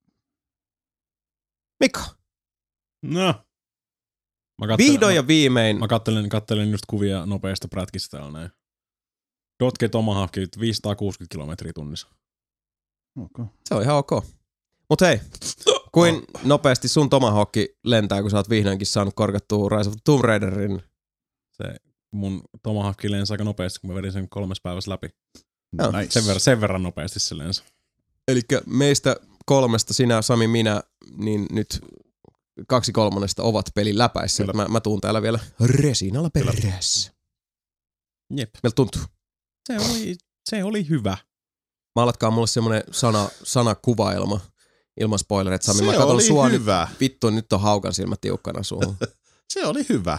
Mika, No. Mä kattelen, vihdoin ja viimein. Mä kattelen, kattelen just kuvia nopeasta prätkistä näin. Dotke Tomahawk 560 kilometriä tunnissa. Okay. Se on ihan ok. Mut hei, kuin nopeasti sun Tomahawk lentää, kun sä oot vihdoinkin saanut korkattua Rise of Tomb Raiderin. Se mun Tomahawk lensi aika nopeasti, kun mä vedin sen kolmes päivässä läpi. Joo, Nice. Sen verran, sen verran nopeasti se lensi. Eli meistä kolmesta, sinä, Sami, minä, niin nyt kaksi kolmannesta ovat pelin läpäissä. Mä, mä tuun täällä vielä resinalla perässä. Jep. Miltä tuntuu? Se oli, se oli hyvä. Maalatkaa mulle semmonen sana, sanakuvailma ilman spoilereita, Sami. Se mä katson oli sua hyvä. nyt. Vittu, nyt on haukan silmät tiukkana suuhun. Se oli hyvä.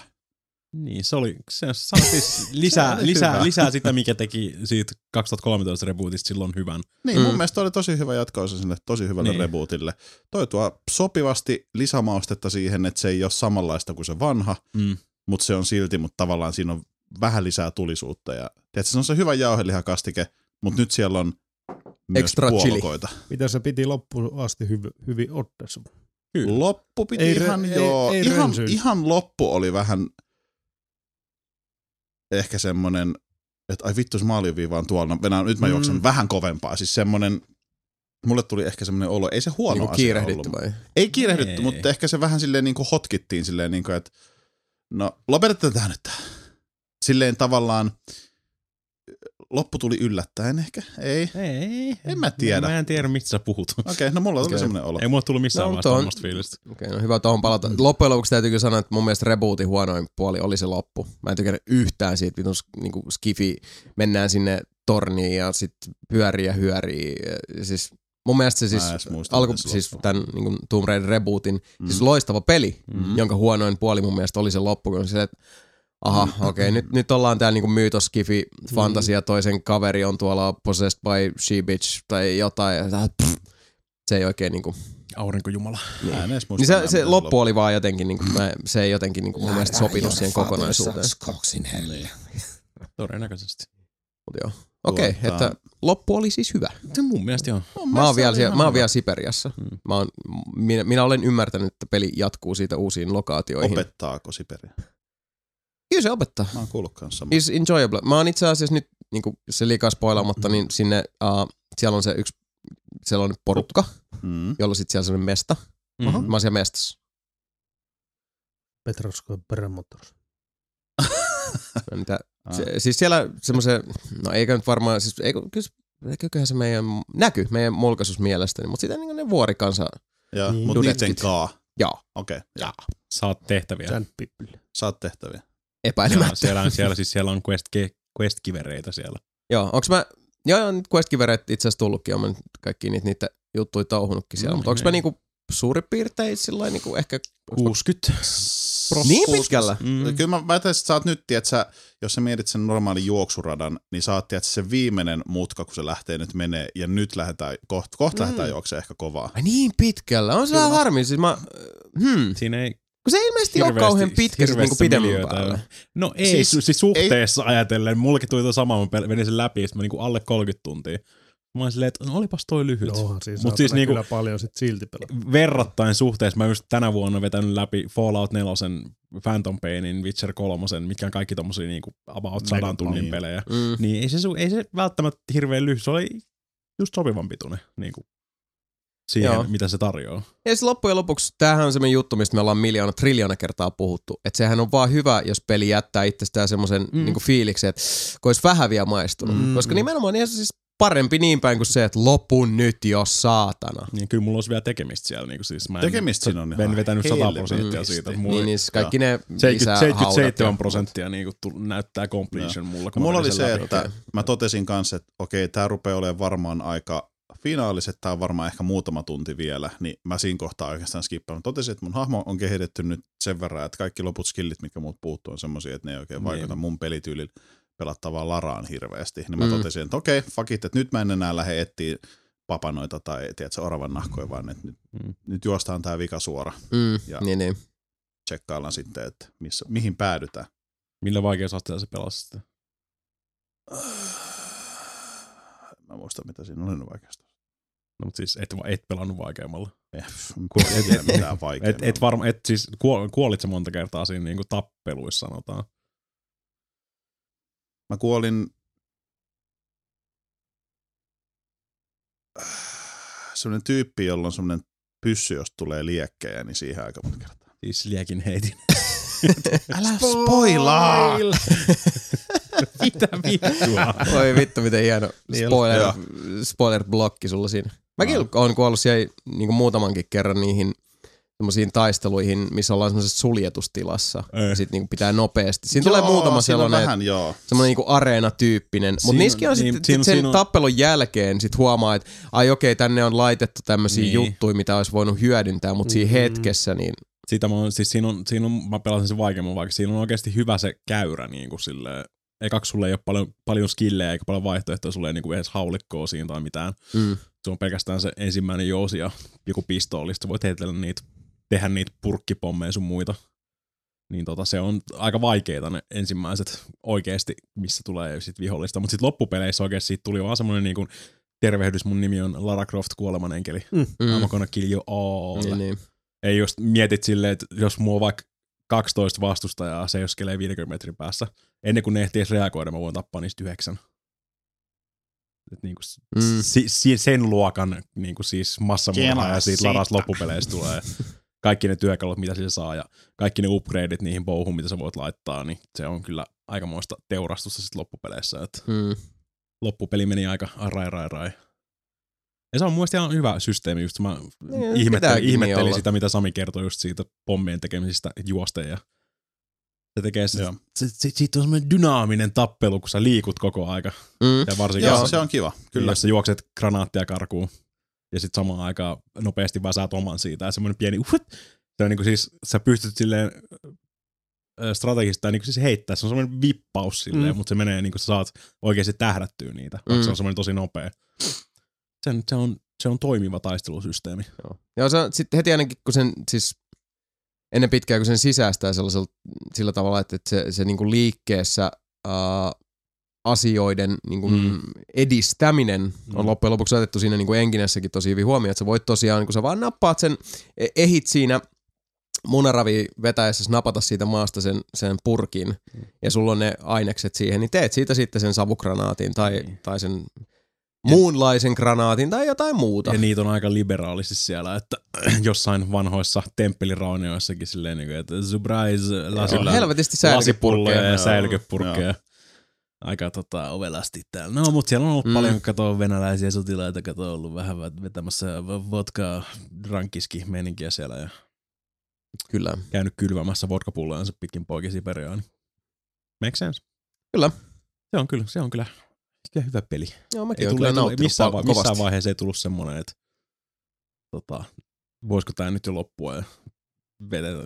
Niin, se oli, se siis lisää, oli lisää, hyvä. lisää sitä, mikä teki siitä 2013 rebootista silloin hyvän. Niin, Mm. mun mielestä oli tosi hyvä jatkoisa sinne tosi hyvälle niin. rebootille. Toi tuo sopivasti lisämaustetta siihen, että se ei ole samanlaista kuin se vanha, Mm. mutta se on silti, mutta tavallaan siinä on vähän lisää tulisuutta. Ja, tiedätkö, se on se hyvä jauhelihakastike, mutta nyt siellä on myös Extra chili. puolukoita. Mitä se piti loppuun asti hyv- hyvin. Kyllä. Loppu piti Ei ei, re- ihan ei- joo. ei ihan, ihan loppu oli vähän ehkä semmonen, että ai vittu se maaliviivaan tuolla. No, Venä, nyt mä Mm. juoksen mm. vähän kovempaa. Siis semmonen, mulle tuli ehkä semmonen olo, ei se huono Niinku asia kiirehditty ollut. vai? Ei kiirehditty, Ei. mutta ehkä se vähän silleen niin kuin hotkittiin silleen niin kuin, että no lopetetaan tää nyt. Silleen tavallaan loppu tuli yllättäen ehkä, ei. Ei. En mä tiedä. Mä en tiedä, mistä sä puhut. Okei, okay, no mulla tuli Okei. semmoinen olo. Ei mulle tullut missään No, vaiheessa on- tämmöistä fiilistä. Okei, no hyvä tuohon palata. Loppujen lopuksi täytyy kyllä sanoa, että mun mielestä rebootin huonoin puoli oli se loppu. Mä en tykännyt yhtään siitä vitun niinku skifi, mennään sinne torniin ja sitten pyörii ja hyörii. Ja Siis mun mielestä se siis, alku, siis tämän niin Tomb Raider rebootin, Mm. siis loistava peli, Mm. jonka huonoin puoli mun mielestä oli se loppu, kun se, että aha, Mm. okei, okay, nyt, nyt ollaan täällä niinku myytoskifi fantasia, toisen kaveri on tuolla possessed by she bitch tai jotain, ja tää, pff, se ei oikein niinku, Aurinkojumala. niin. Mä en edes muista Niin se, se miten loppu oli vaan jotenkin, niinku, mä, se ei jotenkin niinku mun mielestä sopinut siihen kokonaisuuteen. Todennäköisesti. Mut joo. Okei, okay, Tuota- että loppu oli siis hyvä. Se mun mielestä joo. Mä oon, vielä, siellä, mä oon vielä Siperiassa. Mm. Mä oon, minä, minä olen ymmärtänyt, että peli jatkuu siitä uusiin lokaatioihin. Opettaako Siberia? Kyllä se opettaa. Mä oon kuullut kanssa. Is enjoyable. Mä oon itse asiassa nyt, niin kuin se liikaa spoilaamatta, Mm. niin sinne, uh, siellä on se yksi, siellä on porukka, Mm. jolla sit siellä on semmoinen mesta. Mm-hmm. Mä oon siellä mestassa. Petrosko Peremotors. Mitä, Ah. se, siis siellä semmoisen, no eikä nyt varmaan, siis eikö, kyllä, se- meidän, näky meidän mulkaisus mielestäni, mutta sitä niin ne vuorikansa, Ja, Niin. mut niiden kaa. joo, Okei, okay, Saat tehtäviä. Saat tehtäviä. Siellä, epäilemättä. siellä, on, siellä, siis siellä on quest, quest-kivereitä siellä. Joo, onks mä, joo, joo, nyt quest-kivereet itse asiassa tullutkin, on mä nyt kaikki niitä, niitä juttuja touhunutkin siellä, No, mutta onks niin. mä niinku suurin piirtein sillä niinku ehkä, 60. niin pitkällä? Mm. Kyllä mä väitän, että sä oot nyt, että sä, jos sä mietit sen normaalin juoksuradan, niin sä oot, tiedät, se viimeinen mutka, kun se lähtee nyt menee, ja nyt lähdetään, kohta koht Mm. lähdetään juoksemaan ehkä kovaa. Ai niin pitkällä, on se vähän mä- harmi, siis mä, hmm, Siinä ei kun se ei ilmeisesti ole hirveästi- kauhean pitkä sit niinku pidemmän päälle. ole. No ei, Siis- siis, siis suhteessa ei. ajatellen. Mullekin tuli tuo sama, mä vedin sen läpi, sit mä niinku alle 30 tuntia. Mä olin silleen, että no olipas toi lyhyt. No onhan siinä Mut siis siis niinku- kyllä paljon sit silti pelata. verrattain suhteessa mä just tänä vuonna vetänyt läpi Fallout 4, Phantom Painin, Witcher 3, mitkä on kaikki tommosia niinku about sadan tunnin pelejä. Mm. Niin ei se, su- ei se välttämättä hirveän lyhyt, se oli just sopivan pituinen. Niinku. Siihen, Joo. mitä se tarjoaa. Ja siis loppujen lopuksi tämähän on semmoinen juttu, mistä me ollaan miljoona, triljoona kertaa puhuttu. Että sehän on vaan hyvä, jos peli jättää itsestään semmoisen mm. niin fiiliksen, että kun olisi vähän vielä maistunut. Mm. Koska nimenomaan niin se siis parempi niin päin kuin se, että lopun nyt jo saatana. Niin kyllä mulla olisi vielä tekemistä siellä. Niin kuin siis mä en, Tekemistä siinä on en vetänyt 100 helvetisti. prosenttia siitä. Mulla Niin, niin siis kaikki ne 70, lisää 77 haudat ja- prosenttia niin kuin, tu- näyttää completion mulla. kun No, mulla oli se, läpi. että mä totesin kanssa, että okei, tämä rupeaa olemaan varmaan aika finaaliset, tämä on varmaan ehkä muutama tunti vielä, niin mä siinä kohtaa oikeastaan skippaan. Mä totesin, että mun hahmo on kehitetty nyt sen verran, että kaikki loput skillit, mitkä muut puuttuu, on semmoisia, että ne ei oikein Niin. vaikuta mun pelityylin pelattavaan Laraan hirveästi. Niin mä Mm. totesin, että okei, fuck it, että nyt mä en enää lähde etsiä papanoita tai tiedätkö, oravan nahkoja, vaan että nyt, Mm. nyt juostaan tämä vika suora. Mm, Ja- niin, niin. Tsekkaillaan sitten, että missä, mihin päädytään. Millä vaikeusasteella se pelasi sitä? Mä muistan, mitä siinä oli vaikeasta. No, mutta siis et, et pelannut vaikeammalla. Mitään vaikeaa. Et, et, varma, et siis kuol, kuolit se monta kertaa siinä niin kuin tappeluissa sanotaan. Mä kuolin semmoinen tyyppi, jolla on semmoinen pyssy, jos tulee liekkejä, niin siihen aika monta kertaa. Siis liekin heitin. Älä spoilaa! Mitä vittua? Oi vittu, miten hieno Niin spoiler, spoiler-blokki sulla siinä. Mäkin Joo. olen kuollut siellä niin kuin muutamankin kerran niihin semmoisiin taisteluihin, missä ollaan semmoisessa suljetustilassa. Ei. Ja sit niin pitää nopeasti. Siinä tulee muutama sellainen, vähän, joo. semmoinen niinku areena-tyyppinen. Mutta niissäkin on niin, siinä on- sen siinä on- tappelun jälkeen sit huomaa, että ai okei, tänne on laitettu tämmöisiä Niin. juttuja, mitä olisi voinut hyödyntää, mutta siinä Mhm. hetkessä niin Sitä mä, siis siinä on, siinä on, mä pelasin sen vaikeamman, vaikka siinä on oikeasti hyvä se käyrä niin kuin silleen. Ekaksi sulle ei ole paljon, paljon skillejä eikä paljon vaihtoehtoja, sulle ei niin kuin edes haulikkoa siinä tai mitään. mm, Se on pelkästään se ensimmäinen jousi ja joku pistooli, sitten sä voit heitellä niitä, tehdä niitä purkkipommeja sun muita. Niin tota, se on aika vaikeita ne ensimmäiset oikeasti, missä tulee sit vihollista. Mutta sitten loppupeleissä oikeasti siitä tuli vaan semmoinen niin kuin, tervehdys, mun nimi on Lara Croft kuoleman enkeli. mm, I'm gonna kill you all. niin, niin. Ei jos mietit silleen, että jos on vaikka 12 vastustajaa, se joskelee 50 metrin päässä. Ennen kuin ne ehtii edes reagoida, mä voin tappaa niistä yhdeksän. Et niinku s- Mm. si, si, sen luokan niinku siis massamurha ja siitä laras loppupeleistä tulee kaikki ne työkalut, mitä sillä saa ja kaikki ne upgradeit niihin bouhun, mitä sä voit laittaa, niin se on kyllä aikamoista teurastusta sitten loppupeleissä. Et Mm. loppupeli meni aika rai rai rai. Ja se on mun ihan hyvä systeemi, just mä Niin, ihmettelin, niin ihmettelin sitä, mitä Sami kertoi just siitä pommien tekemisistä juosten ja se tekee se, Joo. se, se, siitä on semmoinen dynaaminen tappelu, kun sä liikut koko aika. Mm. Ja varsinkin, Joo, jos, se on kiva, kyllä. jos sä juokset granaattia karkuun ja sitten samaan aikaan nopeasti väsäät oman siitä ja semmoinen pieni uhut, se on niinku siis, sä pystyt silleen strategista niin siis heittää, se on semmoinen vippaus silleen, Mm. mutta se menee niin kuin sä saat oikeasti tähdättyä niitä, vaikka Mm. se on semmoinen tosi nopea. Se, on- se, on, se on toimiva taistelusysteemi. Joo. Joo, se on sitten heti ainakin, kun sen siis ennen pitkää, kun sen sisäistää sellaisella, sillä tavalla, että, että se, se niinku liikkeessä ää, asioiden niinku Mm. mm. edistäminen on Mm. loppujen lopuksi otettu siinä niinku enkinessäkin tosi hyvin huomioon, että sä voit tosiaan, kun sä vaan nappaat sen, e- ehit siinä munaravi vetäessä napata siitä maasta sen, sen purkin Mm. ja sulla on ne ainekset siihen, niin teet siitä sitten sen savukranaatin tai, Niin. tai sen muunlaisen granaatin tai jotain muuta. Ja niitä on aika liberaalisti siellä, että jossain vanhoissa temppeliraunioissakin silleen, niin kuin, että surprise, lasi, Joo, helvetisti lasipulloja ja säilykepurkkeja. Aika tota, ovelasti täällä. No, mutta siellä on ollut Mm. paljon, kato, venäläisiä sotilaita, kato, ollut vähän vetämässä vodkaa, drankiski meininkiä siellä ja Kyllä. käynyt kylvämässä vodkapullojansa pitkin poikin Siberiaan. niin Make sense? Kyllä. Se on kyllä, se on kyllä kyllä hyvä peli. Joo, mäkin Ei olen tullut, missään, va- missään vaiheessa ei tullut semmoinen, että tota, voisiko tämä nyt jo loppua ja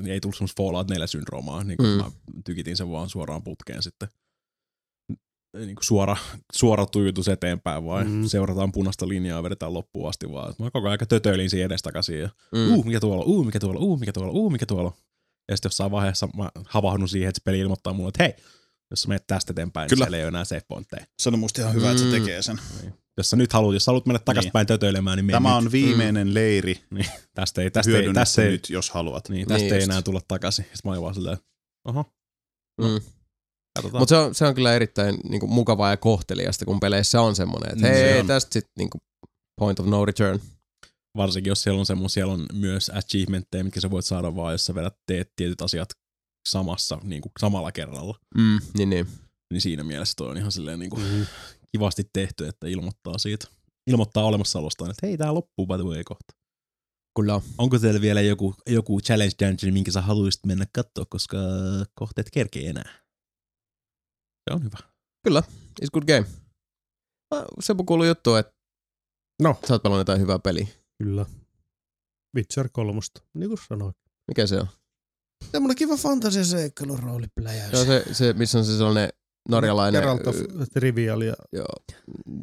niin ei tullut semmoista Fallout 4-syndroomaa, niin kuin Mm. mä tykitin sen vaan suoraan putkeen sitten. Niin kuin suora, suora tuijotus eteenpäin vai Mm. seurataan punaista linjaa ja vedetään loppuun asti vaan. Mä koko ajan tötöilin siinä edestakaisin ja Mm. uh, mikä tuolla, uh, mikä tuolla, uh, mikä tuolla, uh, mikä tuolla. Ja sitten jossain vaiheessa mä havahdun siihen, että se peli ilmoittaa mulle, että hei, jos sä menet tästä eteenpäin, Kyllä. niin siellä ei ole enää save pointteja. Se on musta ihan hyvä, että se Mm. tekee sen. Jos sä nyt haluat, jos sä haluat mennä takaisinpäin tötöilemään, niin Tämä nyt. on viimeinen leiri. Tästä ei, tästä ei, tästä se ei, nyt, jos haluat. niin, tästä Niin ei just. enää tulla takaisin. Sitten mä olin vaan silleen, oho, Mm. Mutta se on, se on kyllä erittäin niinku, mukavaa ja kohteliasta, kun peleissä on semmoinen, että Mm, hei, se hei on. tästä sitten niinku, point of no return. Varsinkin jos siellä on semmoisia, siellä on myös achievementteja, mitkä sä voit saada vaan, jos sä vedät, teet tietyt asiat samassa, niin kuin samalla kerralla. Mm, niin, niin. Niin siinä mielessä toi on ihan silleen niin kuin mm. kivasti tehty, että ilmoittaa siitä. Ilmoittaa olemassaolostaan, että hei, tää loppuu by the way kohta. Kyllä. Onko teillä vielä joku, joku challenge dungeon, minkä sä haluaisit mennä katsoa, koska kohteet kerkee enää? Se on hyvä. Kyllä, it's good game. Mä- Seppo kuuluu juttu, että No, sä oot pelannut jotain hyvää peliä. kyllä. Witcher kolmosta, niin kuin sanoin. Mikä se on? Semmoinen kiva fantasia-seikkailu roolipläjäys. Se on se, se missä on se sellainen norjalainen... Geralt of Trivial ja Joo.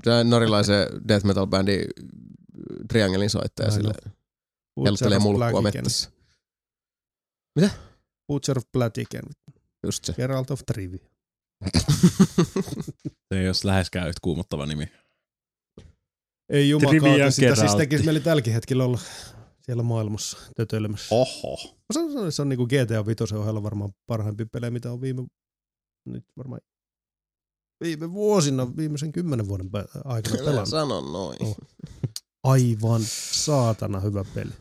Se norjalaisen death metal bändi Triangelin soittaja Ai no. sille helttelee mulkkua mettässä. Butcher of Blaziken. Just se. Geralt of Trivial. Se ei ole läheskään yhtä kuumottava nimi. Ei Trivia jumakautta, sitä siis tekisi mieli tälläkin hetkellä olla siellä maailmassa tötöilemässä. Oho. Mä sanoisin, että se on niinku GTA 5 ohella varmaan parhaimpia pelejä, mitä on viime, nyt varmaan viime vuosina, viimeisen kymmenen vuoden aikana pelannut. sano noin. Oh. Aivan saatana hyvä peli.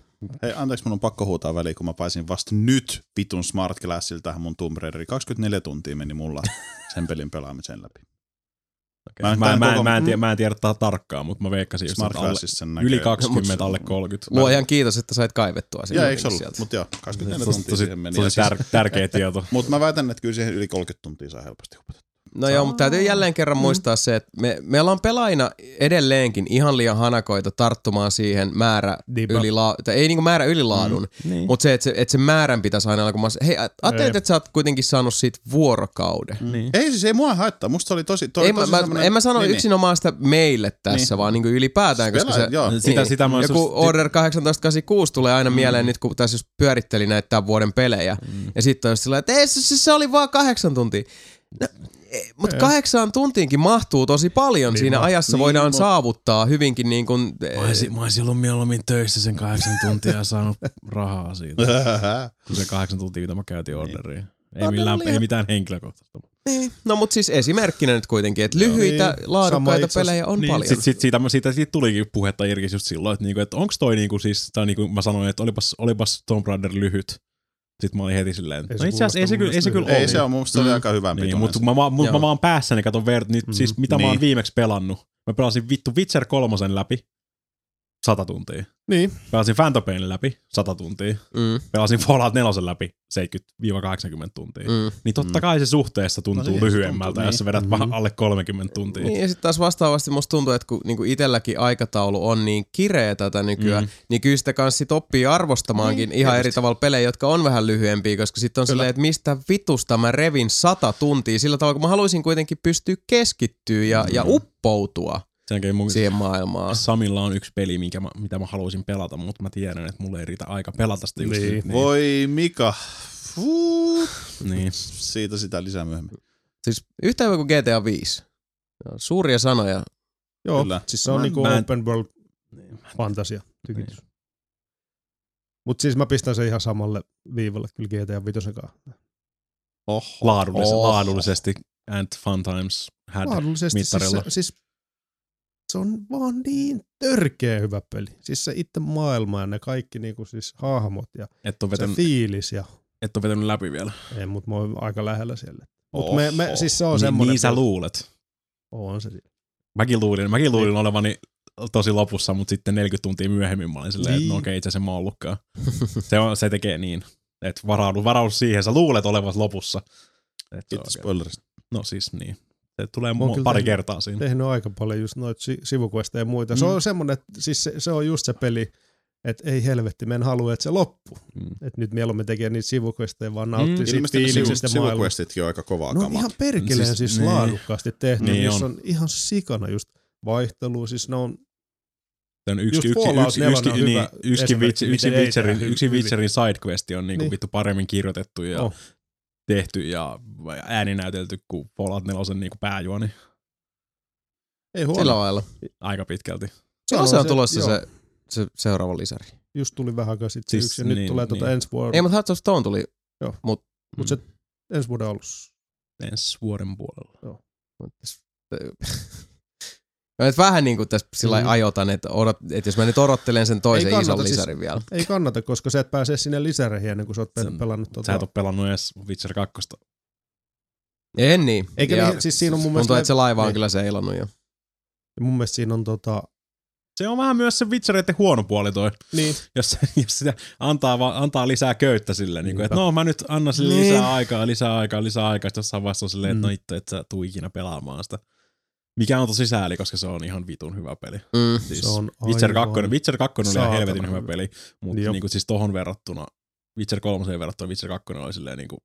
Hei, anteeksi, mun on pakko huutaa väliin, kun mä pääsin vasta nyt vitun Smart Glassilla tähän mun Tomb Raideriin. 24 tuntia meni mulla sen pelin pelaamisen läpi. Okay. Mä- Mä, mä, mä, mä, en tiedä, mä en tiedä ta- tarkkaan, mutta mä veikkasin just, Smart että alle, sen näkee. yli 20, Mut- alle 30. Luojan kiitos, että sait kaivettua sen Joo, eikö ollut? sieltä. Mutta joo, 24 Tosi, tuntia tosi, siihen meni. tosi Ja siis- tär, tärkeä tieto. Mutta mä väitän, että kyllä siihen yli 30 tuntia saa helposti hupata. No joo, mutta täytyy jälleen kerran muistaa se, että me, me ollaan pelaajina edelleenkin ihan liian hanakoita tarttumaan siihen määrä ylila- tai ei niinku määrä ylilaadun, mm, Niin. mutta se, että se, että se määrän pitäisi aina olla, kun mä hei, ajattelit, Ei. että sä oot kuitenkin saanut siitä vuorokauden. Niin. Ei siis, ei mua haittaa. Musta se oli tosi, toi, Ei, mä, tosi mä, semmonen- en mä sano niin, niin, yksinomaan sitä meille tässä, Niin. vaan niinku ylipäätään, koska Pelaa- se, joo. Sitä, sitä mä joku just- Order 1886 tulee aina mieleen nyt, kun tässä just pyöritteli näitä tämän vuoden pelejä. Mm. Ja sitten on just sillä, että ei, se, se, se oli vaan kahdeksan tuntia. No, mutta kahdeksaan tuntiinkin mahtuu tosi paljon. Niin Siinä mahtuu. ajassa Niin, voidaan mut- saavuttaa hyvinkin niin kuin... Mä olisin, mä olisin ollut mieluummin töissä sen kahdeksan tuntia ja saanut rahaa siitä. Kun se kahdeksan tuntia, mitä mä käytin orderiin. Ei, No, millään, ei mitään henkilökohtaista. Niin. No mutta siis esimerkkinä nyt kuitenkin, että lyhyitä, Niin, laadukkaita pelejä on niin, paljon. Sit, sit, siitä, siitä, siitä, tulikin puhetta Irkis just silloin, että, niinku, että onko toi niinku siis, tai niinku mä sanoin, että olipas, olipas Tomb Raider lyhyt. Sitten mä olin heti silleen, Ei no se itse asiassa ei se, kyllä, ei se kyllä mielestä Ei se on, mun mielestä se oli Mm. aika hyvän Niin, pitoinen. mutta mä, vaan- mut Joo. mä vaan päässäni katon ver, nyt, Mhm. siis mitä mä oon Niin. viimeksi pelannut. Mä pelasin vittu Witcher kolmosen läpi 100 tuntia. Niin, Pelasin Phantom Painin läpi 100 tuntia. Mm, Pelasin Fallout 4 läpi 70-80 tuntia. mm. Niin totta kai se suhteessa tuntuu No se lyhyemmältä, tuntuu, jos sä vedät niin. vaan alle 30 tuntia. Niin, ja sitten taas vastaavasti musta tuntuu, että kun niinku itselläkin aikataulu on niin kireä tätä nykyään, Mm. mm. niin kyllä sitä kanssa sit oppii arvostamaankin niin, ihan eri tavalla pelejä, jotka on vähän lyhyempiä, koska sitten on silleen, että mistä vitusta mä revin sata tuntia sillä tavalla, kun mä haluaisin kuitenkin pystyä keskittyä ja, mm. ja uppoutua Sen jälkeen mun siihen maailmaan. Samilla on yksi peli, minkä mä, mitä mä haluaisin pelata, mutta mä tiedän, että mulla ei riitä aika pelata sitä just Niin. nyt. Niin. Voi Mika. Niin. Siitä sitä lisää myöhemmin. Siis yhtä hyvä kuin GTA 5. Joo, Suuria sanoja. joo. Kyllä. Siis se on Mä- niinku mä en- open world fantasia tykitys. Mut siis mä pistän sen ihan samalle viivalle kyllä GTA 5 kanssa. Oho. Laadullis- Oho. laadullisesti and fun times had. Laadullisesti siis mittarilla. se, siis se on vaan niin törkeä hyvä peli. Siis se itse maailma ja ne kaikki niinku siis hahmot ja Et se vetänyt, fiilis ja et ole vetänyt läpi vielä. ei, mut mä oon aika lähellä siellä. Mut me, me, siis se on Niin, semmoinen. niin sä luulet. On se. Mäkin luulin, mäkin luulin olevani tosi lopussa, mutta sitten 40 tuntia myöhemmin mä olin silleen, että no Niin. okei, itse asiassa en mä ollutkaan. se, on, se tekee niin. Et varaudu, varaudu siihen, sä luulet olevas lopussa. Et se on Kiitos spoilerista. No siis niin. Se tulee kyllä pari tehnyt- kertaa siinä. tehnyt aika paljon just noita si- sivuquesteja ja muita. Se Mm. on semmoinen, että siis se, se, on just se peli, että ei helvetti, mä en halua, että se loppuu. Mm. Että nyt mieluummin tekee niitä sivuquesteja, vaan nauttii Mm. siitä sivu, fiiliksestä maailmasta. sivuquestitkin on aika kovaa No on kamaa. ihan perkeleen Siis- siis, niin. laadukkaasti tehty. Niin Niin on. on. ihan sikana just vaihtelu. Siis ne on, Se on yksi, Just yksi, yksi, 4 yksi, on niin, yksi, vitsi, yksi, Witcherin, yksi. Witcherin sidequest on niinku Niin. vittu paremmin kirjoitettu ja Oh. Tehty ja ääninäytelty kuin Fallout 4 niinku pääjuoni ei Sillä huono. lailla. aika pitkälti. Se on se- tulossa joo. se, se seuraava lisäri? Just tuli vähän aikaa sitten Siis yksi ja nyt niin, tulee tuota niin. ensi vuonna. Ei, mutta Hearts of Stone tuli. Mut Mm. se ensi vuoden alussa. ensi vuoden puolella. Mut- Et vähän niin kuin tässä sillä Mm. mm. ajotan, että, odot, että jos mä nyt odottelen sen toisen Ei kannata, ison siis- lisärin vielä. Ei kannata, koska sä et pääse sinne lisäreihin ennen kuin sä oot Sen- pelannut Sä tota. et ole pelannut edes Witcher 2. En niin. Eikä Ja niin, siis siinä on mun Tuntuu, mielestä... että se laiva on niin. kyllä seilannut jo. Mun mielestä siinä on tota... Se on vähän myös se Witchereiden huono puoli toi. Niin, jos, jos sitä antaa, va, antaa lisää köyttä silleen, niin kuin, että no mä nyt annan sille Niin. lisää aikaa, lisää aikaa, lisää aikaa, sitten jossain vaiheessa on silleen, että no Mm. itse, et sä tuu ikinä pelaamaan sitä. Mikä on tosi sääli, koska se on ihan vitun hyvä peli. Mm. Siis se on Witcher aivan 2, Witcher 2 oli ihan helvetin hyvä peli, mutta niin kuin, siis tohon verrattuna, Witcher 3 verrattuna Witcher 2 oli silleen niin kuin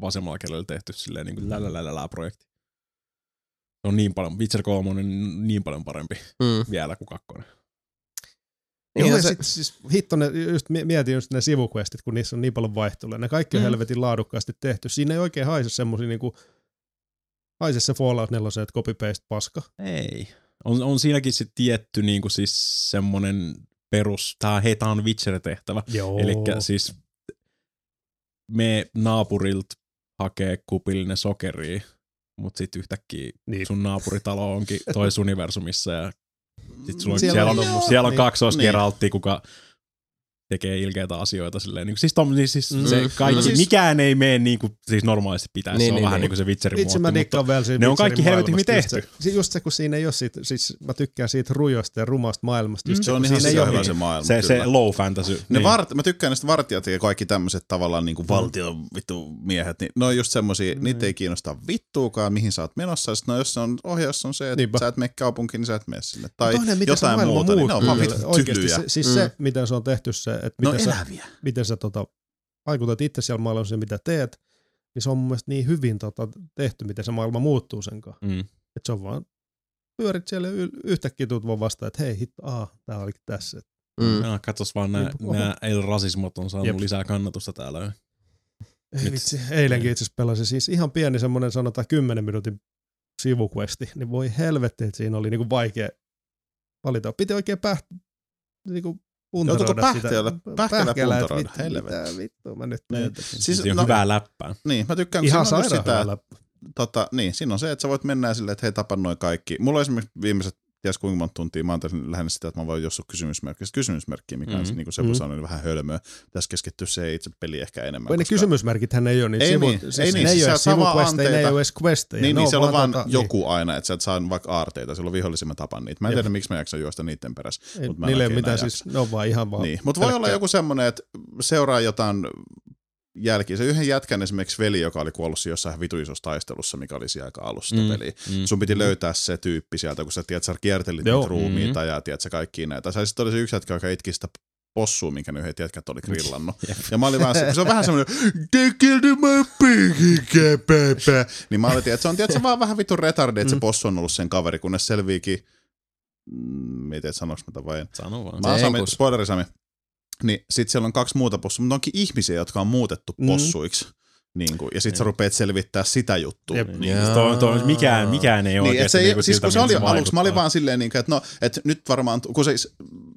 vasemmalla kädellä tehty silleen niin kuin lälälälälää projekti. Se on niin paljon, Witcher 3 on niin paljon parempi Mm. vielä kuin kakkonen. Joo, Niin, ja se- sit, siis hitto, ne, just mi- mietin just ne sivuquestit, kun niissä on niin paljon vaihtelua. Ne kaikki on Mm. helvetin laadukkaasti tehty. Siinä ei oikein haise semmosia niinku, haise se Fallout 4, että copy-paste paska. Ei. On, on siinäkin se tietty niin kuin siis semmonen perus, tää, hei, tää on Witcher-tehtävä. Joo. Eli siis me naapurilta hakee kupillinen sokeria, mutta sitten yhtäkkiä Niin. sun naapuritalo onkin toisessa universumissa ja sit sulla on, Siellä siellä, on tommosia, siellä on niin. kaksois Niin. Kuka tekee ilkeitä asioita silleen. Niin, siis, tom, niin siis Mm. se kaikki, No siis- mikään ei mene niin kuin siis normaalisti pitäisi. Niin, se on niin, vähän niin. niin kuin se Witcherin Itse mä muotti, mutta dikkaan vielä siitä ne on kaikki helvetin hyvin tehty. Just se, just se, kun siinä ei ole siitä, siis mä tykkään siitä rujosta ja rumasta maailmasta. Just Se on kun ihan siinä ole hyvä niin- se maailma. se, se kyllä. low fantasy. Ne niin. vart, mä tykkään näistä vartijat ja kaikki tämmöiset tavallaan niinku valtion vittu miehet, niin ne on just semmosia, Mm. niitä ei kiinnosta vittuukaan, mihin sä oot menossa. Sitten no, jos se on, ohjaus on se, että Niinpä. sä et mene kaupunkiin, niin sä et mene sinne. Tai se jotain muuta, niin ne on vaan vittu Oikeesti tylyjä. Se, siis Mm. se, miten se on tehty se, että Ne on miten sä, eläviä. miten sä tota, vaikutat itse siellä maailmassa ja mitä teet, niin se on mun mielestä niin hyvin tota, tehty, miten se maailma muuttuu sen kanssa. Mm. Että se on vaan, pyörit siellä y- yhtäkkiä tuut vaan vastaan, että hei hitto, aah, tää olikin tässä. Mm. Ja katos vaan, nämä, Niin, nämä ei-rasismot on saanut Jep. lisää kannatusta täällä. Ei Nyt- vitsi, eilenkin itse asiassa pelasin siis ihan pieni semmonen sanotaan 10 minuutin sivuquesti, niin voi helvetti, että siinä oli niinku vaikea valita. Piti oikein päht, niinku puntaroida Joutuuko sitä. Pähkäillä, että puntaroida? vittu, Helvetti. Mitä vittua mä nyt Niin. Siis, Siis, on no, hyvää läppää. Niin, mä tykkään, kun Ihan siinä on sitä, tota, niin, siinä on se, että sä voit mennä silleen, että hei, tapan noin kaikki. Mulla on esimerkiksi viimeiset ties kuinka monta tuntia, mä oon lähinnä sitä, että mä voin jossain kysymysmerkkiä, kysymysmerkkiä, mikä mm-hmm. on niin kuin se Mhm. voi sanoa, niin vähän hölmöä. Tässä keskittyy se itse peli ehkä enemmän. Vai ne kysymysmerkithän ei ole niitä Ei sivu, niin, siis ei niin, ne ei siis ole sivuquesteja, ne ei ole edes questeja. Niin, niin siellä on vaan tota, joku aina, että sä et saa vaikka aarteita, vihollisia, mä tapan niitä. Mä en Jep. tiedä, miksi mä jaksan juosta niiden perässä. Niin, ei, niille ei mitään, siis ne on vaan ihan vaan. Niin, mutta voi olla joku semmoinen, että seuraa jotain jälkiä. Se yhden jätkän esimerkiksi veli, joka oli kuollut jossain vitu isossa taistelussa, mikä oli siellä aika alussa Mm, peliä. mm. Sun piti löytää se tyyppi sieltä, kun sä tiedät, sä kiertelit Joo. niitä ruumiita Mhm. ja tiedät sä kaikki näitä. Sä sitten oli se yksi jätkä, joka itki sitä possua, minkä ne yhdet jätkät oli grillannut. ja mä olin vaan, se, se on vähän semmoinen, they killed my pig, pepe. Niin mä olin, että se on tiedät, se vaan vähän vittu retardi, että se Mm. possu on ollut sen kaveri, kunnes selviikin, mm, mietin, että sanoks mä tämän vai en. Sano vaan. Mä oon Sami, enkus. spoileri Sami. Niin sit siellä on kaksi muuta possua, mutta onkin ihmisiä, jotka on muutettu Mm. Niin kuin, ja sit sä Niin. rupeat selvittää sitä juttua. Jep. Niin, Niin, toi, toi, mikään, mikään ei niin, oikeasti se ei, niinku siis kun se oli aluksi, mä olin vaan silleen, niin, että no, että nyt varmaan, kun se,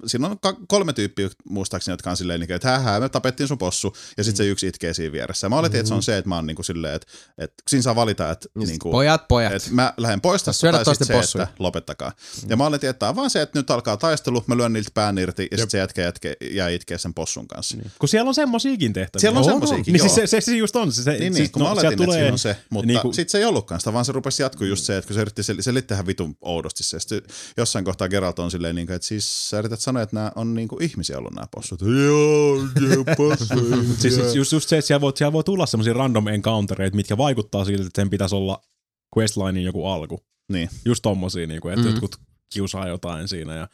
siinä on kolme tyyppiä muistaakseni, jotka on silleen, niin, että hää, me tapettiin sun possu, ja sitten se yksi itkee siinä vieressä. Ja mä oletin, että se on se, että mä oon niin kuin silleen, että, että siinä saa valita, että niin kuin, Pojat, pojat. että mä lähden pois tästä, tai sitten se, possuja. että lopettakaa. Ja mä oletin, että on vaan se, että nyt alkaa taistelu, mä lyön niiltä pään irti, ja sitten se jätkä, jätkä jää itkeä sen possun kanssa. Niin. Kun siellä on semmosiakin tehtäviä. Siellä on Joo, semmosiakin, Niin siis se, se, se just on. Se, Niin, niin siis, kun mä no, oletin, sieltä että on se, mutta niin niin kuin- sitten se ei ollutkaan sitä, vaan se rupesi jatkuu just se, että kun se yritti sel- selittää ihan vitun oudosti se. Sitten jossain kohtaa Geralt on silleen, niin kuin, että siis sä yrität sanoa, että nämä on niin kuin ihmisiä ollut nämä possut. Joo, joo, possu. Siis siis just, just se, että siellä voi, siellä voi tulla semmoisia random encountereita, mitkä vaikuttaa siltä, että sen pitäisi olla questlinein joku alku. Niin. Just tommosia, niin kuin, että mm. jotkut kiusaa jotain siinä ja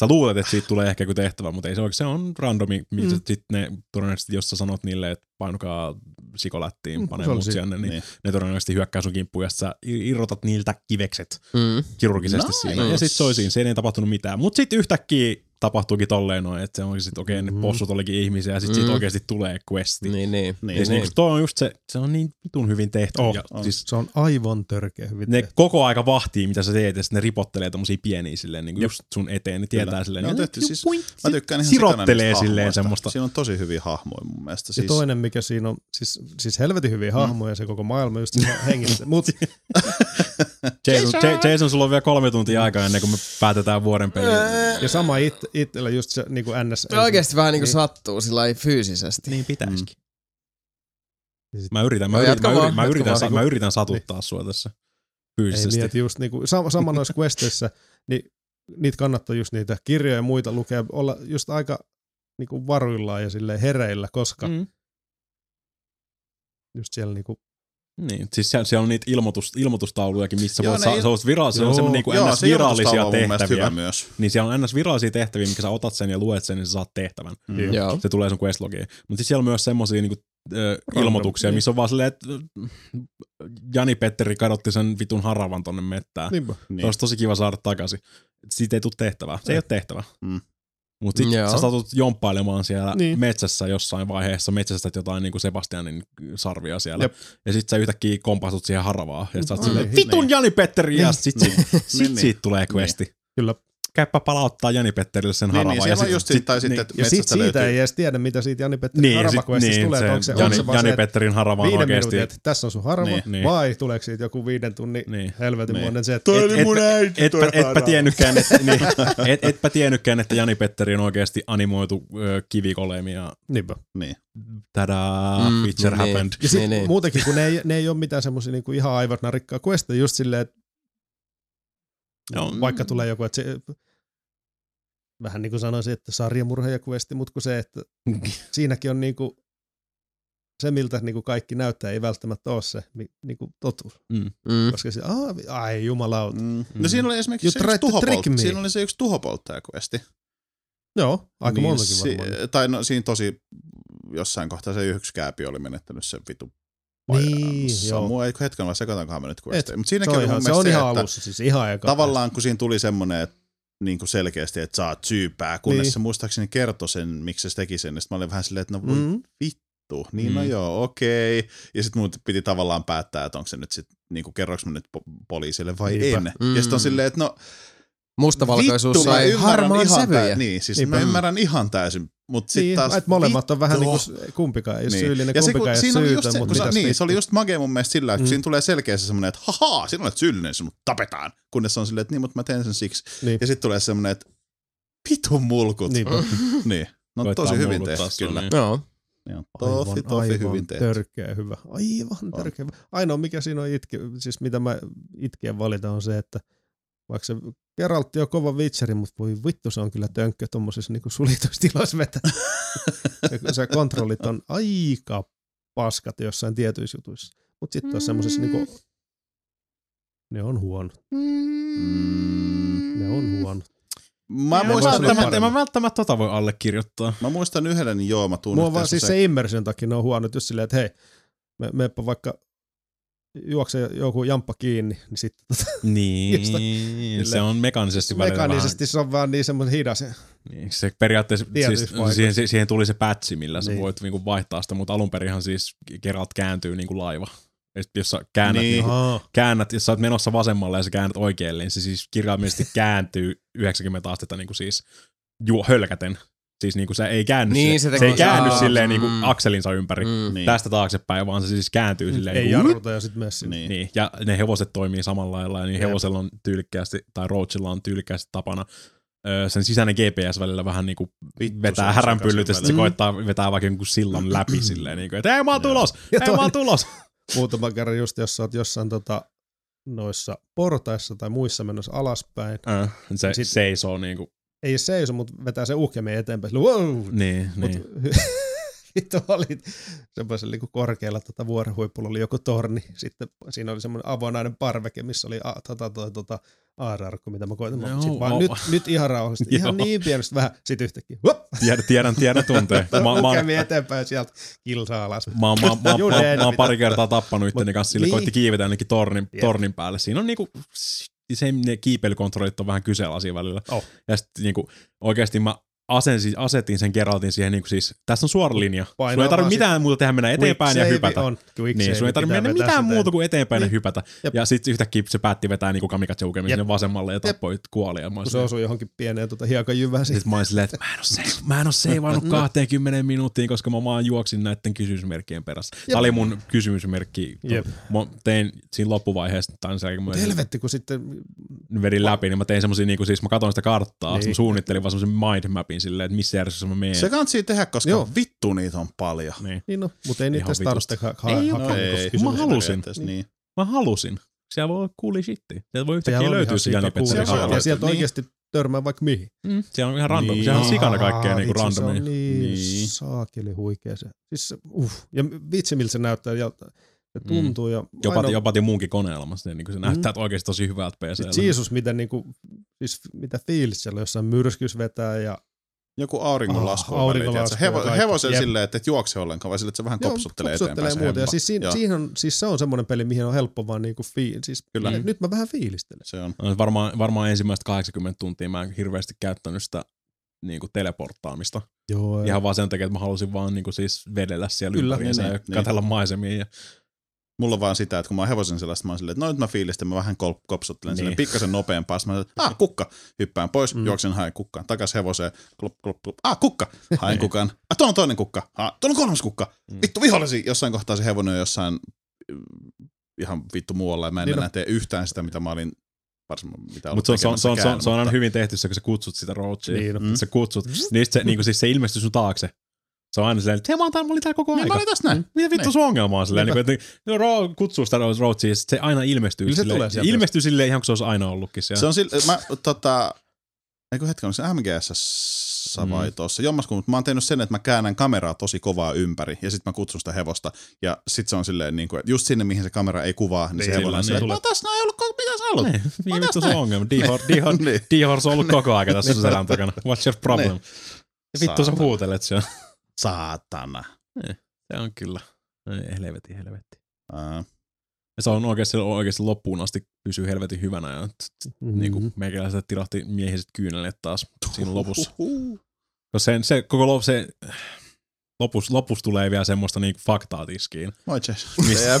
sä luulet, että siitä tulee ehkä joku tehtävä, mutta ei se oikein, se on randomi, missä Mm. sitten ne todennäköisesti, jos sä sanot niille, että painukaa sikolättiin, Mm, pane siinä. sinne, niin, Niin. ne todennäköisesti hyökkää sun kimppuun ja sä irrotat niiltä kivekset Mm. kirurgisesti Nice. siinä. Ja sitten se siinä, se ei tapahtunut mitään. Mutta sitten yhtäkkiä tapahtuukin tolleen noin, että se onkin sitten okei, okay, ne possut olikin ihmisiä ja sitten Mm. siitä oikeasti tulee questi. Niin, niin. Niin, Ja niin. niin. toi on just se, se on niin vitun hyvin tehty. Oh, ja on. siis Se on aivan törkeä hyvin ne tehty. koko aika vahtii, mitä sä teet, ja sit ne ripottelee tommosia pieniä silleen, niin just sun eteen. Ne tietää Kyllä. silleen, Ne on niin, tehty "Ju- siis- puing", Mä tykkään ihan Sirottelee silleen semmoista. Siinä on tosi hyviä hahmoja mun mielestä. Ja Siis, toinen, mikä siinä on, siis, siis helvetin hyviä Mm. hahmoja, se koko maailma just ihan hengissä. Mut Jason, Jason, sulla on vielä kolme tuntia aikaa ennen kuin me päätetään vuoden peli. Ja sama it, itsellä just se niin kuin NS. Se oikeasti vähän niinku sattuu sillä lailla fyysisesti. Niin pitäisikin. Sit- Mä yritän, mä No, yritän, mä yritän, mä yritän, mä yritän satuttaa sua tässä Ei fyysisesti. mieti just niinku, sama, sama noissa questeissä, niin niitä kannattaa just niitä kirjoja ja muita lukea, olla just aika niinku varuillaan ja silleen hereillä, koska mm. Mm. just siellä niinku, Niin, siis siellä, siellä on niitä ilmoitus, ilmoitustaulujakin, missä Joo, voit ne sa- il- se on, vira, se on Joo. semmoinen niin Joo, ns. se virallisia on mielestä tehtäviä. hyvä myös. Niin siellä on ns. virallisia tehtäviä, mikä sä otat sen ja luet sen, niin sä saat tehtävän. Mm. Joo. Se tulee sun questlogiin. Mutta sitten siellä on myös semmoisia niinku, ö, ilmoituksia, niin. missä on vaan silleen, että Jani Petteri kadotti sen vitun haravan tonne mettään. niinpä. Se olisi tosi kiva saada takaisin. Siitä ei tule tehtävää. Se ei Ei. ole tehtävä. Mm. Mutta sitten sä satut jomppailemaan siellä niin. Niin. metsässä jossain vaiheessa, metsästät jotain niin kuin Sebastianin sarvia siellä. Jep. Ja sitten sä yhtäkkiä kompastut siihen haravaan. Ja sä oot Mm. silleen, Niin. vitun Niin. Jani Petteri! Ja sit, sit, sit, Niin, niin. siitä tulee questi. Kyllä. Käypä palauttaa Jani Petterille sen Niin, haravan. niin, ja sit- just sit- sit, tai sitten, niin. Ja sit siitä löytyy. ei edes tiedä, mitä siitä Jani Petterin Niin, niin, sit, haravaquestista niin tulee, että se, onko se, Jani, onko se Jani se, Petterin harava on viiden oikeesti. minuutin, että tässä on sun harava, Niin. Niin. vai tuleeko siitä joku viiden tunnin Niin. helvetinmoinen Niin. se, että Toi et, oli mun äiti, Etpä, toi etpä, tiennytkään, että, niin, et, etpä tiennytkään, että Jani Petteri on oikeasti animoitu ö, kivikolemi ja niinpä. Niin. tadaa, Mm, feature niin. happened. Ja sit Niin, niin. muutenkin, kun ne ei, ne ei ole mitään semmoisia niinku ihan aivan narikkaa questeja, just silleen, että Joo. vaikka tulee joku, että se, vähän niin kuin sanoisin, että sarjamurhaaja questi, mutta kun se, että siinäkin on niinku, se, miltä niinku kaikki näyttää, ei välttämättä ole se mi- niinku totuus. Mm. Mm. Koska se, ai, ai jumalauta. Mm. No siinä oli esimerkiksi You se yksi tuhopolttaja. me. Siinä oli se yksi tuhopolttaja-questi. Joo, aika niin montakin si- varmaan. Tai no siinä tosi jossain kohtaa se yksi kääpi oli menettänyt sen vitu Niin, joo. Samu, ei hetken vai sekoitankohan me nyt Et, questeja. Mutta Se siinäkin on oli ihan, mun se on mielestä ihan että alussa, siis ihan eka. tavallaan kun siinä tuli semmoinen, että niin kuin selkeästi, että saat syypää, kunnes Niin. se muistaakseni kertoi sen, miksi se teki sen. Ja sitten mä olin vähän silleen, että no voi Mm. vittu, niin no Mm. joo, okei. Ja sitten mun piti tavallaan päättää, että onko se nyt sitten, niin kuin kerroks mä nyt po- poliisille vai Niinpä. en. Ja sitten on Mm. silleen, että no Mustavalkoisuus vittu, mä sai ymmärrän harmaan ihan sävyjä. tä- niin, siis Niinpä. mä ymmärrän ihan täysin. Mutta sitten Niin, taas että molemmat on vähän vittu. niin kuin kumpikaan ei ole Niin. syyllinen, Ja se, kun, kumpikaan ei siinä se, mutta mitäs niin, vittu? se oli just magea mun mielestä sillä, että Mm. siinä tulee selkeästi semmoinen, että hahaa, sinä olet syyllinen, sinut tapetaan. Kunnes se on silleen, että niin, mutta mä teen sen siksi. Niin. Ja sitten tulee semmoinen, että vitun mulkut. Niinpä. Niin. No Koittaa tosi hyvin tehty, kyllä. niin. Joo. Niin on tosi, Aivan, tosi aivan hyvin tehty. törkeä hyvä. Aivan törkeä hyvä. Ainoa mikä siinä on itke, siis mitä mä itkien valita on se, että vaikka se Geraltti on kova vitseri, mutta voi vittu se on kyllä tönkkö tuommoisessa niinku suljetuissa tiloissa vetää. se, se kontrollit on aika paskat jossain tietyissä jutuissa. Mutta sitten on semmoisessa niinku, ne on huono. Mm. Ne on huono. Mä, Ne muistan vois olla yhden, Välttämättä, en mä välttämättä tota voi allekirjoittaa. mä muistan yhden, niin joo, mä tuun Mua vaan siis se- se immersion takia ne on huonot, just silleen, että hei, me, meppä vaikka juokse joku jamppa kiinni, niin sitten tota, Niin, se on mekaanisesti välillä mekaanisesti se on vaan niin semmoinen hidas. vähän. Niin, se periaatteessa, siis, siihen, si- siihen tuli se pätsi, millä sä Niin. voit niinku vaihtaa sitä, mutta alun perinhan siis Geralt kääntyy niinku laiva. Ja sit jos sä käännät, Niin. niin. Käännät, jos sä oot menossa vasemmalle ja sä käännät oikealle, niin se siis kirjaimellisesti kääntyy 90 astetta niinku siis juo, hölkäten. Siis niinku se ei käänny, Niin, sille- se se, ei käänny Aa, silleen mm. niinku akselinsa ympäri Mm. Niin. tästä taaksepäin, vaan se siis kääntyy silleen ei niinku, jarruta ja sitten messi. Niin. niin, ja ne hevoset toimii samalla lailla, ja niin Jep. hevosella on tyylikkäästi, tai Roachilla on tyylikkäästi tapana öö, sen sisäinen GPS välillä vähän niinku Vittu, se vetää häränpyllyt, ja sitten se koittaa vetää vaikka jonkun sillan läpi silleen, niinku, että ei mä oon tulos, Ja ei mä oon tulos. Muutama kerran just, jos sä oot jossain tota, noissa portaissa tai muissa menossa alaspäin. Äh, se Sit- seisoo niinku, Ei seiso, mutta vetää se uhkemmin eteenpäin. Sille, wow! niin, Mut, niin. Vittu oli semmoisella niin korkealla tota vuoren huipulla oli joku torni. Sitten siinä oli semmoinen avonainen parveke, missä oli a, tota, tota, tota, aararkku, mitä mä koitin. Mä Joo, sit vaan, o- nyt, nyt ihan rauhallisesti. Ihan niin pienestä vähän. Sitten yhtäkkiä. Huop! Tiedän, tiedän, tiedän tuntee. Mä, mä, Ukemi eteenpäin sieltä kilsaa alas. Mä mä, mä, mä, mä mitä? pari kertaa tappanut itteni kanssa sille, niin. koitti kiivetä jonnekin tornin, tornin päälle. Siinä on niinku, se, ne kiipeilykontrollit on vähän kyseenalaisia välillä. Oh. Ja sitten niinku, oikeasti mä asensin, asetin sen Geraltin siihen, niinku siis, tässä on suora linja. Painaa Sulla ei tarvitse mitään muuta tehdä, mennä eteenpäin ja hypätä. On. Niin, sun ei tarvitse mennä mitään sitä. muuta kuin eteenpäin ja Niin. hypätä. Jep. Ja sitten yhtäkkiä se päätti vetää kamikaze ukemi Jep. sinne vasemmalle ja Jep. tappoi kuoli. Ja se osui johonkin pieneen tuota hiekajyvään. Sitten mä olin silleen, että mä en oo seivannut 20 minuuttiin, koska mä vaan juoksin näiden kysymysmerkkien perässä. Tämä oli mun kysymysmerkki. Jep. Mä tein siinä loppuvaiheessa, tai sen jälkeen mä Helvetti, kun sitten... vedin läpi, niin mä tein semmosia, niinku, siis mä katsoin sitä karttaa, niin. Niin. mä suunnittelin vaan semmosen mindmapin silleen, että missä järjestyksessä mä menen. Se kannattaa tehdä, koska Joo. vittu niitä on paljon. niin. Niin no, mutta ei niitä tarvitse ha- ha- Ei hakea. No ei, Mä halusin. periaatteessa, Niin. Mä halusin. Siellä voi olla cool shitti. Sieltä voi yhtäkkiä löytyä sitä shit. olla. Ja sieltä Niin. oikeasti törmää vaikka mihin. Mm, siellä on ihan random. Niin. Siellä on sikana kaikkea niinku Se randomia. on niin, Niin. niin. saakeli huikea se. Siis se, uh. Ja vitsi, miltä se näyttää ja se Mm. tuntuu. Ja Jopa, aina- jopa muunkin koneelma. Se, niin se näyttää että oikeasti tosi hyvältä PCllä. Jeesus, miten niinku, siis mitä fiilis siellä jossain myrskys vetää ja Joku auringonlasku Ah, on väliin, auringonlasku Hevo, hevosen Jep. silleen, että et juokse ollenkaan, vaan silleen, että se vähän Joo, kopsuttelee, kopsuttelee eteenpäin. se muuta. Ja siis, siinä, Joo, siihen on, siis se on semmoinen peli, mihin on helppo vaan niinku fiil, siis Kyllä. Kyllä. nyt mä vähän fiilistelen. Se on. No, varmaan, varmaan ensimmäistä 80 tuntia mä en hirveästi käyttänyt sitä niin kuin teleporttaamista. Joo, Ihan vaan sen takia, että mä halusin vaan niin kuin siis vedellä siellä Kyllä, ympäriinsä niin, ja niin. katella maisemia. Ja, Mulla on vaan sitä, että kun mä oon hevosen sellaista, mä oon silleen, että no nyt mä fiilistän, mä vähän kol- kopsuttelen niin. Niin. silleen pikkasen nopeampaa. Sitten mä että ah, kukka, hyppään pois, Mm. mm. juoksen, haen kukkaan, takas hevoseen, klop, klop, klop, ah, kukka, haen kukan, ah, tuolla on toinen kukka, ah, tuolla on kolmas kukka, Mm. vittu vihollesi, jossain kohtaa se hevonen on jossain mm, ihan vittu muualla, ja mä en Niin niin enää tee yhtään sitä, mitä mä olin mitä mutta se, on- se, on- se, on- se, on- se on aina hyvin tehty se, kun sä kutsut sitä roachia. Niin, no. Mm. Sä kutsut, niin se, niin kuin siis se ilmestyy sun taakse. Se on aina silleen, että hei mä, oon täällä, mä olin täällä koko Niin aika. mä olin tässä näin. Mitä vittu Niin. sun ongelma on silleen, niin kuin, että no, Ro kutsuu sitä roachia, ja sit se aina ilmestyy. Kyllä se silleen, tulee sieltä. ilmestyy silleen ihan kuin se olisi aina ollutkin siellä. Se on sille, mä tota, eikö hetken, onko se MGS Mm. vai tuossa, jommaskummin, mutta mä oon tehnyt sen, että mä käännän kameraa tosi kovaa ympäri ja sitten mä kutsun sitä hevosta ja sitten se on silleen, niin kuin, että just sinne, mihin se kamera ei kuvaa, niin, Niin, se hevonen on silleen, niin. että mä oon tässä näin ollut, koko- mitä sä haluat? Niin, Mä vittu se ongelma? D-Horse Niin. On ollut koko aika tässä selän takana. What's your problem? Niin. Vittu sä huutelet siellä. Saatana. Se on kyllä. Ei, helvetti, helvetti. Ää, Ja se on oikeasti, oikeasti loppuun asti pysyy helvetin hyvänä ja t- t- Mm-hmm. niin kuin meikäläiset tirahti miehiset kyyneleet taas siinä lopussa. Koska se, se koko lop, se, lopus, lopus tulee vielä semmoista niinku faktaa tiskiin. Moi Jess. Mistä-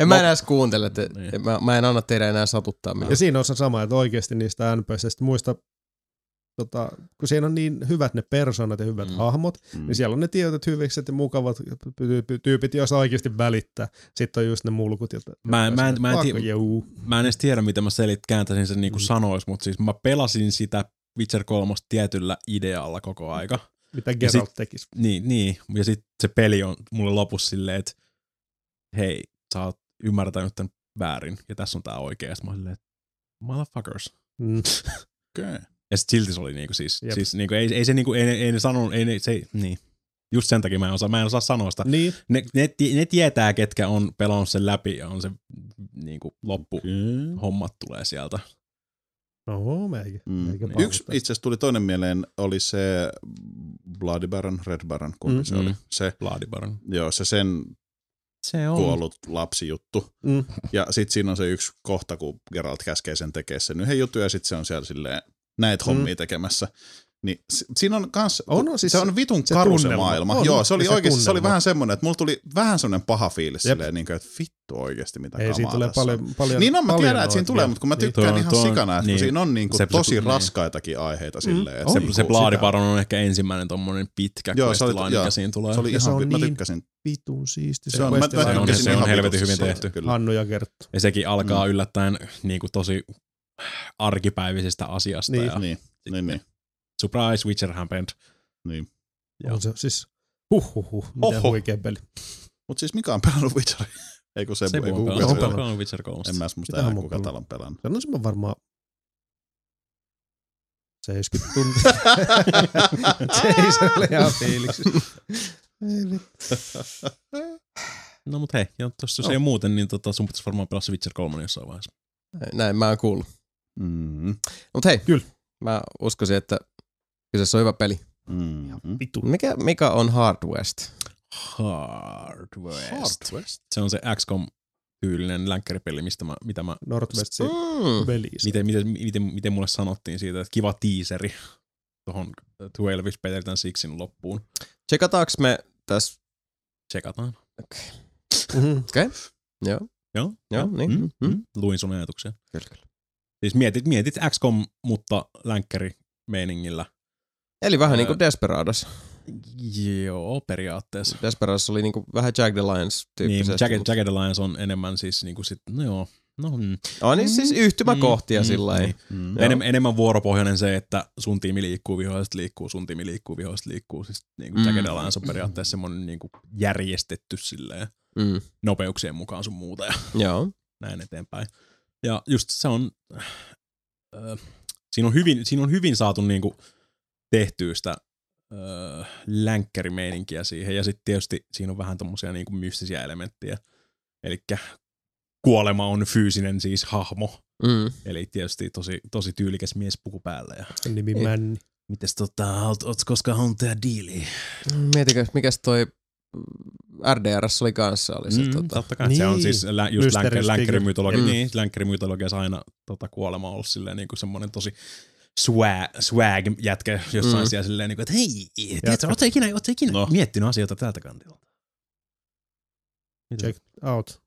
En mä enää edes kuuntele, että Niin. mä, mä en anna teidän enää satuttaa minua. Ja siinä on se sama, että oikeasti niistä NPCistä muista, tota, kun siinä on niin hyvät ne persoonat ja hyvät Mm. hahmot, Mm. niin siellä on ne tietyt hyvikset ja mukavat tyypit- joissa oikeasti välittää. Sitten on just ne mulkut. Jotka, Mä en- mä en- mä en tii-. Mä en edes tiedä, miten mä selit, kääntäisin sen niinku Mm. sanois, mutta siis mä pelasin sitä Witcher 3 tietyllä idealla koko aika. Mitä Geralt sit- tekisi. Niin, niin. ja sitten se peli on mulle lopussa silleen, että hei, sä oot ymmärtänyt tämän väärin, ja tässä on tää oikea. Mä oon silleen, motherfuckers. Mm. Okay. Ja sit silti se oli niinku siis, Jep. siis niinku, ei, ei se niinku, ei, ei ne sanonut, ei ne, se, ei- niin. Just sen takia mä en osaa, mä en osaa sanoa sitä. Niin, Ne, ne, ne tietää, ketkä on pelannut sen läpi ja on se niinku loppu. Okay. Hommat tulee sieltä. no meikin. Mm. meikin Yksi paukuttaa. itse asiassa tuli toinen mieleen, oli se Bloody Baron, Red Baron, kumpi Mm. se oli. Mm. Se, Bloodibaron. joo, se sen Se on. kuollut lapsijuttu. Mm. Ja sitten siinä on se yksi kohta, kun Geralt käskee sen tekee sen yhden jutun ja sitten se on siellä silleen näitä hommia tekemässä. Niin si- siinä on kans, On, on, siis se on vitun se karu se tunnelma. maailma. On, Joo, se oli se oikeasti, se oli tunnelma. vähän semmoinen, että mulla tuli vähän semmoinen paha fiilis Jep. silleen, niin kuin, että vittu oikeasti mitä Ei, kamaa siinä tulee tässä paljon, paljon Niin on, mä tiedän, että siinä tulee, mutta kun mä Niin. tykkään Tuo on- ihan tuo sikana, että niin. kun siinä on niinku Se- se- tosi niin. raskaitakin aiheita silleen. että. Se, niinku se sitä- Bloodibaron on ehkä ensimmäinen tommonen pitkä Joo, se oli- questline, mikä siinä tulee. Se oli se ihan, on mä niin- tykkäsin. Vitun siisti. Se on, mä, se tykkäsin se ihan helvetin hyvin tehty. Kyllä. Hannu ja Kerttu. Ja sekin alkaa Mm. yllättäen niin kuin tosi arkipäiväisestä asiasta. Niin, ja niin, niin, niin, Surprise, Witcher happened. niin. Joo. On se siis, huhhuh, miten Oho. huikea peli. Mutta siis mikä on pelannut Witcheria? Ei kun se, Se ei kun pelannut. se pelannut. pelannut Witcher 3. En mä edes muista enää, oon kuka täällä on pelannut. Sanoisin mä varmaan 70 tuntia. Jasonille ihan fiiliksi. Ei vittu. No mut hei, ja tossa jos ei muuten, niin tota, sun pitäisi varmaan pelaa se Witcher 3 jossain vaiheessa. Näin mä oon kuullut. Mm, Mut hei, Kyllä. mä uskoisin, että kyseessä on hyvä peli. mm. Mikä, mikä on Hard West? Hard West. Hard West. Se on se XCOM tyylinen länkkäripeli, mistä mä, mitä mä, Northwest Mm. velissä. miten, miten, miten, miten mulle sanottiin siitä, että kiva tiiseri tuohon 12 Better Than Sixin loppuun. Tsekataanko me tässä Tsekataan. Okei. Okay. Joo. Joo. Joo, niin. Mm, Mm. mm. Luin sun ajatuksia. Kyllä, kyllä. Siis mietit, mietit XCOM, mutta länkkäri meiningillä. Eli vähän Öö. niin kuin Desperados. Joo, periaatteessa. Desperados oli niin kuin vähän Jagged Alliance Niin, tyyppisesti. Jagged, Jagged Alliance on enemmän siis niinku sit, no joo, no mm. On niin siis yhtymäkohtia Mm, mm, sillä mm. Mm. Enem, enemmän vuoropohjainen se, että sun tiimi liikkuu, viholliset liikkuu, sun tiimi liikkuu, viholliset liikkuu. Siis niinku Mm. Jagged Alliance on periaatteessa semmoinen niinku järjestetty silleen Mm. nopeuksien mukaan sun muuta ja Joo. näin eteenpäin. Ja just se on, äh, siinä, on hyvin, siinä on hyvin saatu niinku tehtyä sitä äh, länkkärimeininkiä siihen, ja sitten tietysti siinä on vähän tommosia niinku mystisiä elementtejä. Eli kuolema on fyysinen siis hahmo, Mm. eli tietysti tosi, tosi tyylikäs mies puku päällä. Ja nimi. Männi. mites tota, oot, oot koskaan halunnut tehdä diiliä? Mietinkö, mikäs toi RDRS oli kanssa? Oli se, Mm, tota, totta kai. Niin. Se on Niin. siis lä, just länkkär, länkkärimytologia. Mm. Niin, länkkärimytologiassa aina tota, kuolema on ollut silleen niin kuin semmoinen tosi swag, swag jätkä jossain Mm. siellä silleen, niin kuin, että hei, tiedätkö, ootko ikinä, ootko ikinä No. no. miettinyt asioita tältä kantilta? Check out.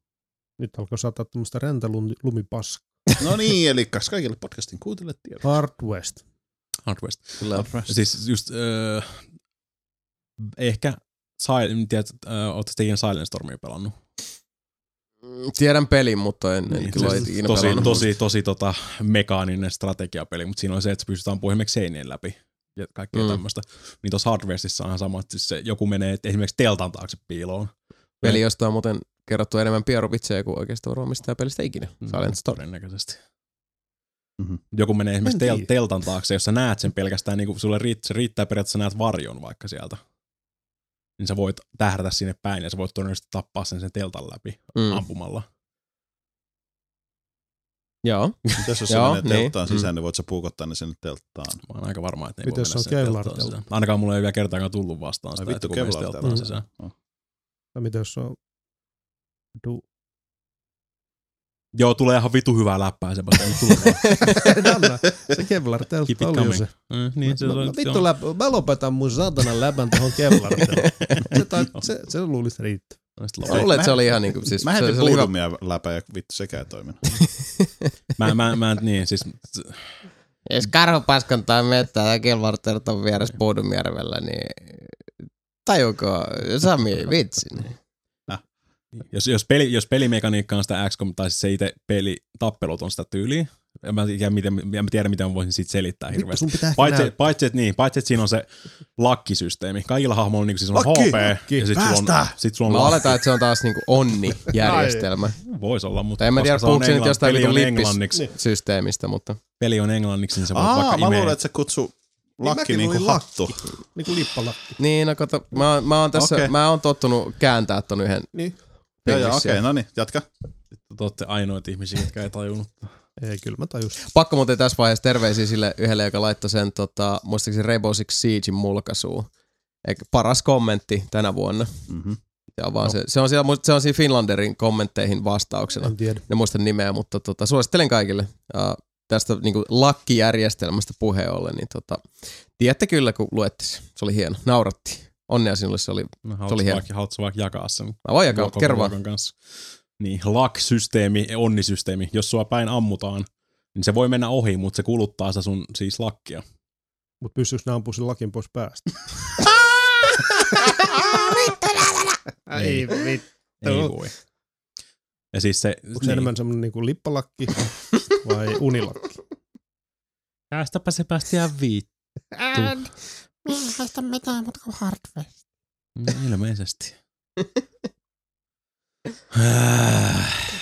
Nyt alkoi sataa tämmöistä rentalumipaskaa. No niin, eli kaikille podcastin kuuntelijat tiedot. Hard West. Hard West. kyllä. Siis just äh, ehkä, sai, tiedät, äh, ootte ikinä Silent Stormia pelannut? Mm, Tiedän pelin, mutta en, en Niin, kyllä ole ikinä tosi, pelannut. tosi, tosi tota, mekaaninen strategiapeli, mutta siinä on se, että se pystytään puhelimeksi seinien läpi ja kaikkea Mm. mm. tämmöistä. Niin tuossa Hardwestissa on ihan sama, että siis se joku menee että esimerkiksi teltan taakse piiloon. Peli, josta on muuten kerrottu enemmän pierovitsejä kuin oikeastaan varmistaa pelistä ikinä. Silent Story. Todennäköisesti. Mhm. Joku menee esimerkiksi tel- teltan taakse, jos sä näet sen pelkästään, niin kuin sulle riittää, riittää periaatteessa näet varjon vaikka sieltä. Niin sä voit tähdätä sinne päin ja sä voit todennäköisesti tappaa sen sen teltan läpi Mm. ampumalla. Joo. Mitäs jos Joo, sä menet niin. telttaan sisään, niin voit sä puukottaa ne sinne telttaan. Mä oon aika varma, että ne ei Mites voi se mennä on sinne telttaan. Ainakaan mulla ei vielä kertaakaan tullut vastaan Ai sitä, vittu, että kun telttaan teltta. sisään. Oh. Tai mitä jos se on du... Joo, tulee ihan vitu hyvää läppää, se vasta nyt tulee vaan. Anna, se Kevlar teltta oli se. Mm, niin, se mä, on, vittu on, läp, mä lopetan mun saatanan läpän tohon Kevlar se, tai, se, se luulisi riittää. on Mä luulen, että se oli ihan niinku, siis Mä se, heitin puudumia läpä ja vittu sekään ei toiminut. mä, mä, mä, niin, siis Jos karhu paskantaa mettää ja kelvarterton vieressä Puudumjärvellä, niin tajuuko Sami vitsin? Jos, jos, peli, jos pelimekaniikka on sitä XCOM, tai siis se itse peli, tappelut on sitä tyyliä, en mä, tiedä, miten, en mä tiedä, miten mä voisin siitä selittää Vittu, hirveästi. Paitsi, näyttää. paitsi, että niin, paitsi, että siinä on se lakkisysteemi. Kaikilla hahmoilla on, niin siis on Lakki! HP, Lakki! ja sit sulla on, sit sulla on Mä lakki. oletan, että se on taas niinku onni-järjestelmä. Voisi olla, mutta Tai en mä tiedä, koska se on puhuuko se nyt jostain peli vitun on lippis englanniksi, systeemistä, mutta peli on englanniksi, niin se voit Aa, vaikka mä luulen, että se kutsuu lakki mäkin niinku luin hattu. Niinku lippalakki. niin, no kato, mä, mä oon tässä, okay. mä oon tottunut kääntää ton yhden Niin. Joo, joo, okei, no niin, jatka. Te olette ainoita ihmisiä, jotka ei tajunnut. Ei, kyllä mä tajusin. Pakko muuten tässä vaiheessa terveisiä sille yhdelle, joka laittoi sen, tota, muistaakseni Rainbow Six Siegein mulkaisuun. Eikä, paras kommentti tänä vuonna. Mhm. Se on, vaan No. se, se, on siellä, se on siinä Finlanderin kommentteihin vastauksena. En tiedä. Ne muistan nimeä, mutta tota, suosittelen kaikille. Ja tästä niin kuin lakkijärjestelmästä puheen ollen, niin tota, tiedätte kyllä, kun luette se. Se oli hieno. Nauratti. Onnea sinulle, se oli. No, oli haluatko hieno. vaikka, haluatko vaikka jakaa sen Mä voin jakaa, kerro kanssa? Niin, luck-systeemi, onnisysteemi. Jos sua päin ammutaan, niin se voi mennä ohi, mutta se kuluttaa sitä sun siis lakkia. Mut pystyykö ne ampua sen lakin pois päästä? Ei vittu. Ei voi. Ja siis se... Onko se enemmän semmonen niinku lippalakki vai unilakki? Päästäpä Sebastian viit. En miehestä mitään muuta kuin hardware. Ilmeisesti.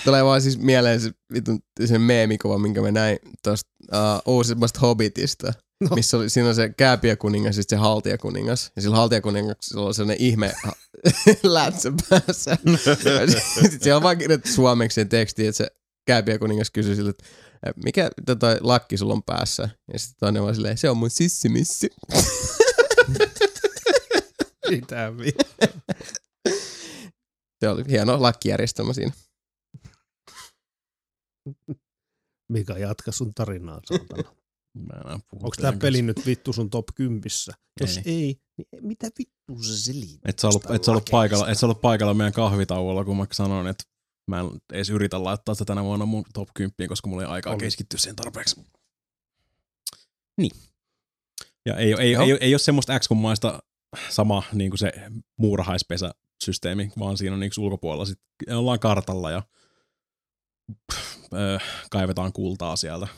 Tulee vaan siis mieleen se, vitun, se meemikuva, minkä mä näin tuosta uh, uusimmasta Hobbitista. No. Missä oli, siinä on se kääpiökuningas ja sitten se haltijakuningas. Ja sillä haltijakuningaksella on sellainen ihme lätsä päässä. sitten siellä on vaan kirjoitettu suomeksi sen teksti, että se kääpiökuningas kysyy siltä, että "Ä, mikä tota, lakki sulla on päässä? Ja sitten toinen vaan silleen, se on mun sissimissi. Mitä se oli hieno lakkijärjestelmä siinä. Mika, jatka sun tarinaa, saatana. Mä puhu Onko tämä peli nyt vittu sun top 10? Jos Ei. ei, niin mitä vittu se selittää? Et sä ollut, et sä ollut, paikalla, et sä ollut paikalla meidän kahvitauolla, kun mä sanoin, että mä en edes yritä laittaa sitä tänä vuonna mun top 10, koska mulla ei aikaa Oli. keskittyä siihen tarpeeksi. Niin. Ja ei, ei, Joo. ei, ei ole semmoista XCOM-maista sama niin kuin se muurahaispesäsysteemi, vaan siinä on niin ulkopuolella sit ollaan kartalla ja öö, kaivetaan kultaa sieltä.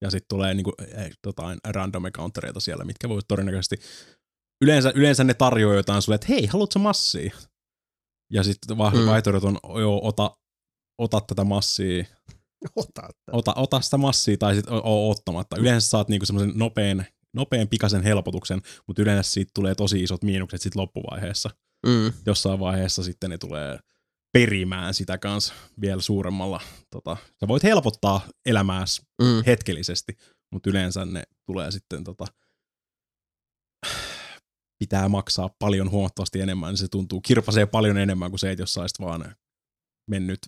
Ja sitten tulee niinku, eh, jotain random encountereita siellä, mitkä voi todennäköisesti yleensä, yleensä ne tarjoaa jotain sulle, että hei, haluatko massia? Ja sitten Mm. vaihtoehdot on, joo, ota, ota tätä massia, Ota, ota, ota sitä massia tai sitten oo ottamatta. Yleensä saat niinku semmoisen nopean, nopean pikaisen helpotuksen, mutta yleensä siitä tulee tosi isot miinukset sitten loppuvaiheessa. Mm. Jossain vaiheessa sitten ne tulee perimään sitä kanssa vielä suuremmalla. Tota, sä voit helpottaa elämääsi Mm. hetkellisesti, mutta yleensä ne tulee sitten tota, pitää maksaa paljon huomattavasti enemmän, niin se tuntuu, kirpasee paljon enemmän kuin se, että jos sä vaan mennyt,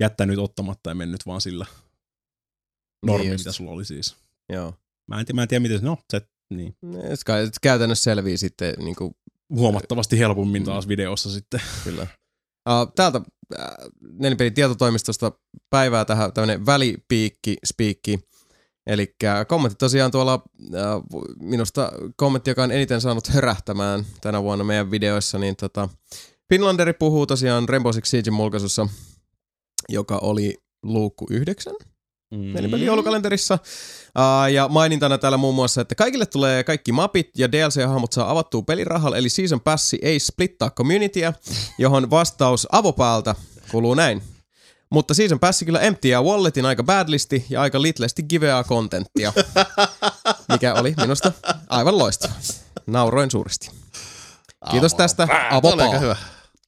jättänyt ottamatta ja mennyt vaan sillä normi, Niin mitä sulla oli siis. Joo. Mä en, mä en tiedä, miten se, no, se, niin. Et Käytännössä selvii sitten niin kuin, Huomattavasti helpommin Mm. taas videossa sitten. kyllä. Uh, täältä uh, Nelipelin tietotoimistosta päivää tähän tämmönen välipiikki, spiikki. Eli kommentti tosiaan tuolla, uh, minusta kommentti, joka on eniten saanut hörähtämään tänä vuonna meidän videoissa, niin tota, Finlanderi puhuu tosiaan Rainbow Six Siegein mulkaisussa, joka oli luukku 9 Mm. nelipeli joulukalenterissa. Uh, ja mainintana täällä muun muassa, että kaikille tulee kaikki mapit ja DLC-hahmot saa avattua pelirahalla, eli Season Passi ei splittaa communityä, johon vastaus avopäältä kuuluu näin. Mutta Season Passi kyllä emptiää walletin aika badlisti ja aika litlesti giveaa contenttia, mikä oli minusta aivan loistava. Nauroin suuresti. Kiitos tästä, avopaa. hyvä.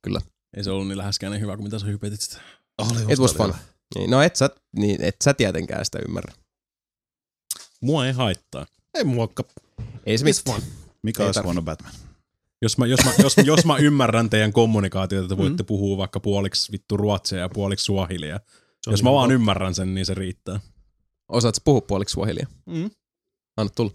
Kyllä, Ei se ollut niin läheskään niin hyvä kuin mitä sä hypetit sitä. Oli, it was fun. hyvä. Niin, No et sä, niin, et sä tietenkään sitä ymmärrä. Mua ei haittaa. ei muokka. Ei se mitään. Mikä olisi huono Batman? Jos mä, jos, mä, jos, jos mä ymmärrän teidän kommunikaatiota, että voitte mm. puhua vaikka puoliksi vittu ruotsia ja puoliksi suahilia. Jos mä niin vaan ymmärrän sen, niin se riittää. Osaat sä puhua puoliksi suohilia? Mm. Anna tulla.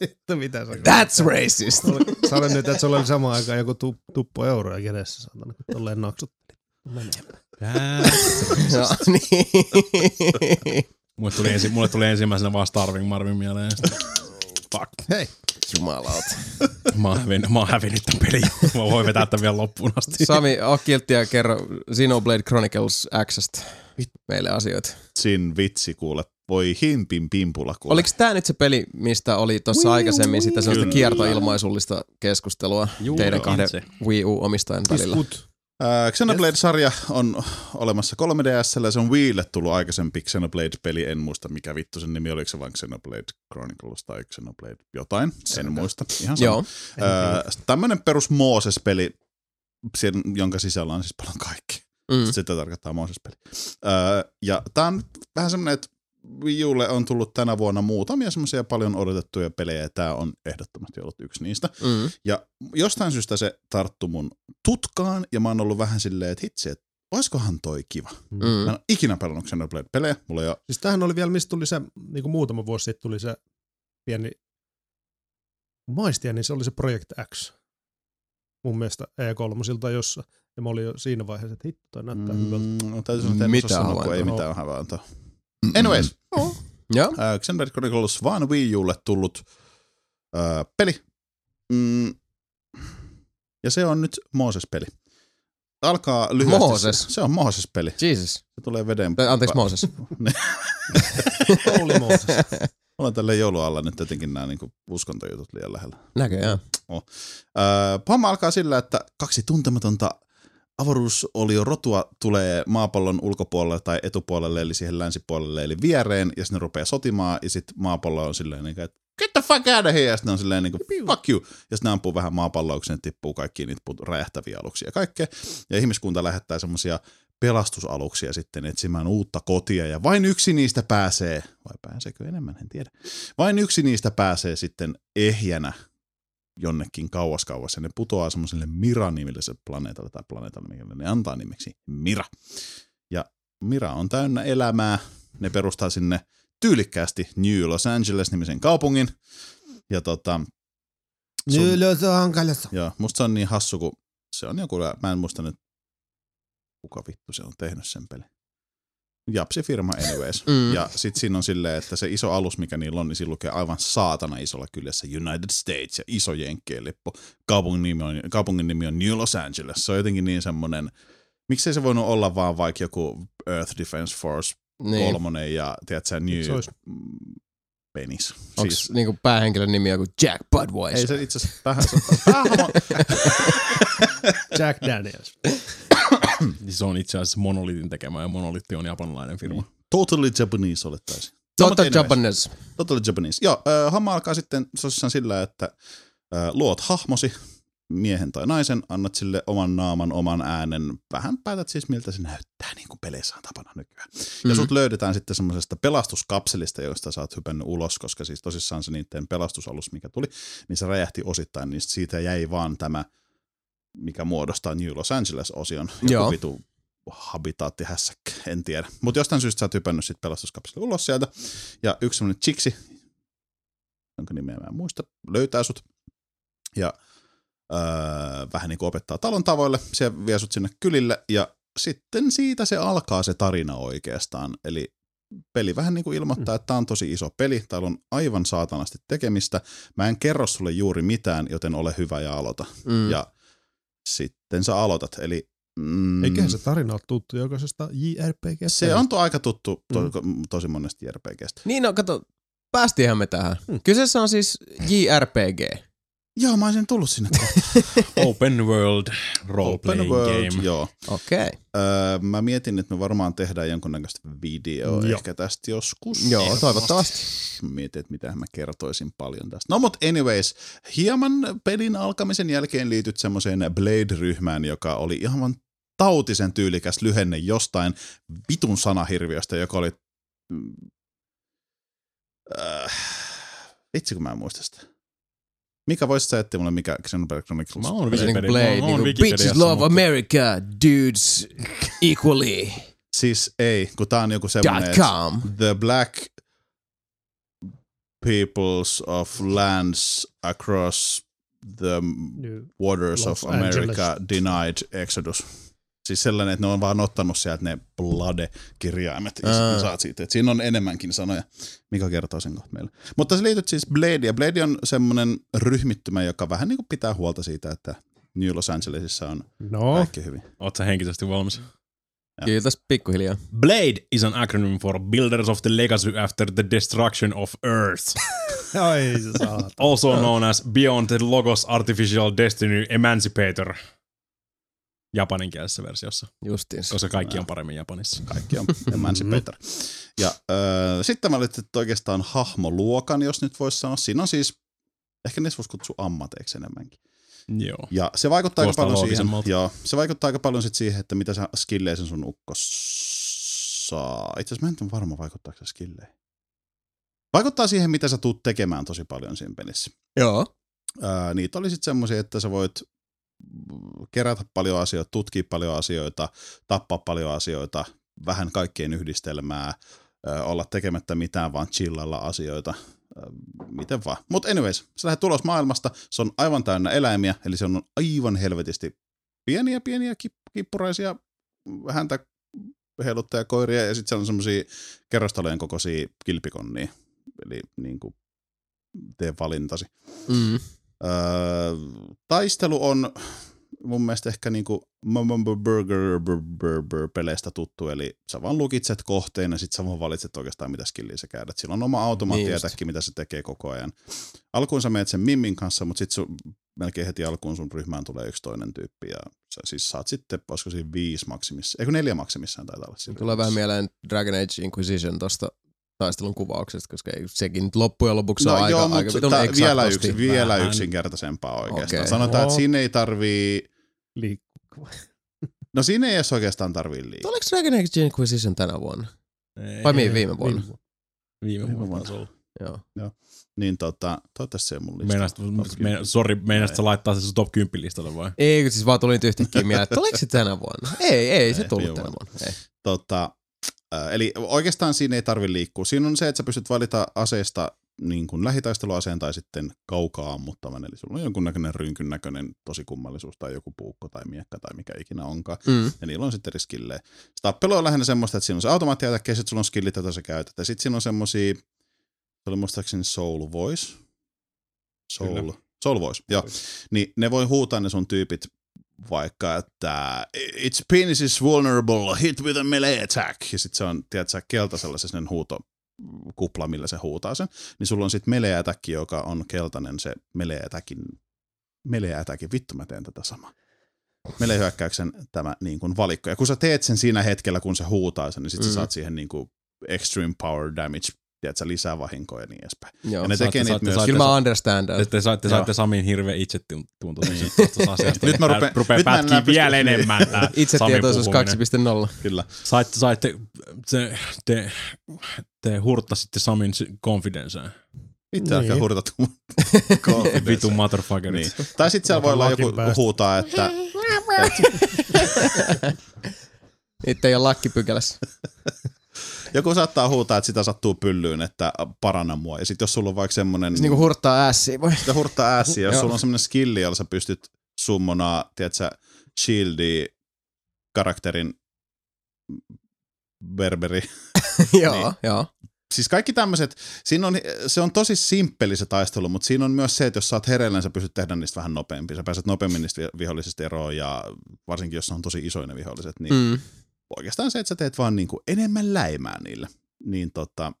Vittu, mitä sä That's racist. Sano nyt, että sulla oli samaan aikaan joku tu, tuppo euroa kädessä, saatana, kun tolleen naksut. Joo, niin. mulle, tuli ensi, mulle tuli ensimmäisenä vaan Starving Marvin mieleen. Fuck. Hei, Jumalauta. Mä oon hävinnyt, mä oon hävinnyt tämän pelin. Mä voin vetää tämän vielä loppuun asti. Sami, oo kiltti ja kerro Xenoblade Chronicles Xstä meille asioita. Sin vitsi kuule. Voi himpin pimpula kuule. Oliko tää nyt se peli, mistä oli tuossa aikaisemmin sitä sellaista kiertoilmaisullista keskustelua Juu, teidän kahden. Wii U-omistajan välillä? Iskut. Äh, Xenoblade-sarja on olemassa 3DSllä, se on Wiille tullut aikaisempi Xenoblade-peli, en muista mikä vittu sen nimi, oliko se vain Xenoblade Chronicles tai Xenoblade jotain, en muista, ihan sama. Joo. Äh, tämmönen perus Mooses-peli, sen- jonka sisällä on siis paljon kaikki. Mm. Sitä tarkoittaa Mooses-peli. Öö, ja tää on vähän semmoinen, että Wii Ulle on tullut tänä vuonna muutamia semmoisia paljon odotettuja pelejä, ja tää on ehdottomasti ollut yksi niistä. Mm. Ja jostain syystä se tarttu mun tutkaan, ja mä oon ollut vähän silleen, että hitsi, että oiskohan toi kiva. Mä en Mm. ole ikinä pelannut Xenoblade-pelejä, mulla ole Siis tämähän oli vielä, mistä tuli se, niin kuin muutama vuosi sitten tuli se pieni maistia, niin se oli se Project X. Mun mielestä E3 jossa. Ja mä olin jo siinä vaiheessa, että hitto, toi näyttää mm. hyvältä. Mm, täytyy sanoa, että en Mitä osaa sanoa, kun ei mitään havaintoa. Anyways, Joo. äh, Xenoblade Chronicles vaan Wii Ulle tullut äh, peli. Mm, ja se on nyt Mooses-peli. Alkaa lyhyesti. Mooses? Se, on Mooses-peli. Jesus. Se tulee veden. Tai Anteeksi Mooses. Holy Moses. Mulla on tälle joulualla nyt jotenkin nämä niinku uskontojutut liian lähellä. Näköjään. Öö, homma alkaa sillä, että kaksi tuntematonta avaruusolio rotua tulee maapallon ulkopuolelle tai etupuolelle, eli siihen länsipuolelle, eli viereen, ja sitten ne rupeaa sotimaan, ja sitten maapallo on silleen, niin kuin, että get the fuck out of here, ja sitten on silleen, niin kuin, fuck you, ja sitten ne ampuu vähän sinne tippuu kaikki niitä räjähtäviä aluksia ja kaikkea, ja ihmiskunta lähettää semmoisia pelastusaluksia sitten etsimään uutta kotia, ja vain yksi niistä pääsee, vai pääseekö enemmän, en tiedä, vain yksi niistä pääsee sitten ehjänä jonnekin kauas kauas, ja ne putoaa semmoiselle Mira-nimiselle planeetalle, tai planeetalle, mikä ne antaa nimeksi Mira. Ja Mira on täynnä elämää, ne perustaa sinne tyylikkäästi New Los Angeles-nimisen kaupungin. Ja tota, sun- Nyt on hankalassa. Joo, musta se on niin hassu, kun se on joku, mä en muista nyt, kuka vittu se on tehnyt sen peli. Japsi-firma anyways. Mm. Ja sit siinä on silleen, että se iso alus, mikä niillä on, niin siinä lukee aivan saatana isolla kyljessä United States ja iso jenkkien lippu. Kaupungin nimi on, kaupungin nimi on New Los Angeles. Se on jotenkin niin semmonen, miksei se voinut olla vaan vaikka joku Earth Defense Force Niin. kolmonen ja tiedätkö, New Se olisi- Penis. Onko siis... niinku päähenkilön nimi joku Jack Budweiser? ei se itse asiassa päähahmo, Jack Daniels. Niin Se on itse asiassa Monolitin tekemä ja Monolitti on japanilainen firma. Totally Japanese olettaisiin. Mutta anyways. Japanese. Totally Japanese. Joo, äh, homma alkaa sitten tosissaan sillä, että äh, luot hahmosi, miehen tai naisen, annat sille oman naaman, oman äänen, vähän päätät siis miltä se näyttää, niin kuin peleissä on tapana nykyään. Ja Mhm. sut löydetään sitten semmoisesta pelastuskapselista, josta sä oot hypännyt ulos, koska siis tosissaan se niiden pelastusalus, mikä tuli, niin se räjähti osittain, niin siitä jäi vaan tämä, mikä muodostaa New Los Angeles-osion. Joku Joo. vitu habitaattihässäkkä, en tiedä. Mutta jostain syystä sä oot hypännyt sitten pelastuskapselista ulos sieltä, ja yksi semmoinen chiksi, jonka nimeä mä en muista, löytää sut ja öö, vähän niin kuin opettaa talon tavoille. Se vie sut sinne kylille ja sitten siitä se alkaa se tarina oikeastaan. Eli peli vähän niin kuin ilmoittaa, että tämä on tosi iso peli. Täällä on aivan saatanasti tekemistä. Mä en kerro sulle juuri mitään, joten ole hyvä ja aloita. Mm. Ja sitten sä aloitat. Eli mm, Eiköhän se tarina ole tuttu jokaisesta JRPG. se on to, aika tuttu to, tosi monesti JRPGstä. Niin no kato, päästiinhän me tähän. Hmm. Kyseessä on siis JRPG. Joo, mä olisin tullut sinne. Open World Role Open Playing World, Game. joo. Okei. Okay. Öö, mä mietin, että me varmaan tehdään jonkunnäköistä videoa Joo. ehkä tästä joskus. Joo, toivottavasti. Mä mietin, että mitä mä kertoisin paljon tästä. No mut anyways, hieman pelin alkamisen jälkeen liityt semmoiseen Blade-ryhmään, joka oli ihan tautisen tyylikäs lyhenne jostain vitun sanahirviöstä, joka oli... mm, Äh, vitsi, kun mä en muista sitä. Mikä voisi sä etsiä mulle, mikä Xenoblade Chronicles? Mä oon Wikipedia- Blade, mä oon Wikipediassa, Bitches love mutta- America, dudes equally. Siis ei, kun tää on joku semmoinen, Dot että the black peoples of lands across the waters Los of America Angeles. denied exodus. Siis sellainen, että ne on vaan ottanut sieltä ne blade-kirjaimet ja saat siitä. Et siinä on enemmänkin sanoja, mikä kertoo sen kohta meille. Mutta se liityt siis Blade, ja Blade on semmoinen ryhmittymä, joka vähän niin kuin pitää huolta siitä, että New Los Angelesissa on No, kaikki hyvin. Oot sä henkisesti valmis? Kyllä tässä pikkuhiljaa. Blade is an acronym for Builders of the Legacy After the Destruction of Earth. ai se. Also known as Beyond the Logos Artificial Destiny Emancipator. Japaninkielisessä versiossa, Justiinsa. koska kaikki on paremmin Japanissa. kaikki on Emancipator. Ja öö, sitten mä valitsin oikeastaan hahmoluokan, jos nyt voisi sanoa. Siinä on siis, ehkä niistä voisi kutsua ammateiksi enemmänkin. Joo. Ja se vaikuttaa aika Kuulostaa paljon siihen, joo, se vaikuttaa aika paljon sit siihen, että mitä sä skilleisen sun ukkos saa. Itse asiassa mä en ole varma, vaikuttaako se skilleihin. Vaikuttaa siihen, mitä sä tuut tekemään tosi paljon siinä pelissä. Joo. Ää, niitä oli sitten semmoisia, että sä voit kerätä paljon asioita, tutkia paljon asioita, tappaa paljon asioita, vähän kaikkien yhdistelmää, ää, olla tekemättä mitään, vaan chillalla asioita, miten vaan. Mutta anyways, sä lähdet tulos maailmasta, se on aivan täynnä eläimiä, eli se on aivan helvetisti pieniä, pieniä kip- kippuraisia häntä heiluttajakoiria, ja sitten siellä on semmoisia kerrostalojen kokoisia kilpikonnia, eli niin kuin tee valintasi. Mm. Öö, taistelu on mun mielestä ehkä niinku Burger Bur- Bur- Bur- peleistä tuttu, eli sä vaan lukitset kohteen ja sit sä vaan valitset oikeastaan mitä skilliä sä käydät. Sillä on oma Niin automaattiätäkki, mitä se tekee koko ajan. Alkuun sä meet sen Mimmin kanssa, mutta sit sun, melkein heti alkuun sun ryhmään tulee yksi toinen tyyppi ja sä siis saat sitten, olisiko siinä viisi maksimissa, eikö neljä maksimissaan taitaa olla Tulee vähän mieleen Dragon Age Inquisition tosta taistelun kuvauksesta, koska ei, sekin nyt loppujen lopuksi No on aika, joo, aika mutta vitun tää vielä, yksi, vielä Vähän. yksinkertaisempaa oikeastaan. Okay. Sanotaan, että Joo. siinä ei tarvii Liikkuu. No siinä ei edes oikeastaan tarvii liikaa. Oliko Dragon Age Inquisition tänä vuonna? Ei, Vai mihin viime vuonna? Viime Viime Viime vuonna vuonna. olla. Joo. Niin tota, toivottavasti se ei mun listalla. Meinasit, Top meina, 10. sorry, meinasit sä laittaa se sun top 10 listalle vai? Ei, kun siis vaan tuli nyt yhtäkkiä mieleen, että oliko se tänä vuonna? Ei, ei se Ei, tullut viime tänä vuonna. vuonna. Ei. Tota, eli oikeastaan siinä ei tarvi liikkua. Siinä on se, että sä pystyt valita aseesta niin kuin lähitaisteluaseen tai sitten kaukaa ammuttavan. Eli sulla on jonkunnäköinen rynkyn näköinen tosi kummallisuus tai joku puukko tai miekka tai mikä ikinä onkaan. Mm. Ja niillä on sitten eri skillejä. Se tappelu on lähinnä semmoista, että siinä on se automaattiatakki ja sitten sulla on skillit, joita sä käytät. Ja sitten siinä on semmosia, se oli muistaakseni Soul Voice. Soul, Kyllä. Soul Voice, joo. Niin ne voi huutaa ne sun tyypit vaikka, että its penis is vulnerable, hit with a melee attack. Ja sitten se on, tiedätkö, keltaisella se sellainen huuto kupla, millä se huutaa sen. Niin sulla on sitten melee attack, joka on keltainen se melee attackin, melee attackin, vittu mä teen tätä samaa. Melee hyökkäyksen tämä niin kuin valikko. Ja kun sä teet sen siinä hetkellä, kun se huutaa sen, niin sit. Mm. sä saat siihen niin kuin extreme power damage, tiedätkö, lisää vahinkoa ja niin edespäin. Joo. Ja ne saatte- tekee niitä saatte- myös. saatte- Kyllä mä understand Te, that. te, saitte, Joo. saitte Samin hirveän itsetuntoisen tuosta asiasta. Nyt mä rupean- rupeaa nyt mä en pätkiä enää vielä niin. enemmän tää Itsetietoisuus puhuminen. 2.0. Kyllä. Saitte, saitte te, te, te hurttasitte Samin confidenceen. Itse niin. Niin. ehkä hurtat. Vitu motherfuckerit. Niin. Tai sitten siellä voi olla joku päästä. huutaa, että Itse ei ole lakkipykälässä. Joku saattaa huutaa, että sitä sattuu pyllyyn, että paranna mua. Ja sitten jos sulla on vaikka semmoinen, Se niinku hurttaa ässiä voi. sitä hurttaa äässiä, jos sulla on semmoinen skilli, jolla sä pystyt summonaa, tiedätkö, shieldi karakterin berberi. joo, Niin. joo. Siis kaikki tämmöiset, siinä on, se on tosi simppeli se taistelu, mutta siinä on myös se, että jos sä oot hereillä, niin sä pystyt tehdä niistä vähän nopeampia. Sä pääset nopeammin niistä vi- vihollisista eroon ja varsinkin jos on tosi isoja ne viholliset, niin mm. Oikeastaan se, että sä teet vaan niinku enemmän läimää niille. Niin tota,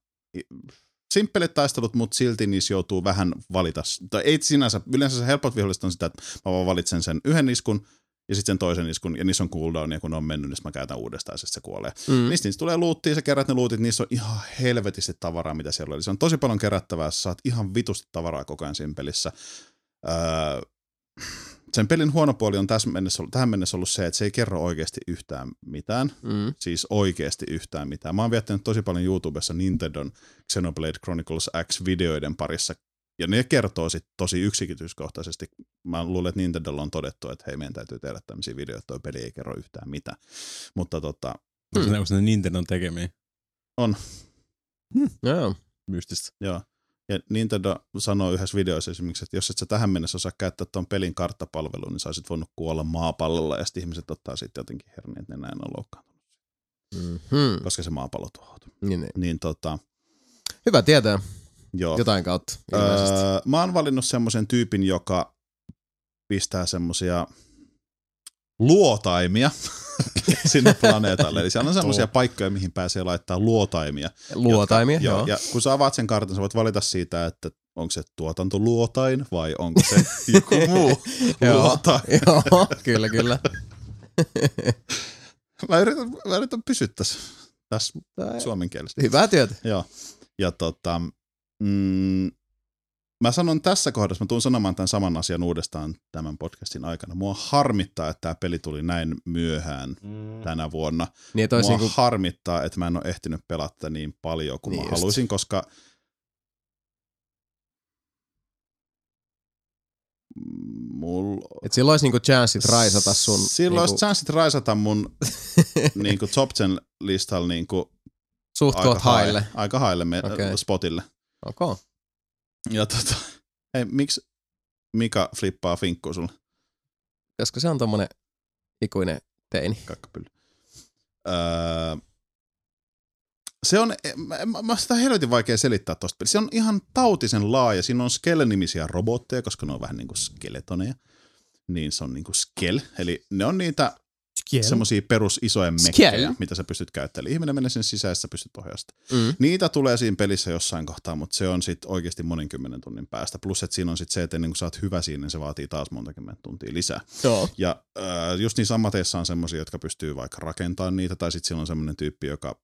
simppelit taistelut, mutta silti niissä joutuu vähän valita. Tai ei sinänsä, yleensä se helpot viholliset on sitä, että mä vaan valitsen sen yhden iskun ja sitten sen toisen iskun, ja niissä on cooldown, ja kun ne on mennyt, niin mä käytän uudestaan, ja sitten se kuolee. Mm. Niistä, niistä tulee luuttia, sä kerät ne luutit, niissä on ihan helvetisti tavaraa, mitä siellä oli. Se on tosi paljon kerättävää, sä saat ihan vitusti tavaraa koko ajan siinä pelissä. Öö, sen pelin huono puoli on tässä mennessä, ollut- tähän mennessä ollut se, että se ei kerro oikeasti yhtään mitään. Mm. Siis oikeasti yhtään mitään. Mä oon viettänyt tosi paljon YouTubessa Nintendon Xenoblade Chronicles X-videoiden parissa, ja ne kertoo sit tosi yksityiskohtaisesti. Mä luulen, että Nintendolla on todettu, että hei, meidän täytyy tehdä tämmöisiä videoita, toi peli ei kerro yhtään mitään. Mutta tota, ne, onko ne Nintendon tekemiä? Joo. Mystistä. Joo. Ja Nintendo sanoo yhdessä videossa esimerkiksi, että jos et sä tähän mennessä osaa käyttää tuon pelin karttapalveluun, niin sä olisit voinut kuolla maapallolla ja sitten ihmiset ottaa sitten jotenkin herniä, että ne näin on loukkaantunut, Mm-hmm. koska se maapallo tuhoutui. Niin, niin. Niin tota, Hyvä tietää joo. jotain kautta. Öö, mä oon valinnut semmoisen tyypin, joka pistää semmosia luotaimia sinne planeetalle. Eli siellä on semmoisia paikkoja, mihin pääsee laittaa luotaimia. Luotaimia, jotka, joo. joo. Ja kun sä avaat sen kartan, sä voit valita siitä, että onko se tuotantoluotain vai onko se joku muu Joo. luotain. Joo, kyllä, kyllä. Mä yritän, mä yritän pysyä tässä, tässä suomen kielessä. Hyvää työtä. Joo. Ja tota, mm, mä sanon tässä kohdassa, mä tuun sanomaan tämän saman asian uudestaan tämän podcastin aikana. Mua harmittaa, että tämä peli tuli näin myöhään tänä vuonna. Niin, Mua niinku, harmittaa, että mä en ole ehtinyt pelata niin paljon kuin Niin mä just. haluaisin, koska mulla että silloin olisi niinku chanssit raisata sun... Silloin niinku, olisi chanssit raisata mun niinku top 10 listalla niinku suht aika, haille. aika haille me, okay. spotille. Okay. Ja tota, hei, miksi Mika flippaa finkkuun sulle Koska se on tommonen ikuinen teini. kakkapylly? Öö, se on, mä, mä- sitä helvetin vaikea selittää tosta pelistä. Se on ihan tautisen laaja. Siinä on Skele-nimisiä robotteja, koska ne on vähän niin kuin skeletoneja. Niin se on niin kuin Skel. Eli ne on niitä Kiel. semmoisia perus isoja Skel. mekkejä, mitä sä pystyt käyttämään. Eli ihminen menee ja sä pystyt ohjaamaan Mm. Niitä tulee siinä pelissä jossain kohtaa, mutta se on sitten oikeasti moninkymmenen tunnin päästä. Plus, että siinä on sitten se, että ennen kuin sä oot hyvä siinä, niin se vaatii taas monta kymmentä tuntia lisää. Joo. Ja äh, just niissä ammateissa on semmoisia, jotka pystyy vaikka rakentamaan niitä, tai sitten siellä on semmoinen tyyppi, joka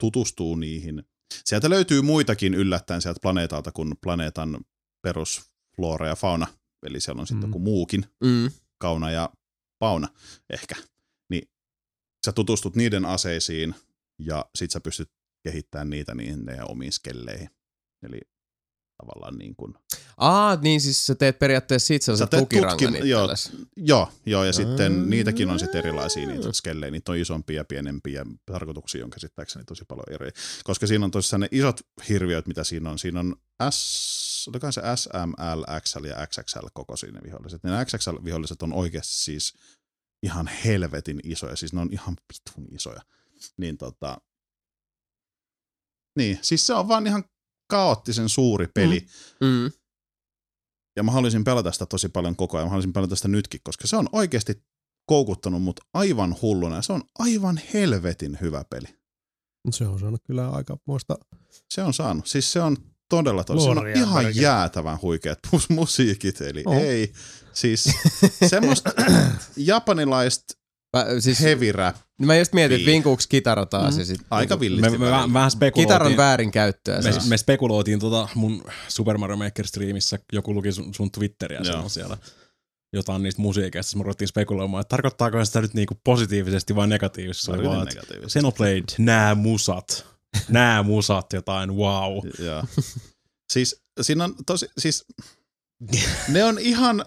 tutustuu niihin. Sieltä löytyy muitakin yllättäen sieltä planeetalta kuin planeetan perusflora ja fauna. Eli siellä on sitten Mm. joku muukin, Mm. kauna ja pauna ehkä. Niin sä tutustut niiden aseisiin ja sit sä pystyt kehittämään niitä niihin ja omiin skelleihin. Eli tavallaan niin kuin, Aa, niin siis sä teet periaatteessa siitä sellaisen tukirangan tutkim- joo. Joo, joo, ja sitten Ah. niitäkin on sitten erilaisia niitä skellejä, niitä on isompia ja pienempiä, tarkoituksia on käsittääkseni tosi paljon eri. Koska siinä on tosiaan ne isot hirviöt, mitä siinä on. Siinä on S, se S, M, L, XL ja XXL koko siinä viholliset. Ne XXL-viholliset on oikeasti siis ihan helvetin isoja, siis ne on ihan vitun isoja. Niin tota, niin, siis se on vaan ihan kaoottisen suuri peli. Mm Mm. ja mä haluaisin pelata sitä tosi paljon koko ajan. Mä haluaisin pelata sitä nytkin, koska se on oikeasti koukuttanut mut aivan hulluna ja se on aivan helvetin hyvä peli. Se on saanut kyllä aika muista. Se on saanut. Siis se on todella tosi. Se on Luoria ihan jäätävän huikeat mus- musiikit, eli Oh. ei. Siis semmoista japanilaista Mä, siis, heavy rap, mä just mietin, että Niin. vinkuuks kitara taas ja sit, aika villisti. Me, me välillä. vähän, vähän spekuloitiin. kitaran väärinkäyttöä. me, siis. me spekuloitiin tota mun Super Mario Maker striimissä, joku luki sun, sun Twitteriä Joo. silloin siellä jotain niistä musiikeista, me ruvettiin spekuloimaan, että tarkoittaako sitä nyt niinku positiivisesti vai negatiivisesti. Hyvin vaan, että negatiivisesti. Xenoblade, nää musat, nää musat, jotain, wow. Joo. Siis siinä on tosi, siis ne on ihan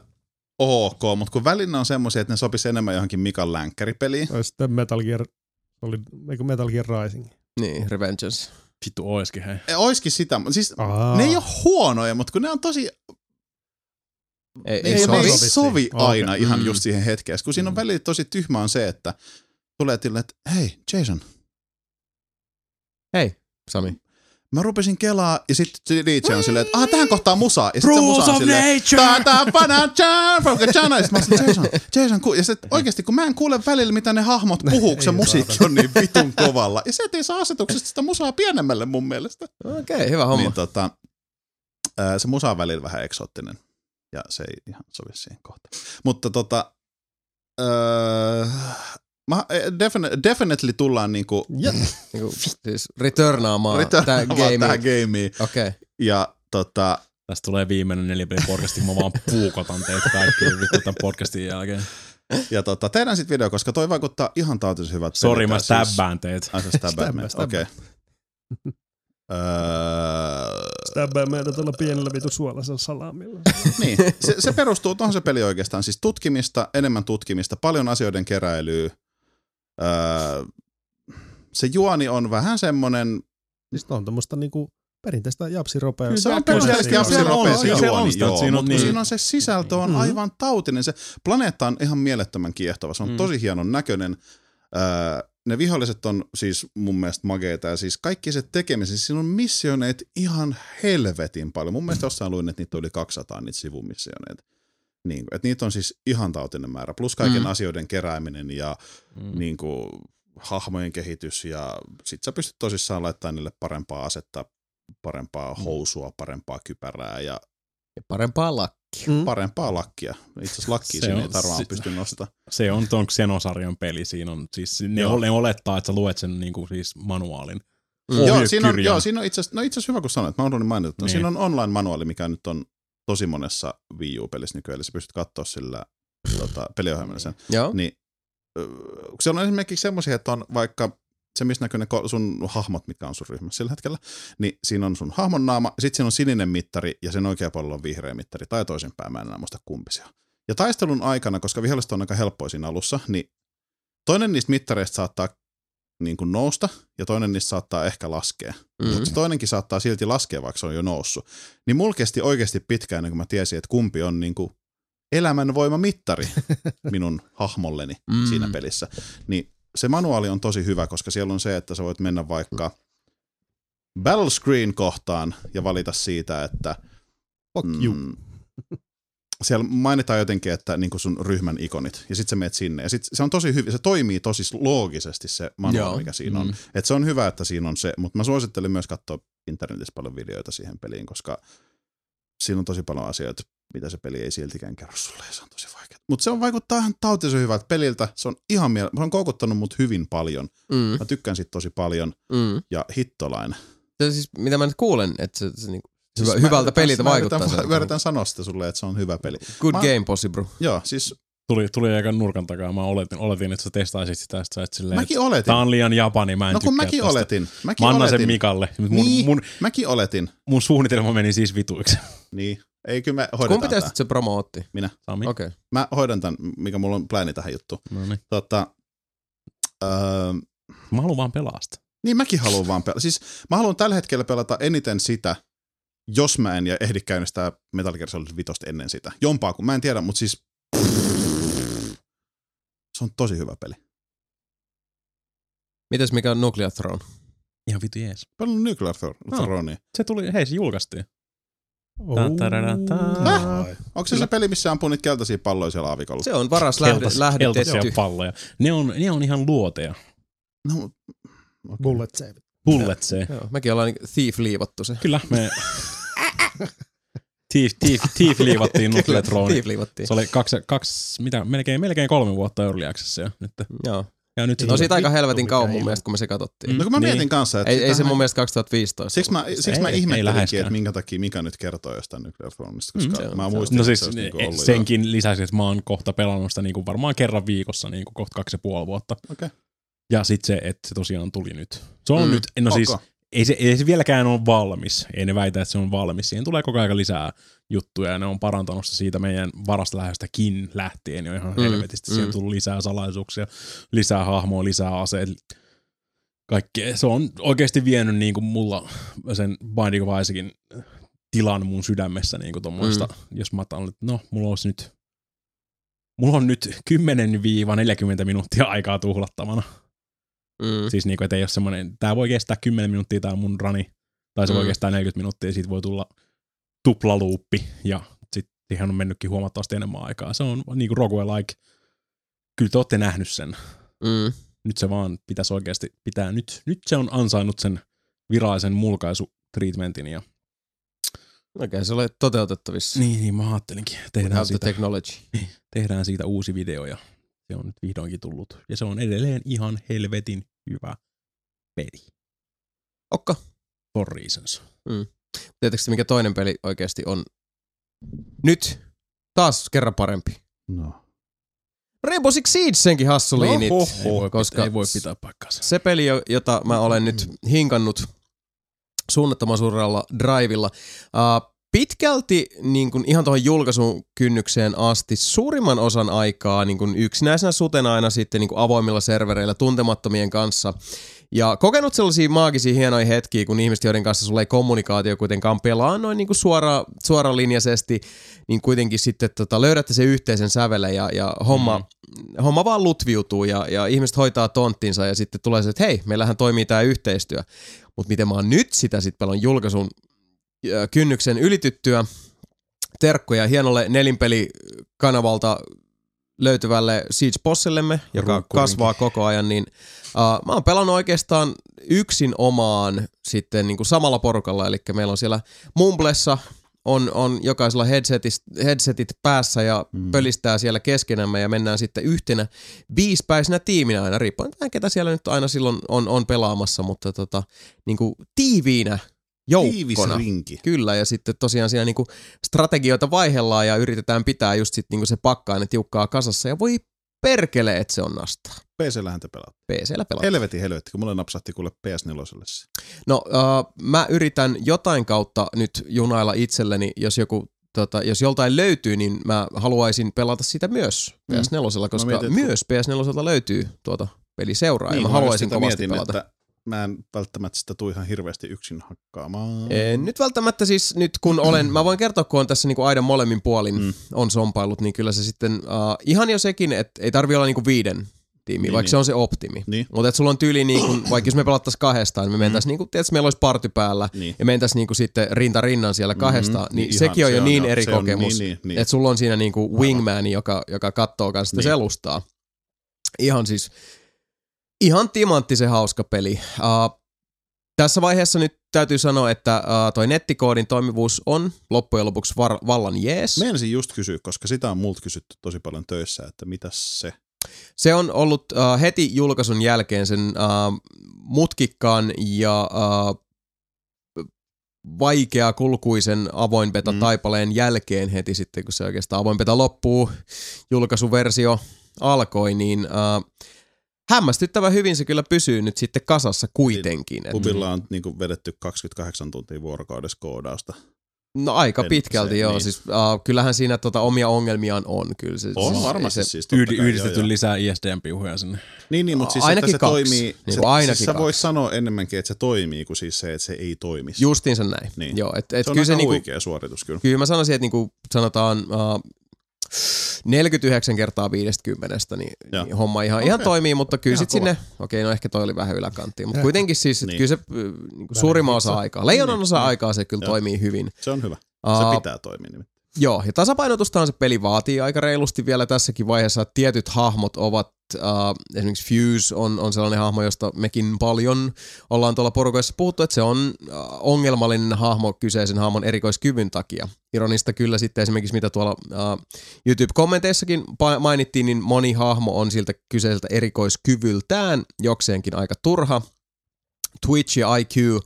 ok, mutta kun välillä on semmoisia, että ne sopisi enemmän johonkin Mikan länkkäripeliin. Tai sitten Metal Gear, oli, eikö Metal Gear Rising? Niin, Revengeance. Vittu oiskin, hei. E, Oiskin sitä, mutta siis Aa. ne ei ole huonoja, mutta kun ne on tosi, Ei, ei, ei sovi. ei sovi aina Okei. ihan Mm. just siihen hetkeen. Kun siinä on välillä tosi tyhmä on se, että tulee tille, että hei Jason, Hei, Sami. mä rupesin kelaa ja sitten DJ on silleen, että ah, tähän kohtaan musaa. Ja sitten musa on of silleen, pana Kachana. Ja sit mä Jason, Jason, ku-" ja sit oikeesti kun mä en kuule välillä, mitä ne hahmot puhuu, kun se musiikki on niin vitun kovalla. Ja se ei saa asetuksesta sitä musaa pienemmälle mun mielestä. Okei, okay, hyvä homma. Niin tota, se musa on välillä vähän eksoottinen. Ja se ei ihan sovi siihen kohtaan. Mutta tota, öö, mä, defin- definitely tullaan niinku Niinku, siis returnaamaan returnaamaan tää game. tähän gameen. Okei. Okay. Ja tota, Tästä tulee viimeinen nelipeli podcasti, mä vaan puukotan teitä kaikki vittu tämän podcastin jälkeen. ja tota, tehdään sit video, koska toi vaikuttaa ihan tautisen hyvät Sori, mä siis- stabbään teet. Ai sä stabbaat Stabba, meitä, okei. Öö, Stäbbää meitä tällä pienellä vitu suolaisella salamilla. niin, se, se perustuu tuohon se peli oikeastaan. Siis tutkimista, enemmän tutkimista, paljon asioiden keräilyä. Öö, se juoni on vähän semmonen, siis on tämmöistä niinku perinteistä japsiropea. se on se- pelkästään kyllä se se juoni, sitä, joo, että siinä on mutta kun niin- siinä on se sisältö on Mhm. aivan tautinen. Se planeetta on ihan mielettömän kiehtova, se on Mm. tosi hienon näköinen. Öö, ne viholliset on siis mun mielestä mageita ja siis kaikki se tekemisen, siis siinä on missioneet ihan helvetin paljon. Mun mielestä jossain luin, että niitä on yli 200 niitä sivumissioneita. Niin, että niitä on siis ihan tautinen määrä, plus kaiken Mm. asioiden kerääminen ja Mm. niin kuin, hahmojen kehitys ja sit sä pystyt tosissaan laittamaan niille parempaa asetta, parempaa housua, parempaa kypärää ja Ja parempaa lakkia. Mm. parempaa lakkia. Itse asiassa lakkia Se siinä ei on- tarvaan se- pysty nostamaan. Se on ton Xenosarjan peli, siinä on siis, ne, Joo. ne olettaa, että sä luet sen niinku siis manuaalin. Mm. Joo, siinä on, joo, siinä on itse asiassa, no itse asiassa hyvä kun sanoit, mä unohdin mainita, että Niin. siinä on online-manuaali, mikä nyt on tosi monessa Wii U-pelissä nykyään, eli sä pystyt katsoa sillä tota, peliohjelmalla sen. Joo. Niin, siellä on esimerkiksi semmoisia, että on vaikka se, missä näkyy ne sun hahmot, mitkä on sun ryhmässä sillä hetkellä, niin siinä on sun hahmon naama, sitten siinä on sininen mittari ja sen oikea puolella on vihreä mittari, tai toisinpäin, mä en enää muista kumpi se on. Ja taistelun aikana, koska viholliset on aika helppoa siinä alussa, niin toinen niistä mittareista saattaa niin kuin nousta, ja toinen niistä saattaa ehkä laskea. Mm. Mm. Mutta toinenkin saattaa silti laskea, vaikka se on jo noussut. Niin mulla kesti oikeasti pitkään, ennen kuin mä tiesin, että kumpi on niin kuin elämänvoimamittari minun hahmolleni mm. siinä pelissä. Niin se manuaali on tosi hyvä, koska siellä on se, että sä voit mennä vaikka battle screen kohtaan ja valita siitä, että Fuck you. mm, siellä mainitaan jotenkin, että niin sun ryhmän ikonit, ja sitten sä menet sinne. Ja sit se on tosi hyvin, se toimii tosi loogisesti se manuaali, Joo. mikä siinä on. Mm. Et se on hyvä, että siinä on se, mutta mä suosittelen myös katsoa internetissä paljon videoita siihen peliin, koska siinä on tosi paljon asioita, mitä se peli ei siltikään kerro sulle, ja se on tosi vaikea. Mutta se on vaikuttaa ihan tautisen hyvältä peliltä, se on ihan miele- se on koukuttanut mut hyvin paljon. Mm. Mä tykkään siitä tosi paljon, Mm. ja hittolainen. Se siis, mitä mä nyt kuulen, että se, se niinku, hyvä, Siis mä hyvältä yritän- peliltä mä vaikuttaa. Yritän, mä yritän sanoa sitä sulle, että se on hyvä peli. Good mä- game, Possi bro. Joo, siis Tuli, tuli aika nurkan takaa. Mä oletin, oletin että sä testaisit sitä, että sä et silleen, Mäkin oletin. tää on liian japani, mä en No kun tykkää mäkin tästä. oletin. Mäkin Mä annan oletin. sen Mikalle. Mun, Niin, mun, mäkin oletin. mun suunnitelma meni siis vituiksi. Niin. Ei, kyllä me Kumpi hoidetaan teistä tää. se promootti? Sami. Okei. Okay. Mä hoidan tämän, mikä mulla on plääni tähän juttuun. No niin. Tota, öö, Mä haluan vaan pelasta. niin mäkin haluan vaan pelata. Siis mä haluan tällä hetkellä pelata eniten sitä, jos mä en ja ehdi käynnistää Metal Gear Solid 5 ennen sitä. Jompaa, kun mä en tiedä, mutta siis se on tosi hyvä peli. Mites mikä on Nuclear Throne? Ihan vitu jees. Paljon Nuclear Thro- No. Se tuli, hei se julkaistiin. Oh. Ta-ta-da-da-ta. Onko se se peli, missä ampuu niitä keltaisia palloja siellä aavikolla? Se on paras lähde, Keltas, lähde keltaisia palloja. Ne on, ne on ihan luoteja. No, Bullet save. Bullet se. Joo, mekin ollaan niin Thief liivattu se. Kyllä me... Thief, Thief, Thief liivattiin Throne. Thief liivattiin. Se oli kaksi, kaksi mitä, melkein, melkein kolme vuotta Early Accessia nyt. Joo. Ja nyt se No siitä aika helvetin kauan mun mielestä, kun me se katsottiin. Mm. no kun mä Niin. mietin kanssa, että Ei, ei se mun mielestä 2015. Siksi mä, siksi mä Ei- ei ihmettelinkin, että minkä takia Mika nyt kertoo jostain Nuclear Throneista, koska on- mä muistin, No että siis se olisi niinku ollut jo. senkin lisäksi, että mä oon kohta pelannut sitä niin kuin varmaan kerran viikossa niin kuin kohta kaksi ja puoli vuotta. Okei. Ja sitten se, että se tosiaan tuli nyt. Se on Mm. nyt, no siis Ok. ei se, ei se vieläkään ole valmis. Ei ne väitä, että se on valmis. Siihen tulee koko ajan lisää juttuja ja ne on parantanut sitä siitä meidän varasta lähdöstäkin lähtien jo ihan Mm, mm. helvetisti. Siihen mm. on tullut lisää salaisuuksia, lisää hahmoa, lisää aseita. Kaikkea. Se on oikeasti vienyt niin kuin mulla sen Binding of Isaacin tilan mun sydämessä niin kuin tommoista, mm. jos mä otan, että no, mulla olisi nyt Mulla on nyt 10-40 minuuttia aikaa tuhlattavana. Mm. Siis niinku, että ei ole semmoinen, tää voi kestää 10 minuuttia tää mun rani, tai se mm. voi kestää 40 minuuttia, ja siitä voi tulla tuplaluuppi, ja sit siihen on mennytkin huomattavasti enemmän aikaa. Se on niinku roguelike. Kyllä te ootte nähnyt sen. Mm. Nyt se vaan pitäisi oikeasti pitää, nyt, nyt se on ansainnut sen virallisen mulkaisutreatmentin, ja Oikein se ole toteutettavissa. niin, niin mä ajattelinkin, tehdään siitä, technology. tehdään siitä uusi video, ja se on nyt vihdoinkin tullut. Ja se on edelleen ihan helvetin hyvä peli. Okka. For reasons. Tiedättekö te, mikä toinen peli oikeasti on nyt taas kerran parempi? No. Rainbow Six Siege senkin hassuliinit. No, ho, voi, koska ei voi pitää paikkaansa. se peli, jo- jota mä olen nyt hinkannut suunnattoman suurella drivilla, uh, pitkälti niin kuin ihan tuohon julkaisun kynnykseen asti suurimman osan aikaa niin kuin yksinäisenä sutena aina sitten niin kuin avoimilla servereillä tuntemattomien kanssa. Ja kokenut sellaisia maagisia hienoja hetkiä, kun ihmiset, joiden kanssa sulla ei kommunikaatio kuitenkaan pelaa noin niin kuin suora, suoralinjaisesti, niin kuitenkin sitten tota, löydätte sen yhteisen sävelen ja, ja homma, mm. homma vaan lutviutuu ja, ja ihmiset hoitaa tonttinsa ja sitten tulee se, että hei, meillähän toimii tämä yhteistyö. Mutta miten mä oon nyt sitä sitten pelon julkaisun kynnyksen ylityttyä, terkkoja hienolle nelinpelikanavalta löytyvälle Siege Bossillemme, joka Runkkurinki. kasvaa koko ajan, niin uh, mä oon pelannut oikeastaan yksin omaan sitten niin kuin samalla porukalla, eli meillä on siellä Mumblessa on, on jokaisella headsetit, headsetit päässä ja mm. pölistää siellä keskenämme ja mennään sitten yhtenä viispäisenä tiiminä aina, riippuen vähän ketä siellä nyt aina silloin on, on pelaamassa, mutta tota, niin kuin tiiviinä Tiivis joukkona. rinki. Kyllä, ja sitten tosiaan siinä niinku strategioita vaihellaan ja yritetään pitää just sit niinku se pakkainen tiukkaa kasassa ja voi perkele, että se on nastaa. PC-lähän te pelaat. PCllä pelata. Helvetin helvetti, kun mulle napsahti kuule PS4. se. No, uh, mä yritän jotain kautta nyt junailla itselleni, jos joku Tota, jos joltain löytyy, niin mä haluaisin pelata sitä myös Mm. PS4, koska mietin, että myös PS4 löytyy tuota peliseuraa, niin, ja mä haluaisin kovasti mietin, pelata. Että mä en välttämättä sitä tuu ihan hirveästi yksin hakkaamaan. En nyt välttämättä siis nyt kun olen, mä voin kertoa kun on tässä niinku aidan molemmin puolin Mm. on sompailut, niin kyllä se sitten, uh, ihan jo sekin, että ei tarvi olla niinku viiden tiimi, Niin, niin, vaikka niin. se on se optimi. Niin. Mutta että sulla on tyyli, niinku, vaikka jos me pelattaisiin kahdestaan, niin me mentäisiin, mm. niinku, tiedätkö, meillä olisi party päällä, Niin. ja mentäisiin niinku sitten rinta rinnan siellä kahdestaan, Mhm. niin, Ihan, sekin on se jo on niin jo- eri on kokemus, niin, niin, niin. että sulla on siinä niinku wingman, joka, joka katsoo kanssa sitä Niin. selustaa. Ihan siis, ihan timanttisen hauska peli. Uh, tässä vaiheessa nyt täytyy sanoa, että uh, toi nettikoodin toimivuus on loppujen lopuksi var- vallan jees. Meinasin just kysyä, koska sitä on multa kysytty tosi paljon töissä, että mitäs se. Se on ollut uh, heti julkaisun jälkeen sen uh, mutkikkaan ja uh, vaikea kulkuisen avoin beta Mm. taipaleen jälkeen heti sitten, kun se oikeastaan avoin beta loppuu, julkaisuversio alkoi, niin äh, hämmästyttävän hyvin se kyllä pysyy nyt sitten kasassa kuitenkin. Et, Pubilla on niinku vedetty 28 tuntia vuorokaudessa koodausta. no aika en- pitkälti se- joo, niin. siis äh, kyllähän siinä tota, omia ongelmiaan on kyllä. Se, On siis, varmasti se, siis kai, yhdistetty joo, lisää ISDN-piuhoja sinne. Niin, niin mutta siis Ainakin että se kaksi. toimii, Niin se, kuin ainakin siis sä kaksi. vois sanoa enemmänkin, että se toimii, kuin siis se, että se ei toimisi. Justiinsa näin. Niin. Joo, et, et se on kyllä aika se niinku, suoritus kyllä. kyllä mä sanoisin, että niinku sanotaan uh, 49 kertaa 50, niin, Joo. niin homma ihan, Okei. ihan toimii, mutta kyllä sitten sinne, okei no ehkä toi oli vähän yläkanttiin, mutta kuitenkin siis, niin. Niin. kyllä se äh, niinku suurimman osa pizza. aikaa, leijonan Niin, osa niin. aikaa se kyllä Joo. toimii hyvin. Se on hyvä. Uh, Se pitää toimia. nimittäin. Joo, ja tasapainotustahan se peli vaatii aika reilusti vielä tässäkin vaiheessa, että tietyt hahmot ovat, äh, esimerkiksi Fuse on, on sellainen hahmo, josta mekin paljon ollaan tuolla porukoissa puhuttu, että se on äh, ongelmallinen hahmo kyseisen hahmon erikoiskyvyn takia. Ironista kyllä sitten esimerkiksi mitä tuolla äh, YouTube-kommenteissakin mainittiin, niin moni hahmo on siltä kyseiseltä erikoiskyvyltään jokseenkin aika turha. Twitch ja IQ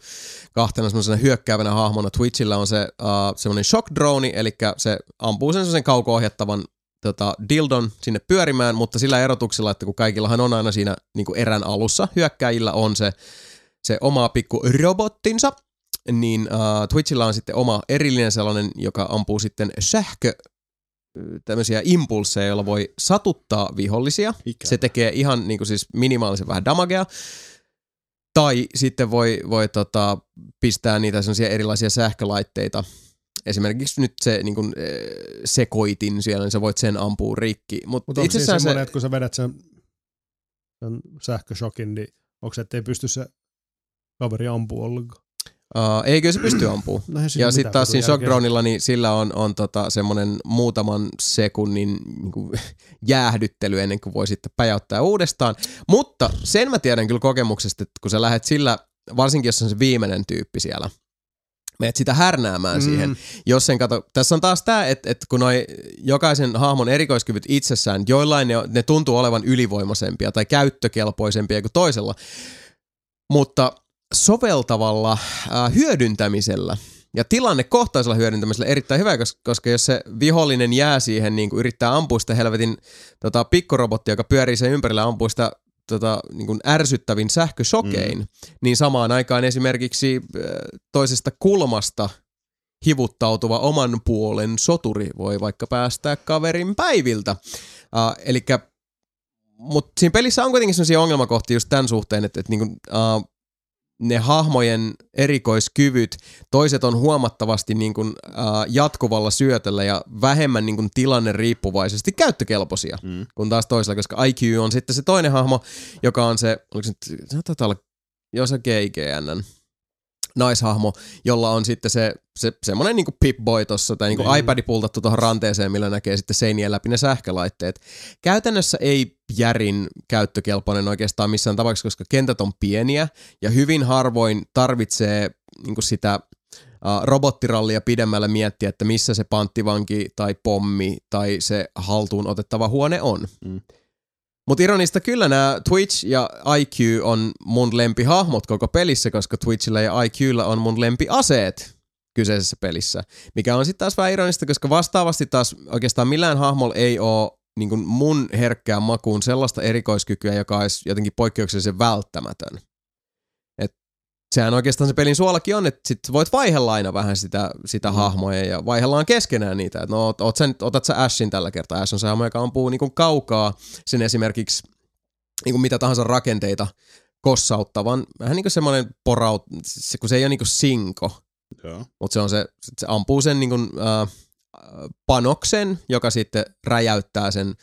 kahtena semmoisena hyökkäävänä hahmona. Twitchillä on se uh, semmoinen shock drone, eli se ampuu sen semmoisen kauko-ohjattavan tota, dildon sinne pyörimään, mutta sillä erotuksella, että kun kaikillahan on aina siinä niin kuin erän alussa, hyökkäjillä on se, se oma pikku robottinsa, niin uh, Twitchillä on sitten oma erillinen sellainen, joka ampuu sitten sähkö tämmöisiä impulseja, joilla voi satuttaa vihollisia. Ikävä. Se tekee ihan niin kuin siis minimaalisen vähän damagea. Tai sitten voi, voi tota, pistää niitä sellaisia erilaisia sähkölaitteita. Esimerkiksi nyt se niin kuin, sekoitin siellä, niin sä voit sen ampua rikki. Mut Mutta onko itse siinä asiassa se, että kun sä vedät sen, sen sähköshokin, niin onko se, ettei pysty se kaveri ampua ollenkaan? Uh, ei kyllä se pysty ampua. No, Ja sitten taas siinä järkeä. Shockdronilla, niin sillä on, on tota semmoinen muutaman sekunnin niin kuin, jäähdyttely ennen kuin voi sitten päjäyttää uudestaan. Mutta sen mä tiedän kyllä kokemuksesta, että kun sä lähdet sillä, varsinkin jos on se viimeinen tyyppi siellä, meet sitä härnäämään mm. siihen. Jos sen kato, tässä on taas tämä, että, että kun noi jokaisen hahmon erikoiskyvyt itsessään, joillain ne, ne tuntuu olevan ylivoimaisempia tai käyttökelpoisempia kuin toisella, mutta soveltavalla äh, hyödyntämisellä ja tilannekohtaisella hyödyntämisellä erittäin hyvä, koska, koska jos se vihollinen jää siihen, niin kuin yrittää ampua sitä helvetin tota, pikkurobottia, joka pyörii sen ympärillä ampuu sitä tota, niin kuin ärsyttävin sähkösokein, mm. niin samaan aikaan esimerkiksi äh, toisesta kulmasta hivuttautuva oman puolen soturi voi vaikka päästää kaverin päiviltä. Uh, eli mutta siinä pelissä on kuitenkin sellaisia ongelmakohtia just tämän suhteen, että, että niinku, uh, ne hahmojen erikoiskyvyt, toiset on huomattavasti niin kuin, uh, jatkuvalla syötöllä ja vähemmän niin kuin, tilanne riippuvaisesti käyttökelpoisia Mm. kun taas toisella, koska IQ on sitten se toinen hahmo, joka on se, oliko se nyt, olla, joo se GIGN, naishahmo, jolla on sitten se, se semmoinen niinku Pip-Boy tossa, tai niinku Niin. iPad pultattu tuohon ranteeseen, millä näkee sitten seinien läpi ne sähkölaitteet. Käytännössä ei järin käyttökelpoinen oikeastaan missään tapauksessa, koska kentät on pieniä, ja hyvin harvoin tarvitsee niinku sitä uh, robottirallia pidemmällä miettiä, että missä se panttivanki tai pommi tai se haltuun otettava huone on. Mm. Mutta ironista kyllä nämä Twitch ja IQ on mun lempihahmot koko pelissä, koska Twitchillä ja IQlla on mun lempiaseet kyseisessä pelissä. Mikä on sitten taas vähän ironista, koska vastaavasti taas oikeastaan millään hahmolla ei ole niin mun herkkään makuun sellaista erikoiskykyä, joka olisi jotenkin poikkeuksellisen välttämätön. Sehän oikeastaan se pelin suolakin on, että sit voit vaihella aina vähän sitä, sitä mm. hahmoja ja vaihdellaan keskenään niitä. Et no, oot, sä nyt, otat sä Ashin tällä kertaa. Ash on se hahmo, joka ampuu niin kaukaa sen esimerkiksi niin kuin mitä tahansa rakenteita kossauttavan. Vähän niin kuin semmoinen poraut, se, kun se ei ole niin kuin sinko, mutta se on se, se ampuu sen niin kuin, äh, panoksen, joka sitten räjäyttää sen,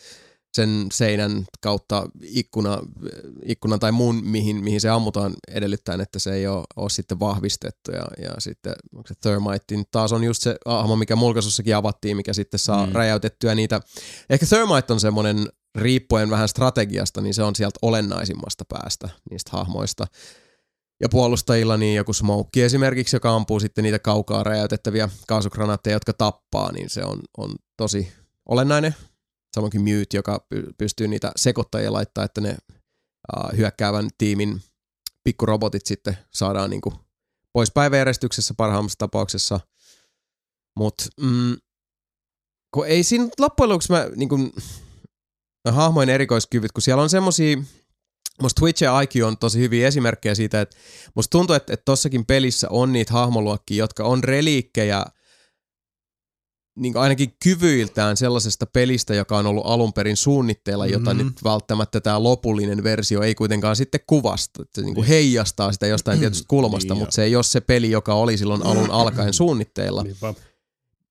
sen seinän kautta ikkuna, ikkunan tai muun, mihin, mihin se ammutaan edellyttäen, että se ei ole, ole sitten vahvistettu. Ja, ja sitten onko se Thermite, niin taas on just se ahmo, mikä mulkaisussakin avattiin, mikä sitten saa mm. räjäytettyä niitä. Ehkä Thermite on semmoinen, riippuen vähän strategiasta, niin se on sieltä olennaisimmasta päästä niistä hahmoista. Ja puolustajilla niin joku smoke esimerkiksi, joka ampuu sitten niitä kaukaa räjäytettäviä kaasukranaatteja, jotka tappaa, niin se on, on tosi olennainen. Samoin kuin Mute, joka py- pystyy niitä sekoittajia laittaa, että ne uh, hyökkäävän tiimin pikkurobotit sitten saadaan niinku pois päiväjärjestyksessä parhaimmassa tapauksessa. Mutta mm, kun ei siinä loppujen lopuksi mä niin kun, hahmojen erikoiskyvyt, kun siellä on semmosia, musta Twitch ja IQ on tosi hyviä esimerkkejä siitä, että musta tuntuu, että, että tossakin pelissä on niitä hahmoluokkia, jotka on reliikkejä niin ainakin kyvyiltään sellaisesta pelistä, joka on ollut alun perin suunnitteilla, jota mm-hmm. nyt välttämättä tämä lopullinen versio ei kuitenkaan sitten kuvasta. Se niin kuin heijastaa sitä jostain tietystä kulmasta, Niin mutta se ei ole se peli, joka oli silloin alun alkaen suunnitteilla Niinpä.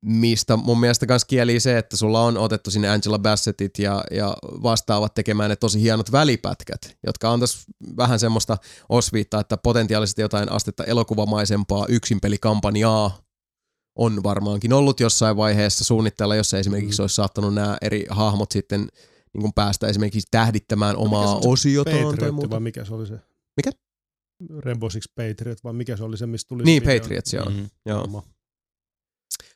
mistä mun mielestä myös kieli se, että sulla on otettu sinne Angela Bassettit ja, ja vastaavat tekemään ne tosi hienot välipätkät, jotka antais vähän semmoista osviittaa, että potentiaalisesti jotain astetta elokuvamaisempaa yksinpelikampanjaa on varmaankin ollut jossain vaiheessa suunnitteilla, jossa esimerkiksi Mm. olisi saattanut nämä eri hahmot sitten niin kuin päästä esimerkiksi tähdittämään omaa se osiotaan tai muuta. vai mikä se oli se? Mikä? Rainbow Six Patriot vai mikä se oli se, mistä tuli Niin, se video? Patriots, joo. Mm. joo.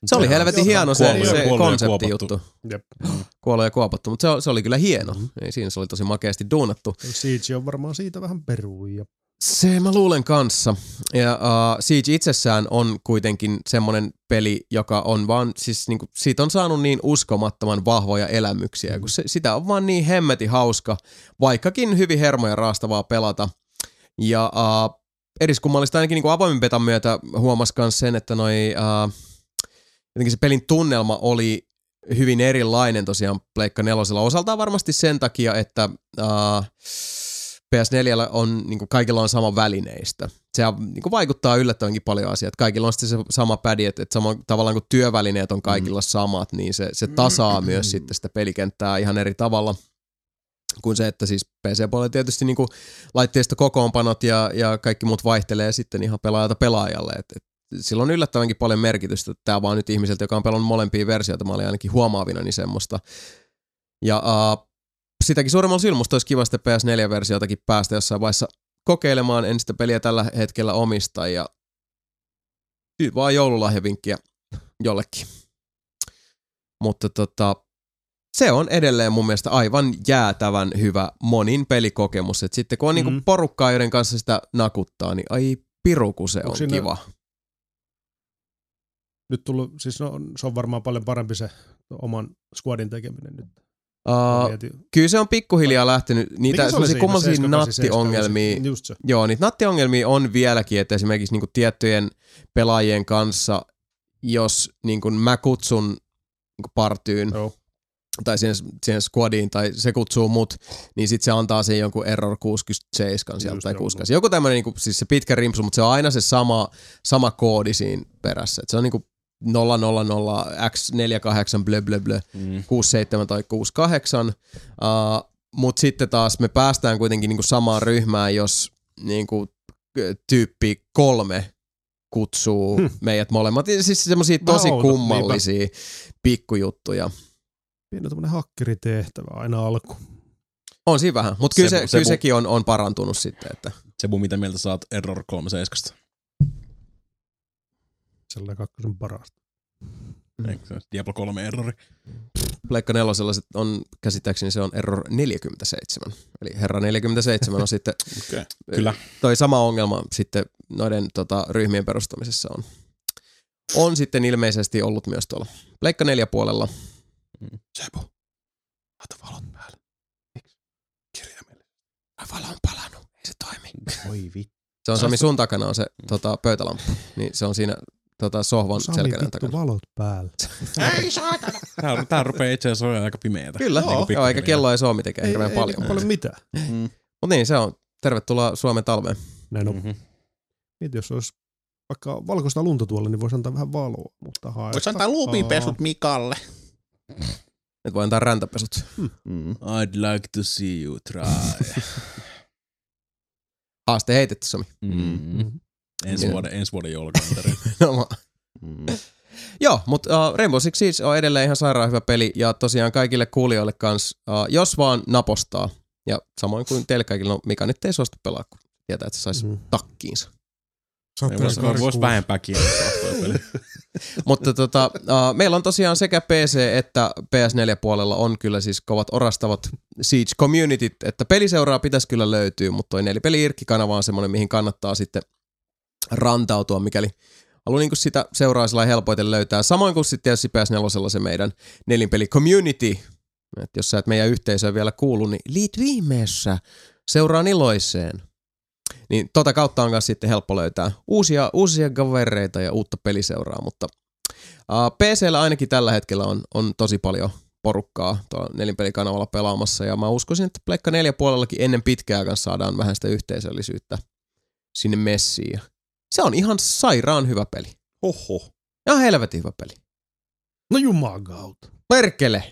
Se oli helvetin hieno se, Kuollut ja- se konseptijuttu. kuopattu. Jep. Kuollut ja kuopattu, mutta se, se oli kyllä hieno. Mhm. Ei siinä se oli tosi makeasti duunattu. Siege on varmaan siitä vähän peruja. Se mä luulen kanssa. Ja uh, Siege itsessään on kuitenkin semmonen peli, joka on vaan, siis niinku, siitä on saanut niin uskomattoman vahvoja elämyksiä, kun se, sitä on vaan niin hemmeti hauska, vaikkakin hyvin hermoja raastavaa pelata. Ja uh, eriskummallista ainakin niinku avoimen betan myötä huomasi myös sen, että noi, uh, jotenkin se pelin tunnelma oli hyvin erilainen tosiaan Pleikka nelosella. Osaltaan varmasti sen takia, että uh, PS4 on, niin kuin kaikilla on sama välineistä. Se niin kuin vaikuttaa yllättävänkin paljon asiat. Kaikilla on sitten se sama pädi, että, että sama, tavallaan kun työvälineet on kaikilla samat, niin se, se tasaa myös sitten sitä pelikenttää ihan eri tavalla kuin se, että siis PC-puolella tietysti niin kuin laitteista kokoonpanot ja, ja kaikki muut vaihtelee sitten ihan pelaajalta pelaajalle. Et, et sillä on yllättävänkin paljon merkitystä. Tämä vaan nyt ihmiseltä, joka on pelannut molempia versioita, mä olin ainakin huomaavina niin semmoista. Ja uh, sitäkin suuremmalla syyllä musta olisi kiva sitä PS4-versiotakin päästä jossain vaiheessa kokeilemaan. En sitä peliä tällä hetkellä omista ja nyt vaan joululahjavinkkiä jollekin. Mutta tota, se on edelleen mun mielestä aivan jäätävän hyvä monin pelikokemus. Et sitten kun on mm. Mm. niinku porukkaa, joiden kanssa sitä nakuttaa, niin ai piru kun se Onko on siinä- kiva. Nyt tullut, siis no, se on varmaan paljon parempi se oman squadin tekeminen nyt. Uh, Mietin. kyllä se on pikkuhiljaa lähtenyt. Niitä se siinä? kummallisia 7, 8, 7, nattiongelmia. Just se. Joo, niitä nattiongelmia on vieläkin, että esimerkiksi niin tiettyjen pelaajien kanssa, jos niin kuin mä kutsun niin partyyn Joo. tai siihen, siihen squadiin tai se kutsuu mut, niin sitten se antaa sen jonkun error 67 sieltä tai joo, 68. Joku tämmöinen, niin kuin, siis se pitkä rimpsu, mutta se on aina se sama, sama koodi siinä perässä. Et se on niin kuin 000 x48 blö blö blö Mm. 67 tai 68. Uh, Mutta sitten taas me päästään kuitenkin niinku samaan ryhmään, jos niinku, tyyppi kolme kutsuu hmm. meidät molemmat. Siis semmoisia tosi outo, kummallisia pikkujuttuja. Pieni tämmönen hakkeritehtävä aina alku. On siinä vähän, mutta kyllä, Se- se, se kyllä sekin on, on parantunut sitten. Että. Sebu, mitä mieltä saat Error 37? Sellainen kakkosen parasta. Eikö se ole Diablo 3 Errori? Pleikka nelosella se on, käsittääkseni se on Error 47. Eli Herra 47 on sitten Okay. Kyllä. toi sama ongelma sitten noiden tota, ryhmien perustamisessa on. On sitten ilmeisesti ollut myös tuolla Pleikka 4 puolella. Sebu, laita valot päälle. Miksi? Kirjaimellisesti. Ai valo on palannut, ei se toimi. Oi vittu. Se on Sami, sun takana on se tota, pöytälamppu. Niin se on siinä tota, sohvan Sami selkänän takana. valot päällä. Ei saatana. Tää, tää rupeaa itse asiassa olemaan aika pimeätä. Kyllä, Niinku joo, joo, eikä kello ei soomi tekee hirveän ei, paljon. Ei, paljon mitään. Mm. Mutta niin, se on. Tervetuloa Suomen talveen. Näin on. Mhm. Mieti, jos olisi vaikka valkoista lunta tuolla, niin voisi antaa vähän valoa. Mutta hae. Voisi antaa luupinpesut Mikalle. Nyt voi antaa räntäpesut. Mm. I'd like to see you try. Haaste heitetty, Sami. Mm. Ensi vuoden, ensi vuoden joulukanteri. No, mä- Mm. Joo, mutta uh, Rainbow Six Siege on edelleen ihan sairaan hyvä peli ja tosiaan kaikille kuulijoille kans, uh, jos vaan napostaa ja samoin kuin teille kaikille, no Mika nyt ei suostu pelaa, kun tietää, että se saisi Mhm. takkiinsa. Voisi vois vähempää peli. Mutta tota, uh, meillä on tosiaan sekä PC että PS4-puolella on kyllä siis kovat orastavat Siege communityt, että peliseuraa pitäisi kyllä löytyä, mutta toi nelipeli Irkki-kanava on semmoinen, mihin kannattaa sitten rantautua, mikäli haluaa niin sitä seuraa helpoiten löytää. Samoin kuin sitten tietysti PS4 se meidän nelinpeli community. Et jos sä et meidän yhteisöön vielä kuulu, niin liit viimeessä seuraan iloiseen. Niin tota kautta on myös sitten helppo löytää uusia, uusia kavereita ja uutta peliseuraa, mutta uh, PCllä ainakin tällä hetkellä on, on tosi paljon porukkaa tuolla nelinpelikanavalla pelaamassa ja mä uskoisin, että Pleikka 4 puolellakin ennen pitkää kanssa saadaan vähän sitä yhteisöllisyyttä sinne messiin. Se on ihan sairaan hyvä peli. Oho. Ihan helvetin hyvä peli. No jumakautta. Perkele!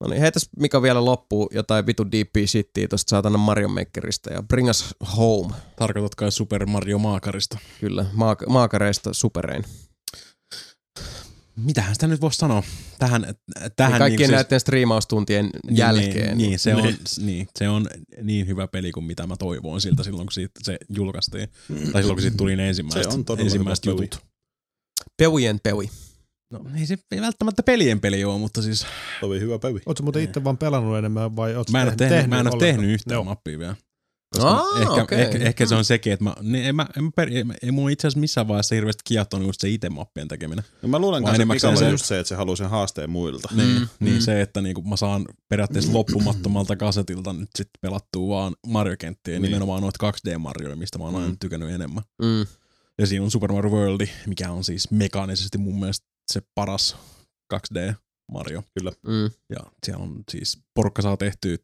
No niin, heitäs Mika vielä loppuu jotain vitu deep shittiä tosta saatana Mario Makerista ja Bring Us Home. Tarkoitat kai Super Mario Maakarista? Kyllä, maak- maakareista superein. Mitähän sitä nyt voisi sanoa? Tähän, tähän niin kaikkien niin, näiden striimaustuntien jälkeen. Niin, niin, se on, niin, se on niin hyvä peli kuin mitä mä toivoin siltä silloin, kun siitä se julkaistiin. Tai silloin, kun siitä tuli ne ensimmäiset, Se on ensimmäiset peli. jutut. Peujen peui. No ei se ei välttämättä pelien peli ole, mutta siis Tovi hyvä päivi. Oletko muuten itse vaan pelannut enemmän vai ootko mä en ole tehnyt, mä en ole tehnyt yhtään Joo. mappia vielä. Aa, ehkä, okei. ehkä, ehkä, se on sekin, että mä, niin, en mä, en mä per, ei, ei mua itse asiassa missään vaiheessa hirveästi kiehtonut just se itse mappien tekeminen. No mä luulen kanssa, että on se- just se, että se haluaa sen haasteen muilta. Niin, Mm, niin mm. se, että niinku mä saan periaatteessa loppumattomalta kasetilta nyt sitten pelattua vaan Mario-kenttiä, Niin. nimenomaan noita 2D-Marjoja, mistä mä oon aina Mm. tykännyt enemmän. Mm. Ja siinä on Super Mario World, mikä on siis mekaanisesti mun mielestä se paras 2D-Mario. Mm. Ja siellä on siis, porukka saa tehtyä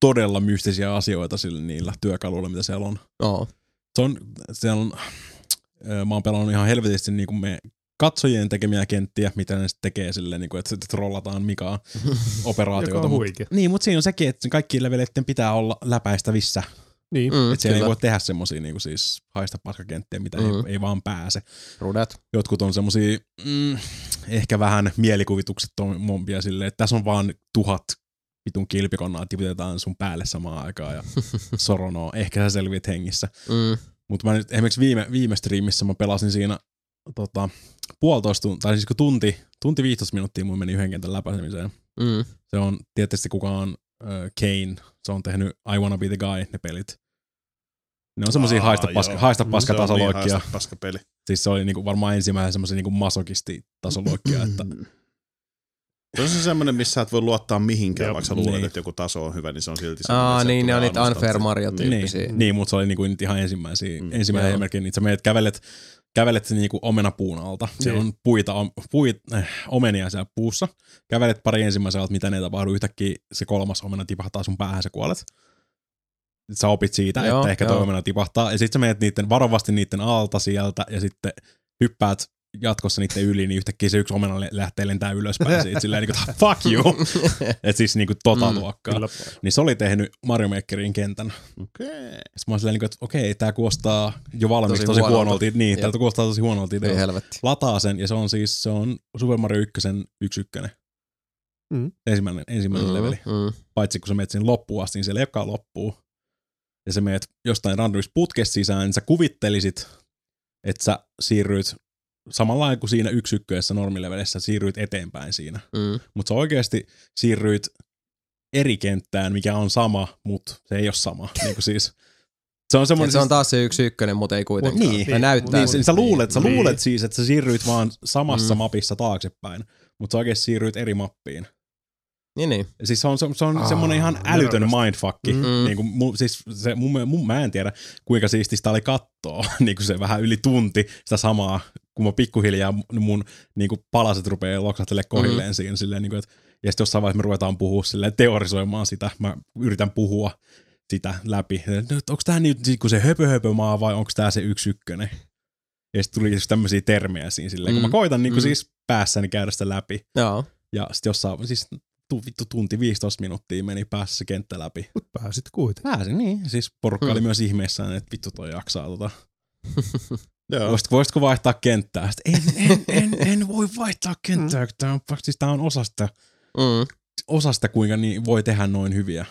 todella mystisiä asioita sillä niillä työkaluilla, mitä siellä on. Oo. Se on, siellä on, mä oon pelannut ihan helvetisti niin kuin me katsojien tekemiä kenttiä, mitä ne sitten tekee silleen, niin kuin, että sitten trollataan Mikaa operaatioita. Joka on mut-. Niin, mutta siinä on sekin, että kaikki leveleiden pitää olla läpäistävissä. Niin. Mm, Että siellä ei voi tehdä semmosia niin kuin siis haista paskakenttiä, mitä Mm. ei, ei, vaan pääse. Rudet. Jotkut on semmosia mm, ehkä vähän mielikuvituksettomampia silleen, että tässä on vaan tuhat vitun kilpikonnaa tiputetaan sun päälle samaan aikaan ja soronoo. Ehkä sä selviät hengissä. Mm. Mutta mä nyt esimerkiksi viime, viime striimissä mä pelasin siinä tota, puolitoista tuntia, tai siis kun tunti, tunti 15 minuuttia mun meni yhden kentän läpäisemiseen. Mm. Se on tietysti kuka on äh, Kane, se on tehnyt I Wanna Be The Guy, ne pelit. Ne on semmosia haista, paska, joo. haista Se paska on niin tasoloikkia. haista paska peli. Siis se oli niinku varmaan ensimmäinen semmoisen niinku masokisti tasoloikkia, että Se on se semmoinen, missä sä et voi luottaa mihinkään, vaikka sä luulet, niin. että joku taso on hyvä, niin se on silti Aa, semmoinen, niin, ne on niitä alusta Unfair asti. Mario-tyyppisiä. niin, niin mutta se oli niinku niitä ihan ensimmäisiä, Mm. mm, ensimmäinen esimerkki, niin sä menet kävelet, kävelet niinku omenapuun alta. Siellä Niin. on puita, om, puit, äh, omenia siellä puussa. Kävelet pari ensimmäisen alta, mitä ne tapahtuu. Yhtäkkiä se kolmas omena tipahtaa sun päähän, sä kuolet. Sä opit siitä, Joo, että ehkä joo. toi omena tipahtaa. Ja sitten sä menet niiden, varovasti niiden alta sieltä ja sitten hyppäät jatkossa niiden yli, niin yhtäkkiä se yksi omena lähtee lentää ylöspäin siitä silleen niin kuin, fuck you. Et siis niin kuin tota Mm, luokkaa. Kyllä. Niin se oli tehnyt Mario Makerin kentän. Okei. Sitten mä silleen, niin kuin, että okei, tää kuulostaa jo valmiiksi Tosi tosi, huonolta. huonolta. Niin, tää kuulostaa tosi huonolta Ei helvetti. Lataa sen, ja se on siis, se on Super Mario 1 yksi ykkönen. Mm. Ensimmäinen, ensimmäinen Mm, leveli. mm. Paitsi kun sä menet sinne loppuun asti, niin siellä olekaan loppuu. Ja sä menet jostain randomista putkesta sisään, niin sä kuvittelisit, että sä siirryt samalla lailla kuin siinä yksi ykköessä normilevelissä, siirryt eteenpäin siinä. Mm. Mutta sä oikeasti siirryit eri kenttään, mikä on sama, mutta se ei ole sama. niin kuin siis, se on semmoinen... se on taas se yksi ykkönen, mutta ei kuitenkaan. Niin. Tai näyttää niin, siltä. sä luulet, sä Niin. luulet siis, että sä siirryit vaan samassa Mm. mapissa taaksepäin, mutta sä oikeasti siirryit eri mappiin. Niin, niin. Ja Siis se on, se on, se on Aa, semmoinen ihan älytön nerokasta. mindfucki. Mm. Mm. Niin kuin, mu, siis se, mun, mun, mä en tiedä, kuinka siististä oli kattoa, niin kuin se vähän yli tunti sitä samaa, kun mä pikkuhiljaa mun niin kuin palaset rupeaa loksahtelemaan kohilleen mm. siinä. Silleen, niin kuin, että, ja sitten jossain vaiheessa me ruvetaan puhua silleen, teorisoimaan sitä. Mä yritän puhua sitä läpi. Onko tämä nyt kun se höpö höpö maa vai onko tämä se yksi ykkönen? Ja sitten tuli just tämmöisiä termejä siinä silleen, kun Mm. mä koitan niin kuin Mm. siis päässäni käydä sitä läpi. Joo. Ja sitten jossain, siis tu, vittu tunti 15 minuuttia meni päässä se kenttä läpi. Mut pääsit kuitenkin. Pääsin, niin. Siis porukka Mm. oli myös ihmeissään, että vittu toi jaksaa tota. Joo. Voisitko, voisitko vaihtaa kenttää? Sitten, en, en, en, en, voi vaihtaa kenttää, kun tää on, siis tää on osa sitä, Mm. osa sitä, kuinka niin voi tehdä noin hyviä.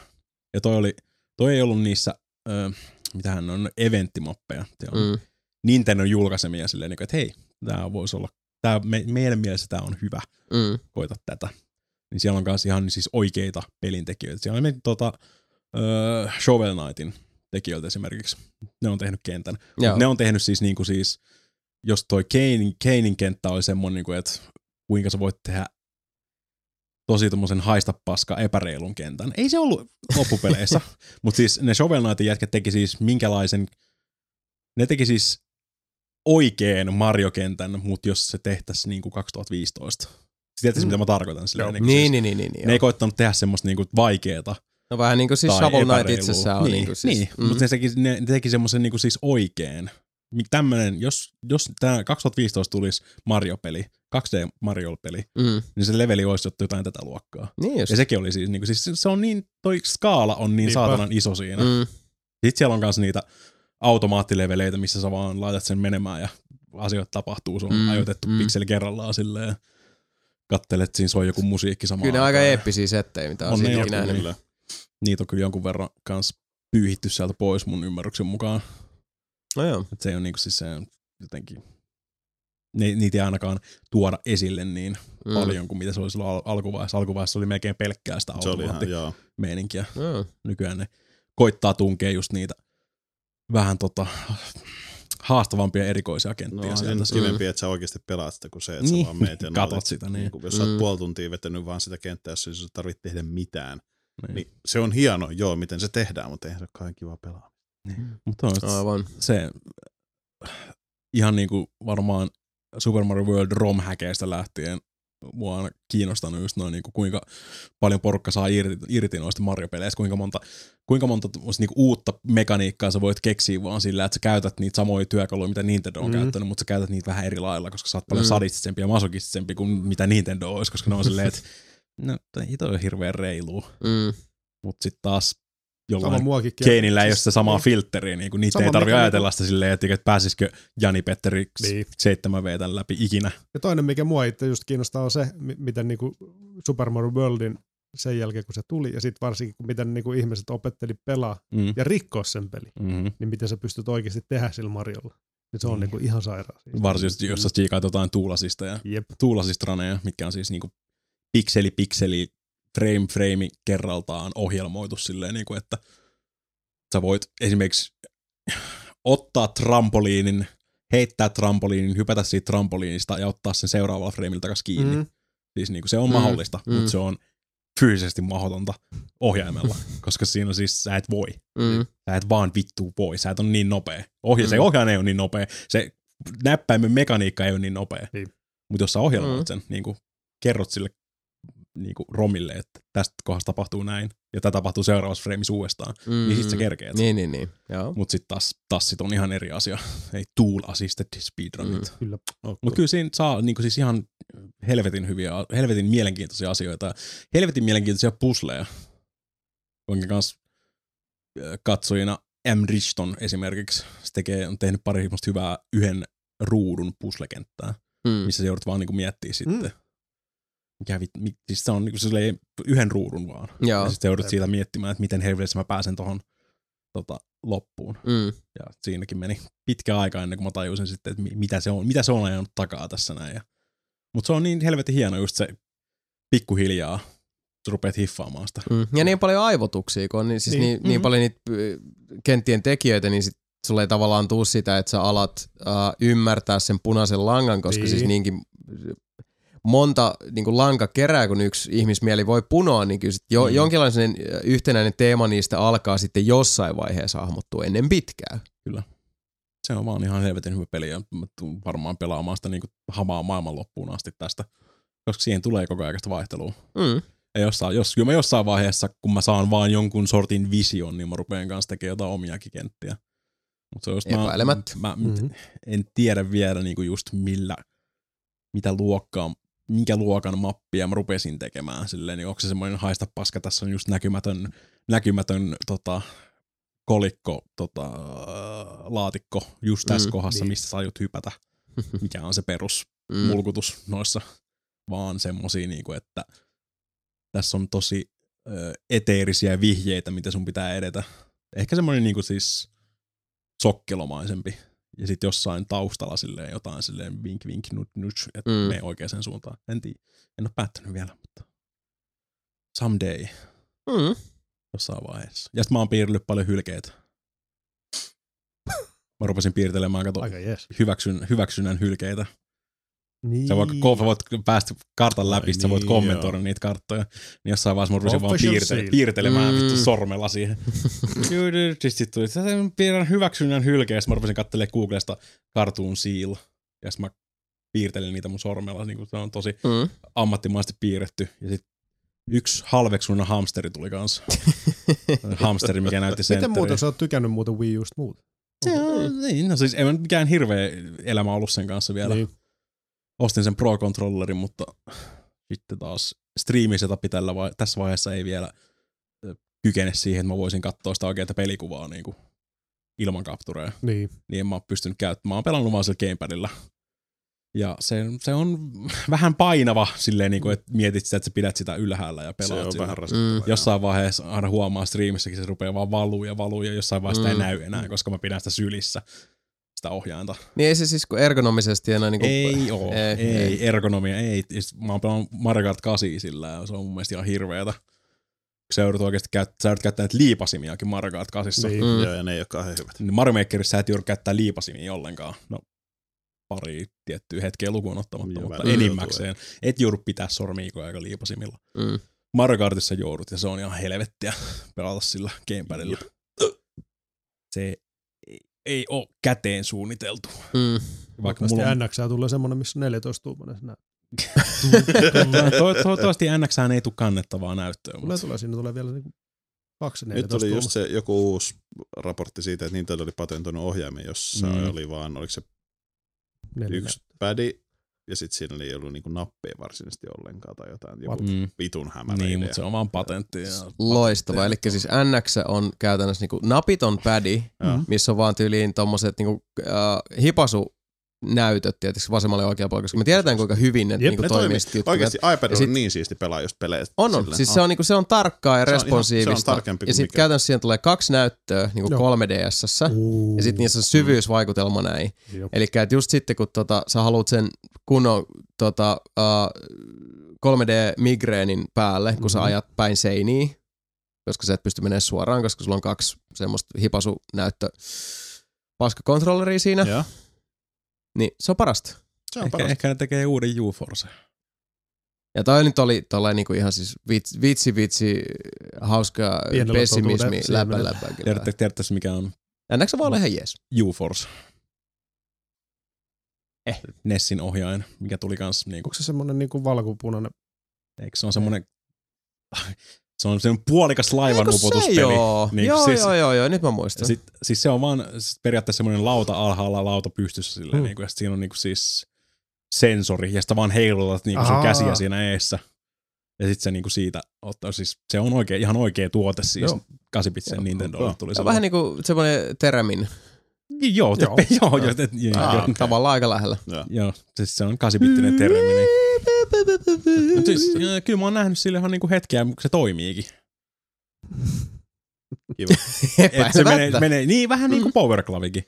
Ja toi oli, toi ei ollut niissä, ö, mitähän on, eventtimappeja. Se on Mm. Nintendon julkaisemia silleen, niin että hei, tää voisi olla, tää, me, meidän mielestä tää on hyvä. Mm. koita tätä. Niin siellä on myös ihan siis oikeita pelintekijöitä. Siellä on tota, öö, Shovel Knightin tekijöiltä esimerkiksi. Ne on tehnyt kentän. Joo. Ne on tehnyt siis niinku siis, jos toi Kanein, Kanein kenttä oli semmonen, niinku, että kuinka sä voit tehdä tosi tommosen haista paska epäreilun kentän. Ei se ollut loppupeleissä, mutta siis ne Shovel Knightin jätkät teki siis minkälaisen, ne teki siis oikein Mario-kentän, mutta jos se tehtäisiin niinku 2015. Siis Tiedätkö, mitä mä tarkoitan? Silleen, niinku Niin, siis, niin, niin, niin, niin ne ei koittanut tehdä semmoista niinku vaikeeta No vähän niin kuin siis Shovel Knight itsessään on niin, niin kuin siis. Niin, mm. mutta ne teki, ne, teki semmoisen niinku siis oikein. Tämmönen, jos, jos tämä 2015 tulisi Mario-peli, 2D Mario-peli, Mm. niin se leveli olisi jotain tätä luokkaa. Niin just. Ja sekin oli siis, niinku, siis se on niin, toi skaala on niin Niinpä. saatanan iso siinä. Mm. Sitten siellä on myös niitä automaattileveleitä, missä sä vaan laitat sen menemään ja asioita tapahtuu. Se on Mm, ajoitettu mm. pikseli kerrallaan silleen. Kattelet, siinä soi joku musiikki samaan Kyllä ne on aika eeppisiä settejä, mitä on, On joku, nähnyt. Kyllä. Niitä on kyllä jonkun verran kans pyyhitty sieltä pois mun ymmärryksen mukaan. No joo. Et se on niinku siis se jotenkin, ne, niitä ei ainakaan tuoda esille niin Mm. mm. paljon kuin mitä se oli silloin al- alkuvaiheessa. Alkuvaiheessa oli melkein pelkkää sitä automaattimeininkiä. Joo. Nykyään ne koittaa tunkea just niitä vähän tota haastavampia erikoisia No kenttiä on sieltä. se kivempi, että sä oikeasti pelaat sitä kuin se, että Niin, sä vaan meet ja katot nautit. sitä, niin. niin kuin, jos sä oot Mm. puoli tuntia vetänyt vaan sitä kenttää, jos ei tarvitse tehdä mitään. Niin. Niin se on hieno, joo, miten se tehdään, mutta eihän se ole kauhean kiva pelaa. Mutta on Aivan. se ihan niinku varmaan Super Mario World ROM-häkeistä lähtien mua on kiinnostanut just noin, niinku, kuinka paljon porukka saa irti, irti noista Mario-peleistä, kuinka monta, kuinka monta tommosta niinku uutta mekaniikkaa sä voit keksiä vaan sillä, että sä käytät niitä samoja työkaluja, mitä Nintendo on Mm. mm. käyttänyt, mutta sä käytät niitä vähän eri lailla, koska sä oot paljon Mm. mm. sadistisempi ja masokistisempi kuin mitä Nintendo olisi, koska ne on silleen, että no ei toi ole hirveän reilu, Mm. mutta sitten taas jollain. Keinillä ei ole sitä samaa niin. filtteriä, niin kuin niitä Sama ei tarvi mikä ajatella sitä silleen, että pääsisikö Jani Petteri Niin. 7V tän läpi ikinä. Ja toinen, mikä mua itse just kiinnostaa, on se, mi- miten niinku Super Mario Worldin sen jälkeen, kun se tuli, ja sitten varsinkin, kun miten niinku ihmiset opetteli pelaa Mm. ja rikkoa sen peli, Mm-hmm. niin miten sä pystyt oikeasti tehdä sillä Mariolla. Niin se on Mm. niinku ihan sairaan. Varsinkin, jos sä tsiikaat jotain tuulasista ja Jep. tuulasista raneja, mitkä on siis niinku pikseli pikseli, frame frame kerraltaan ohjelmoitu silleen, niinku, että sä voit esimerkiksi ottaa trampoliinin, heittää trampoliinin, hypätä siitä trampoliinista ja ottaa sen seuraavalla frameilla takaisin kiinni. Mm. Siis niinku se on Mm, mahdollista, mm. mutta se on fyysisesti mahdotonta ohjaimella, koska siinä on siis, sä et voi. Mm. Sä et vaan vittu voi, sä et ole niin nopea. Ohja, Mm. Se ohjain ei ole niin nopea, se näppäimen mekaniikka ei ole niin nopea. Niin. Mutta jos sä ohjelmoit Mm. sen, niin kuin kerrot sille niin kuin romille, että tästä kohdasta tapahtuu näin, ja tämä tapahtuu seuraavassa frameissa uudestaan, mm. niin sit sä kerkeet. Niin, niin, niin. Joo. Mutta sitten taas tassit on ihan eri asia. Ei tool assisted speedrunit. Mm. Mm. Kyllä. Mutta kyllä siinä saa niinku siis ihan helvetin hyviä, helvetin mielenkiintoisia asioita. Helvetin mielenkiintoisia pusleja. Onkin kans äh, katsojina M. Richton esimerkiksi. Se tekee, on tehnyt pari hyvää yhden ruudun puslekenttää, Mm. missä se joudut vaan niinku miettiä sitten. Mm. Mikä vit, mi, siis se on niinku silleen yhden ruudun vaan. Joo. Ja sitten joudut siitä miettimään, että miten helvetissä mä pääsen tohon tota, loppuun. Mm. Ja siinäkin meni pitkä aika ennen kuin mä tajusin sitten, että mi- mitä se on, mitä se on ajanut takaa tässä näin. Ja, mutta se on niin helvetin hieno just se pikkuhiljaa, sä rupeat hiffaamaan sitä. Mm. Ja niin paljon aivotuksia, kun on niin, siis niin, Niin. niin, niin Mhm. paljon niitä ö, kenttien tekijöitä, niin sit sulle ei tavallaan tuu sitä, että sä alat uh, ymmärtää sen punaisen langan, koska Niin. siis niinkin monta niin kuin lanka kerää, kun yksi ihmismieli voi punoa, niin kyllä jo, Mm. jonkinlainen yhtenäinen teema niistä alkaa sitten jossain vaiheessa hahmottua ennen pitkää. Se on vaan ihan helvetin hyvä peli ja mä tuun varmaan pelaamaan sitä niin kuin hamaa maailman loppuun asti tästä, koska siihen tulee koko ajan vaihtelua. Mm. Ja jossain, jos, kyllä mä jossain vaiheessa, kun mä saan vaan jonkun sortin vision, niin mä rupean kanssa tekemään jotain omiakin kenttiä. Mutta se on just. Mä, mä Mhm. en tiedä vielä niinku just millä, mitä luokkaa, minkä luokan mappia mä rupesin tekemään. Silleen, niin onko se semmoinen haista paska, tässä on just näkymätön, näkymätön tota, kolikko, tota, laatikko just tässä Mm, kohdassa, niin. niin. missä sä aiot hypätä, mikä on se perus Mm. mulkutus noissa, vaan semmosia niinku, että tässä on tosi ö, eteerisiä vihjeitä, mitä sun pitää edetä. Ehkä semmoinen niinku siis sokkelomaisempi. Ja sitten jossain taustalla silleen jotain silleen vink vink nut nut, että Mm. mm. mene oikeaan suuntaan. En tiedä. En ole päättänyt vielä, mutta someday Mm. jossain vaiheessa. Ja sitten mä oon piirrellyt paljon hylkeitä. Mä rupesin piirtelemään, kato, Aika jees. hyväksyn, hyväksynnän hylkeitä. Niin. Sä voit, ko- voit päästä kartan läpi, Ai sä voit niin, kommentoida joo. niitä karttoja. Niin jossain vaiheessa mä rupesin vaan Official piirtele- piirtelemään Mm. vittu sormella siihen. Sitten sit tuli, että piirrän hyväksynnän hylkeestä. Mä rupesin katselemaan Googlesta Cartoon Seal. Ja sitten mä piirtelin niitä mun sormella. Niin kuin se on tosi Mm. ammattimaisesti piirretty. Ja sitten yksi halveksunnan hamsteri tuli kanssa. hamsteri, mikä näytti Miten sentteriä. muuten sä oot tykännyt muuten Wii Usta muuta? Se on, niin, no siis ei mikään hirveä elämä ollut sen kanssa vielä. Niin. Ostin sen Pro-controllerin, mutta sitten taas striimisetupi tällä vai- tässä vaiheessa ei vielä kykene siihen, että mä voisin katsoa sitä oikeaa pelikuvaa niin kuin ilman kaptureja. Niin. Niin en mä oon pystynyt käyttämään. Mä oon pelannut vaan sillä gamepadilla. Ja se, se on vähän painava silleen, niin kuin, että mietit sitä, että sä pidät sitä ylhäällä ja Se pelaat on sillä. vähän. Mm. Jossain vaiheessa aina huomaa striimissäkin, se rupeaa vaan valuu ja valuu ja jossain vaiheessa mm. Mm. ei näy enää, koska mä pidän sitä sylissä, sitä ohjainta. Niin ei se siis kun ergonomisesti enää niinku... Ei oo, ei, ei, ei, ei. ergonomia, ei. Sit Mä oon pelannut Mario Kart 8 sillä ja se on mun mielestä ihan hirveetä. Sä joudut oikeasti käyt, sä joudut käyttää näitä liipasimiakin Mario Kart 8. Niin. Mm. Joo, ja ne ei ole kauhean hyvät. Niin Mario Makerissa sä et joudu käyttää liipasimia ollenkaan. No, pari tiettyä hetkeä lukuun ottamatta, Joo, mutta enimmäkseen. Et joudu pitää sormiikoja aika liipasimilla. Mm. Mario Kartissa joudut ja se on ihan helvettiä pelata sillä gamepadilla. Se ei, ole käteen suunniteltu. Mm. Vaikka mulla on, NX tulee semmonen, missä on 14 tuumainen. To, toivottavasti NX ei tule kannettavaa näyttöä. Tulee, Mutta tulee, siinä tulee vielä niinku kaksi Nyt 14 oli just se joku uusi raportti siitä, että Nintendo oli patentoinut ohjaimen, jossa mm. oli vaan, oliko se Neljä yksi pädi, ja sitten siinä ei ollut niinku nappeja varsinaisesti ollenkaan tai jotain. Joku mm, vitun hämärä niin, idea. mutta se on vaan patentti. Ja Loistava. Eli siis NX on käytännössä niinku napiton pädi, missä on vaan tyyliin tommoset niinku, äh, hipasu näytöt tietysti vasemmalle ja oikealle puolelle, koska me tiedetään kuinka hyvin ne, Jep, niinku Ne toimii. toimii. Oikeasti iPad on sit- niin siisti pelaa just pelejä. On, on. silleen. Siis se on, niinku, se on tarkkaa ja Se on ihan- responsiivista. se on tarkempi ja sitten käytännössä siihen tulee kaksi näyttöä niinku Joo. 3DSssä. Ja sitten niissä on syvyysvaikutelma näin. Eli just sitten kun tota, sä haluat sen kunnon tota, uh, 3D-migreenin päälle, kun sä Mhm. ajat päin seiniä, koska sä et pysty menemään suoraan, koska sulla on kaksi semmoista hipasunäyttö paskakontrolleria siinä, Joo. Niin se on parasta. Se on ehkä, parasta. ehkä ne tekee uuden UForce. Ja toi nyt oli tollain niinku ihan siis vitsi, vitsi, vitsi hauska Pienellä pessimismi läpä läpä. Tiedätte, tiedätte mikä on Ennäkö se voi olla ihan jees? UForce? Eh. Nessin ohjain, mikä tuli kans niinku, Onko se semmonen niinku valkopunainen? eikö se on semmonen, se on semmonen puolikas laivan Eikö se upotuspeli. joo? Niin, joo, siis- joo, joo, joo, nyt mä muistan. Sit, siis se on vaan siis periaatteessa semmoinen lauta alhaalla, lauta pystyssä silleen, Hmm. mm. niinku, ja sit siinä on niinku siis sensori, ja sitä vaan heilutat niinku sun Aa. käsiä siinä eessä. Ja sit se niinku siitä ottaa, siis se on oikein, ihan oikea tuote siis. Joo. Joo. 8 Nintendolle tuli Se on vähän niinku semmoinen terämin. Joo, joo, Joo. joo, joo, joo, Ah, joo, okei. Tavallaan aika lähellä. Joo. joo, siis se on 8-bittinen termi. Mut siis, äh, kyllä mä oon nähnyt sille ihan niinku hetkeä, kun se toimiikin. Kiva. Et se menee, menee, niin vähän niin kuin Powerclavikin.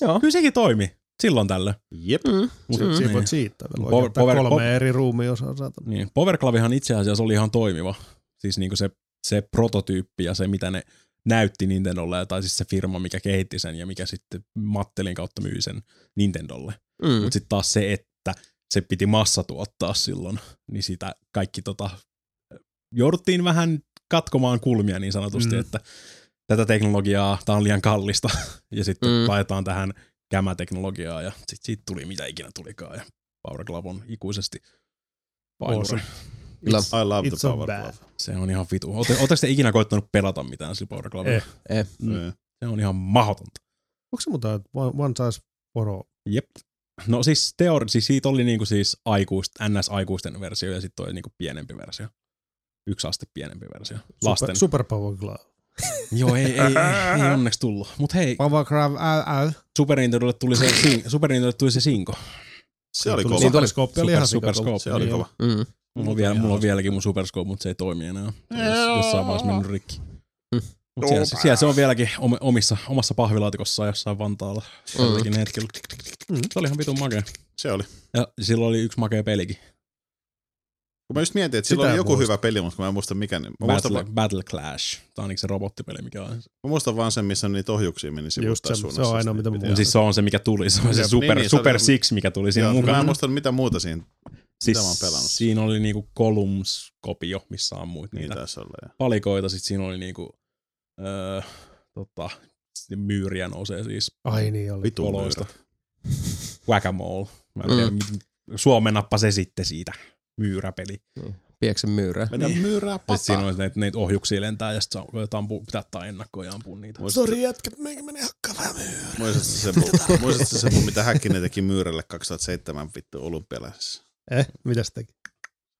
Joo. Kyllä sekin toimi silloin tällöin. Jep. Mm. Mut, Mm. Siinä niin. voit siittää vielä. Power- power- kolme pop- eri ruumiosaa. Niin, Powerclavihan itse asiassa oli ihan toimiva. Siis niinku se, se prototyyppi ja se, mitä ne näytti Nintendolle, tai siis se firma, mikä kehitti sen ja mikä sitten Mattelin kautta myi sen Nintendolle. Mm. Mutta sitten taas se, että se piti massatuottaa silloin, niin sitä kaikki tota, jouduttiin vähän katkomaan kulmia niin sanotusti, Mm. että tätä teknologiaa, tämä on liian kallista, ja sitten Mm. laitetaan tähän kämäteknologiaa, ja sitten siitä tuli mitä ikinä tulikaan, ja Power Glove on ikuisesti painure. Awesome. I love It's the so power bad. glove. Se on ihan vitu. Oletteko te ikinä koittanut pelata mitään sillä Power Glovella? Eh. Eh. Mm. Se on ihan mahdotonta. Onko se muuta, että one, one size for all? Jep. No siis teori, siis siitä oli niinku siis aikuist, NS-aikuisten versio ja sitten toi niinku pienempi versio. Yksi aste pienempi versio. Lasten. Super, super Power Glove. Joo, ei, ei, ei, ei onneksi tullut. Mut hei, Power Glove, äl. Super Nintendolle tuli se, sing, Super Nintendolle tuli se Sinko. Se oli Tuli kova. Niin tuli. Superscope oli Super, ihan super. Scope. Se oli kova. Mm. Mulla on, vielä, mulla on vieläkin mun Super Scope, mutta se ei toimi enää. Se on jossain vaiheessa mennyt rikki. Mut siellä, siellä, se on vieläkin om- omissa, omassa pahvilaatikossaan jossain Vantaalla. Tälläkin hetkellä. Mm. Se oli ihan vitun makea. Se oli. Ja silloin oli yksi makea pelikin. Kun mä just mietin, että sillä Sitä oli joku muista. hyvä peli, mutta mä en muista mikä. Niin, mä, muistan, Battle, va- Battle Clash. Tämä on niinku se robottipeli, mikä on. mä muistan vaan sen, missä niitä ohjuksia meni Just sivusta se- se on ainoa, mitä mä muistan. Siis se on se, mikä tuli. Se on se Super, niin, niin, se Super oli- Six, mikä tuli siinä Joo, mä mukaan. en muista mitä muuta siinä siis mä oon pelannut. siinä oli niinku Columns-kopio, missä ammuit niin niitä taisi olla. Ja. palikoita. Sitten siinä oli niinku, öö, tota, myyriä nousee siis Ai niin oli. Vitu koloista. myyrät. Whack-a-mole. Mä en tiedä, Mm. mm. suomennappa se sitten siitä myyräpeli. Pieksen myyrää. Mennä myyrää Sitten siinä on näitä, näitä ohjuksia lentää ja sitten ampu, pitää ottaa ennakkoon ja ampua niitä. Sori jätkät, meikä menee hakkaa vähän myyrää. Muistatko se, se, mitä Häkkinen teki myyrälle 2007 vittu olympialaisessa? Eh, mitä se teki?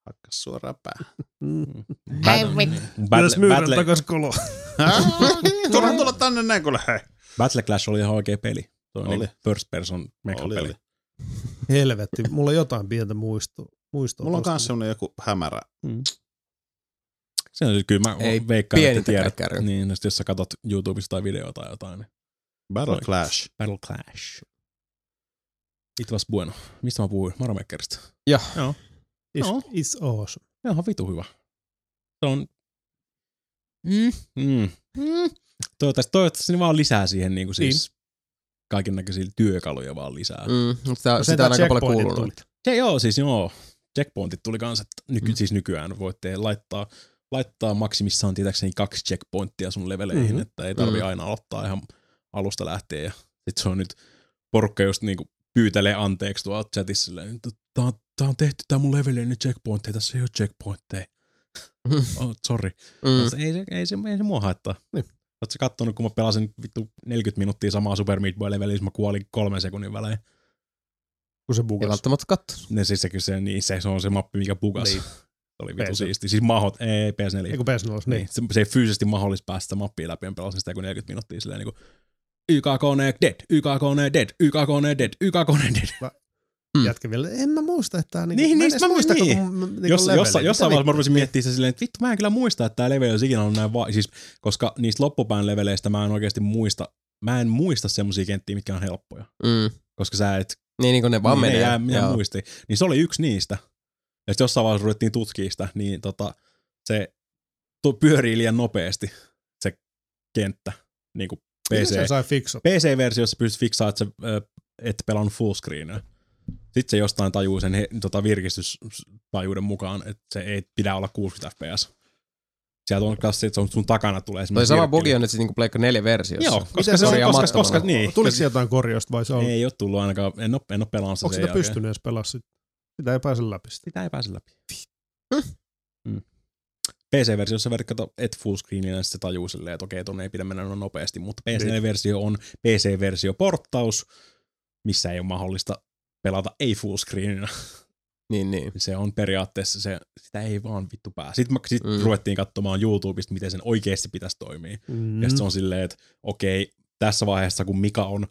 Hakkas suoraan päähän. Mm. Vittu. Myös Battle, Battle, takas koloa. Turha tulla tänne näin, kuule hei. Battle Clash oli ihan oikea peli. Se oli, Oli. oli. first person Oli, mekapeli. oli. Helvetti, mulla on jotain pientä muistoa. muistoa Mulla on kans semmonen joku hämärä. Se on kyllä, mä Ei Ei veikkaan, että tiedät. kärry. Niin, no jos sä katsot YouTubesta tai videota tai jotain, niin Battle. Clash. Battle Clash. It was bueno. Mistä mä puhuin? Mario Makerista. Joo. Joo. It's, Joo. it's awesome. Se on ihan vitu hyvä. Se on... Mm. Mm. Mm. Toivottavasti, toivottavasti ne vaan lisää siihen niin kuin siis kaiken näköisiä työkaluja vaan lisää. Mm. Sitä, No sitä on aika paljon checkpointit kuulunut. tuli. Se joo, siis joo. Checkpointit tuli kans, että nyky, Mm. siis nykyään voitte laittaa, laittaa maksimissaan tietääkseni kaksi checkpointtia sun leveleihin, Mhm. mm-hmm. että ei tarvi Mm. aina aloittaa ihan alusta lähtien. Ja sit se on nyt, porukka just niinku pyytelee anteeksi tuolla chatissa silleen, että tää on, tää on tehty tää mun leveleinen nyt checkpointteja, tässä ei ole checkpointteja. Oh, sorry. Mm. Mm. Ei, se, ei, se, ei se mua haittaa. Niin. Oletko kattonut, kun mä pelasin vittu 40 minuuttia samaa Super Meat Boy leveliä, mä kuolin kolmen sekunnin välein. Kun se Ei bugas. välttämättä kattonut. Ne siis se, se, niin, se, se on se mappi, mikä bugas. Niin. Se oli vitu siisti. Siis mahot, ei PS4. Eiku PS0, niin. niin. Se, se, ei fyysisesti mahdollista päästä sitä mappia läpi, ja pelasin sitä kuin 40 minuuttia silleen niin kuin YKK dead, YKK dead, YKK dead, YKK dead. Mm. Jätkä vielä, en mä muista, että tää niinku, Niin, mä niin, mä- muista, niin. koko niinku Jos, leveli. jossa, jossain Mitä vaiheessa mä rupesin miettimään sitä silleen, että vittu mä en kyllä muista, että tämä level olisi ikinä ollut näin va- siis, koska niistä loppupään leveleistä mä en oikeasti muista, mä en muista semmoisia kenttiä, mitkä on helppoja. Mm. Koska sä et Niin, niin kuin ne vaan niin, menee. Ne jää, muistin. Niin se oli yksi niistä. Ja sitten jossain vaiheessa ruvettiin tutkia sitä, niin tota, se pyörii liian nopeasti, se kenttä. Niin kuin PC. se? PC-versiossa pystyt fiksaamaan, että sä ö, et pelannut full screenia. Sitten se jostain tajuu sen he, tota virkistystajuuden mukaan, että se ei pidä olla 60 fps. Sieltä on kanssa se, että sun takana tulee Toi semmoinen sama bugi on nyt sitten niinku Pleikka 4 versiossa. Joo, koska, se se on koska, koska, niin. Tuliko sieltä jotain korjausta vai se on? Ei ole tullut ainakaan, en ole, en ole pelannut sitä Onko sitä jälkeen. pystynyt edes pelaa sit? Sitä ei pääse läpi sit. Sitä ei pääse läpi. Mm. PC-versiossa verkkata et fullscreenillä, niin se tajuu silleen, että okei, tonne ei pidä mennä noin nopeasti, mutta PC-versio on PC-versio-porttaus, missä ei ole mahdollista pelata ei fullscreenina. Niin, niin. Se on periaatteessa, se, sitä ei vaan vittu pää. Sitten, sit Mm. ruvettiin katsomaan YouTubesta, miten sen oikeasti pitäisi toimia. Mm. Ja sitten se on silleen, että okei, tässä vaiheessa, kun Mika on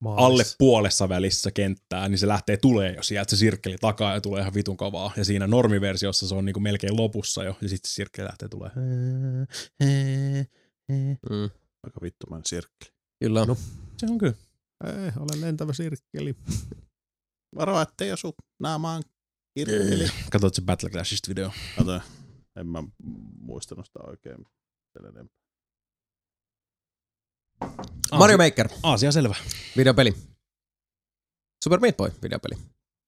Maalis. alle puolessa välissä kenttää, niin se lähtee tulee jo sieltä se sirkkeli takaa ja tulee ihan vitun kovaa. Ja siinä normiversiossa se on niinku melkein lopussa jo, ja sitten se sirkkeli lähtee tulee. Mm. Aika vittumainen sirkkeli. Kyllä. No. Se on kyllä. Ei, olen lentävä sirkkeli. Varo, ettei osu naamaan kirkkeli. Katsoit se Battle Clashista video. Kato, en mä muistanut sitä oikein. sen enempää. Mario Maker, Aasia selvä. videopeli. Super Meat Boy, videopeli.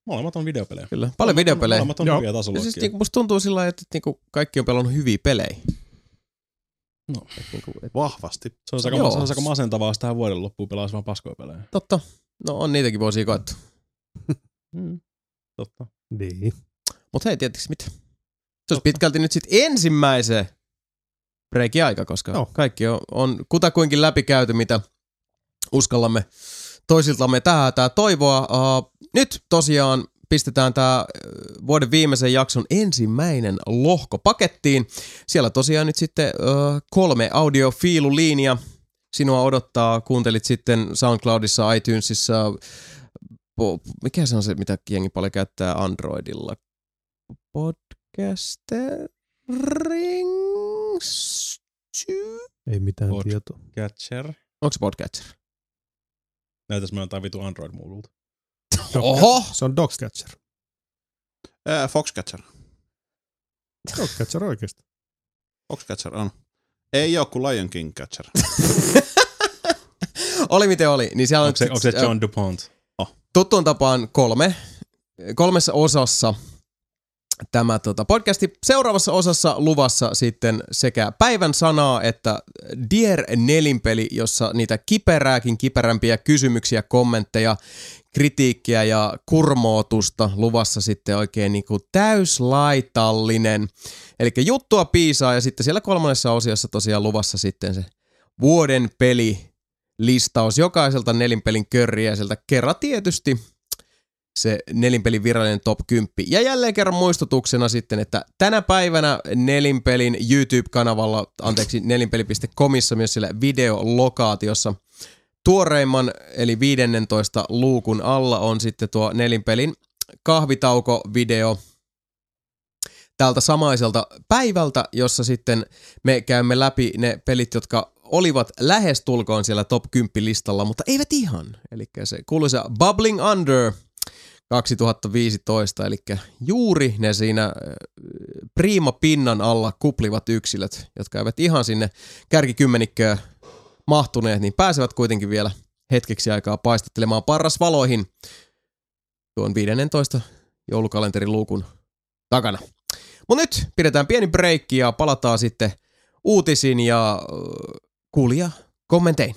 Molemmat on videopelejä. Kyllä. Paljon videopelejä. Molemmat on Joo. hyviä tasoloikkia. siis niinku musta tuntuu sillä lailla, että niinku kaikki on pelannut hyviä pelejä. No. Et niinku, et, Vahvasti. Se on aika, se on aika masentavaa, jos tähän vuoden loppuun pelaisi vaan paskoja pelejä. totta. No on niitäkin vuosia koettu. Mm. Totta. Niin. Mut hei, tietysti mitä? Se olisi pitkälti nyt sitten ensimmäisen breikin aika, koska Joo. kaikki on, on kutakuinkin läpikäyty, mitä uskallamme toisiltamme tähän toivoa. Uh, nyt tosiaan pistetään tämä vuoden viimeisen jakson ensimmäinen lohko pakettiin. Siellä tosiaan nyt sitten uh, kolme audiofiiluliinia. Sinua odottaa, kuuntelit sitten SoundCloudissa, iTunesissa, mikä se on se, mitä jengi paljon käyttää Androidilla? Podcastering? Ei mitään Pod- tietoa. Catcher. Onko se podcatcher? Näytäis me jotain vitu Android-muululta. Oho! Se on Dogcatcher. Ää, Foxcatcher. Dogcatcher oikeesti. Foxcatcher on. Ei oo kuin Lion King Catcher. Oli miten oli, niin siellä on Onko se, onko se äh, John DuPont? Tuttuun tapaan kolme, kolmessa osassa tämä tota, podcasti. Seuraavassa osassa luvassa sitten sekä päivän sanaa että Dear Nelinpeli, jossa niitä kiperääkin kiperämpiä kysymyksiä, kommentteja, kritiikkiä ja kurmootusta luvassa sitten oikein niin kuin täyslaitallinen. Eli juttua piisaa ja sitten siellä kolmannessa osiossa tosiaan luvassa sitten se vuoden peli listaus jokaiselta nelinpelin körriäiseltä. Kerran tietysti se nelinpelin virallinen top 10. Ja jälleen kerran muistutuksena sitten, että tänä päivänä nelinpelin YouTube-kanavalla, anteeksi, nelinpeli.comissa myös siellä videolokaatiossa tuoreimman, eli 15 luukun alla on sitten tuo nelinpelin kahvitauko-video tältä samaiselta päivältä, jossa sitten me käymme läpi ne pelit, jotka olivat lähestulkoon siellä top 10 listalla, mutta eivät ihan. Eli se kuuluisa Bubbling Under 2015, eli juuri ne siinä prima pinnan alla kuplivat yksilöt, jotka eivät ihan sinne kärkikymmenikköön mahtuneet, niin pääsevät kuitenkin vielä hetkeksi aikaa paistattelemaan parrasvaloihin tuon 15 joulukalenterin luukun takana. Mutta nyt pidetään pieni breikki ja palataan sitten uutisin ja kuulija kommentein.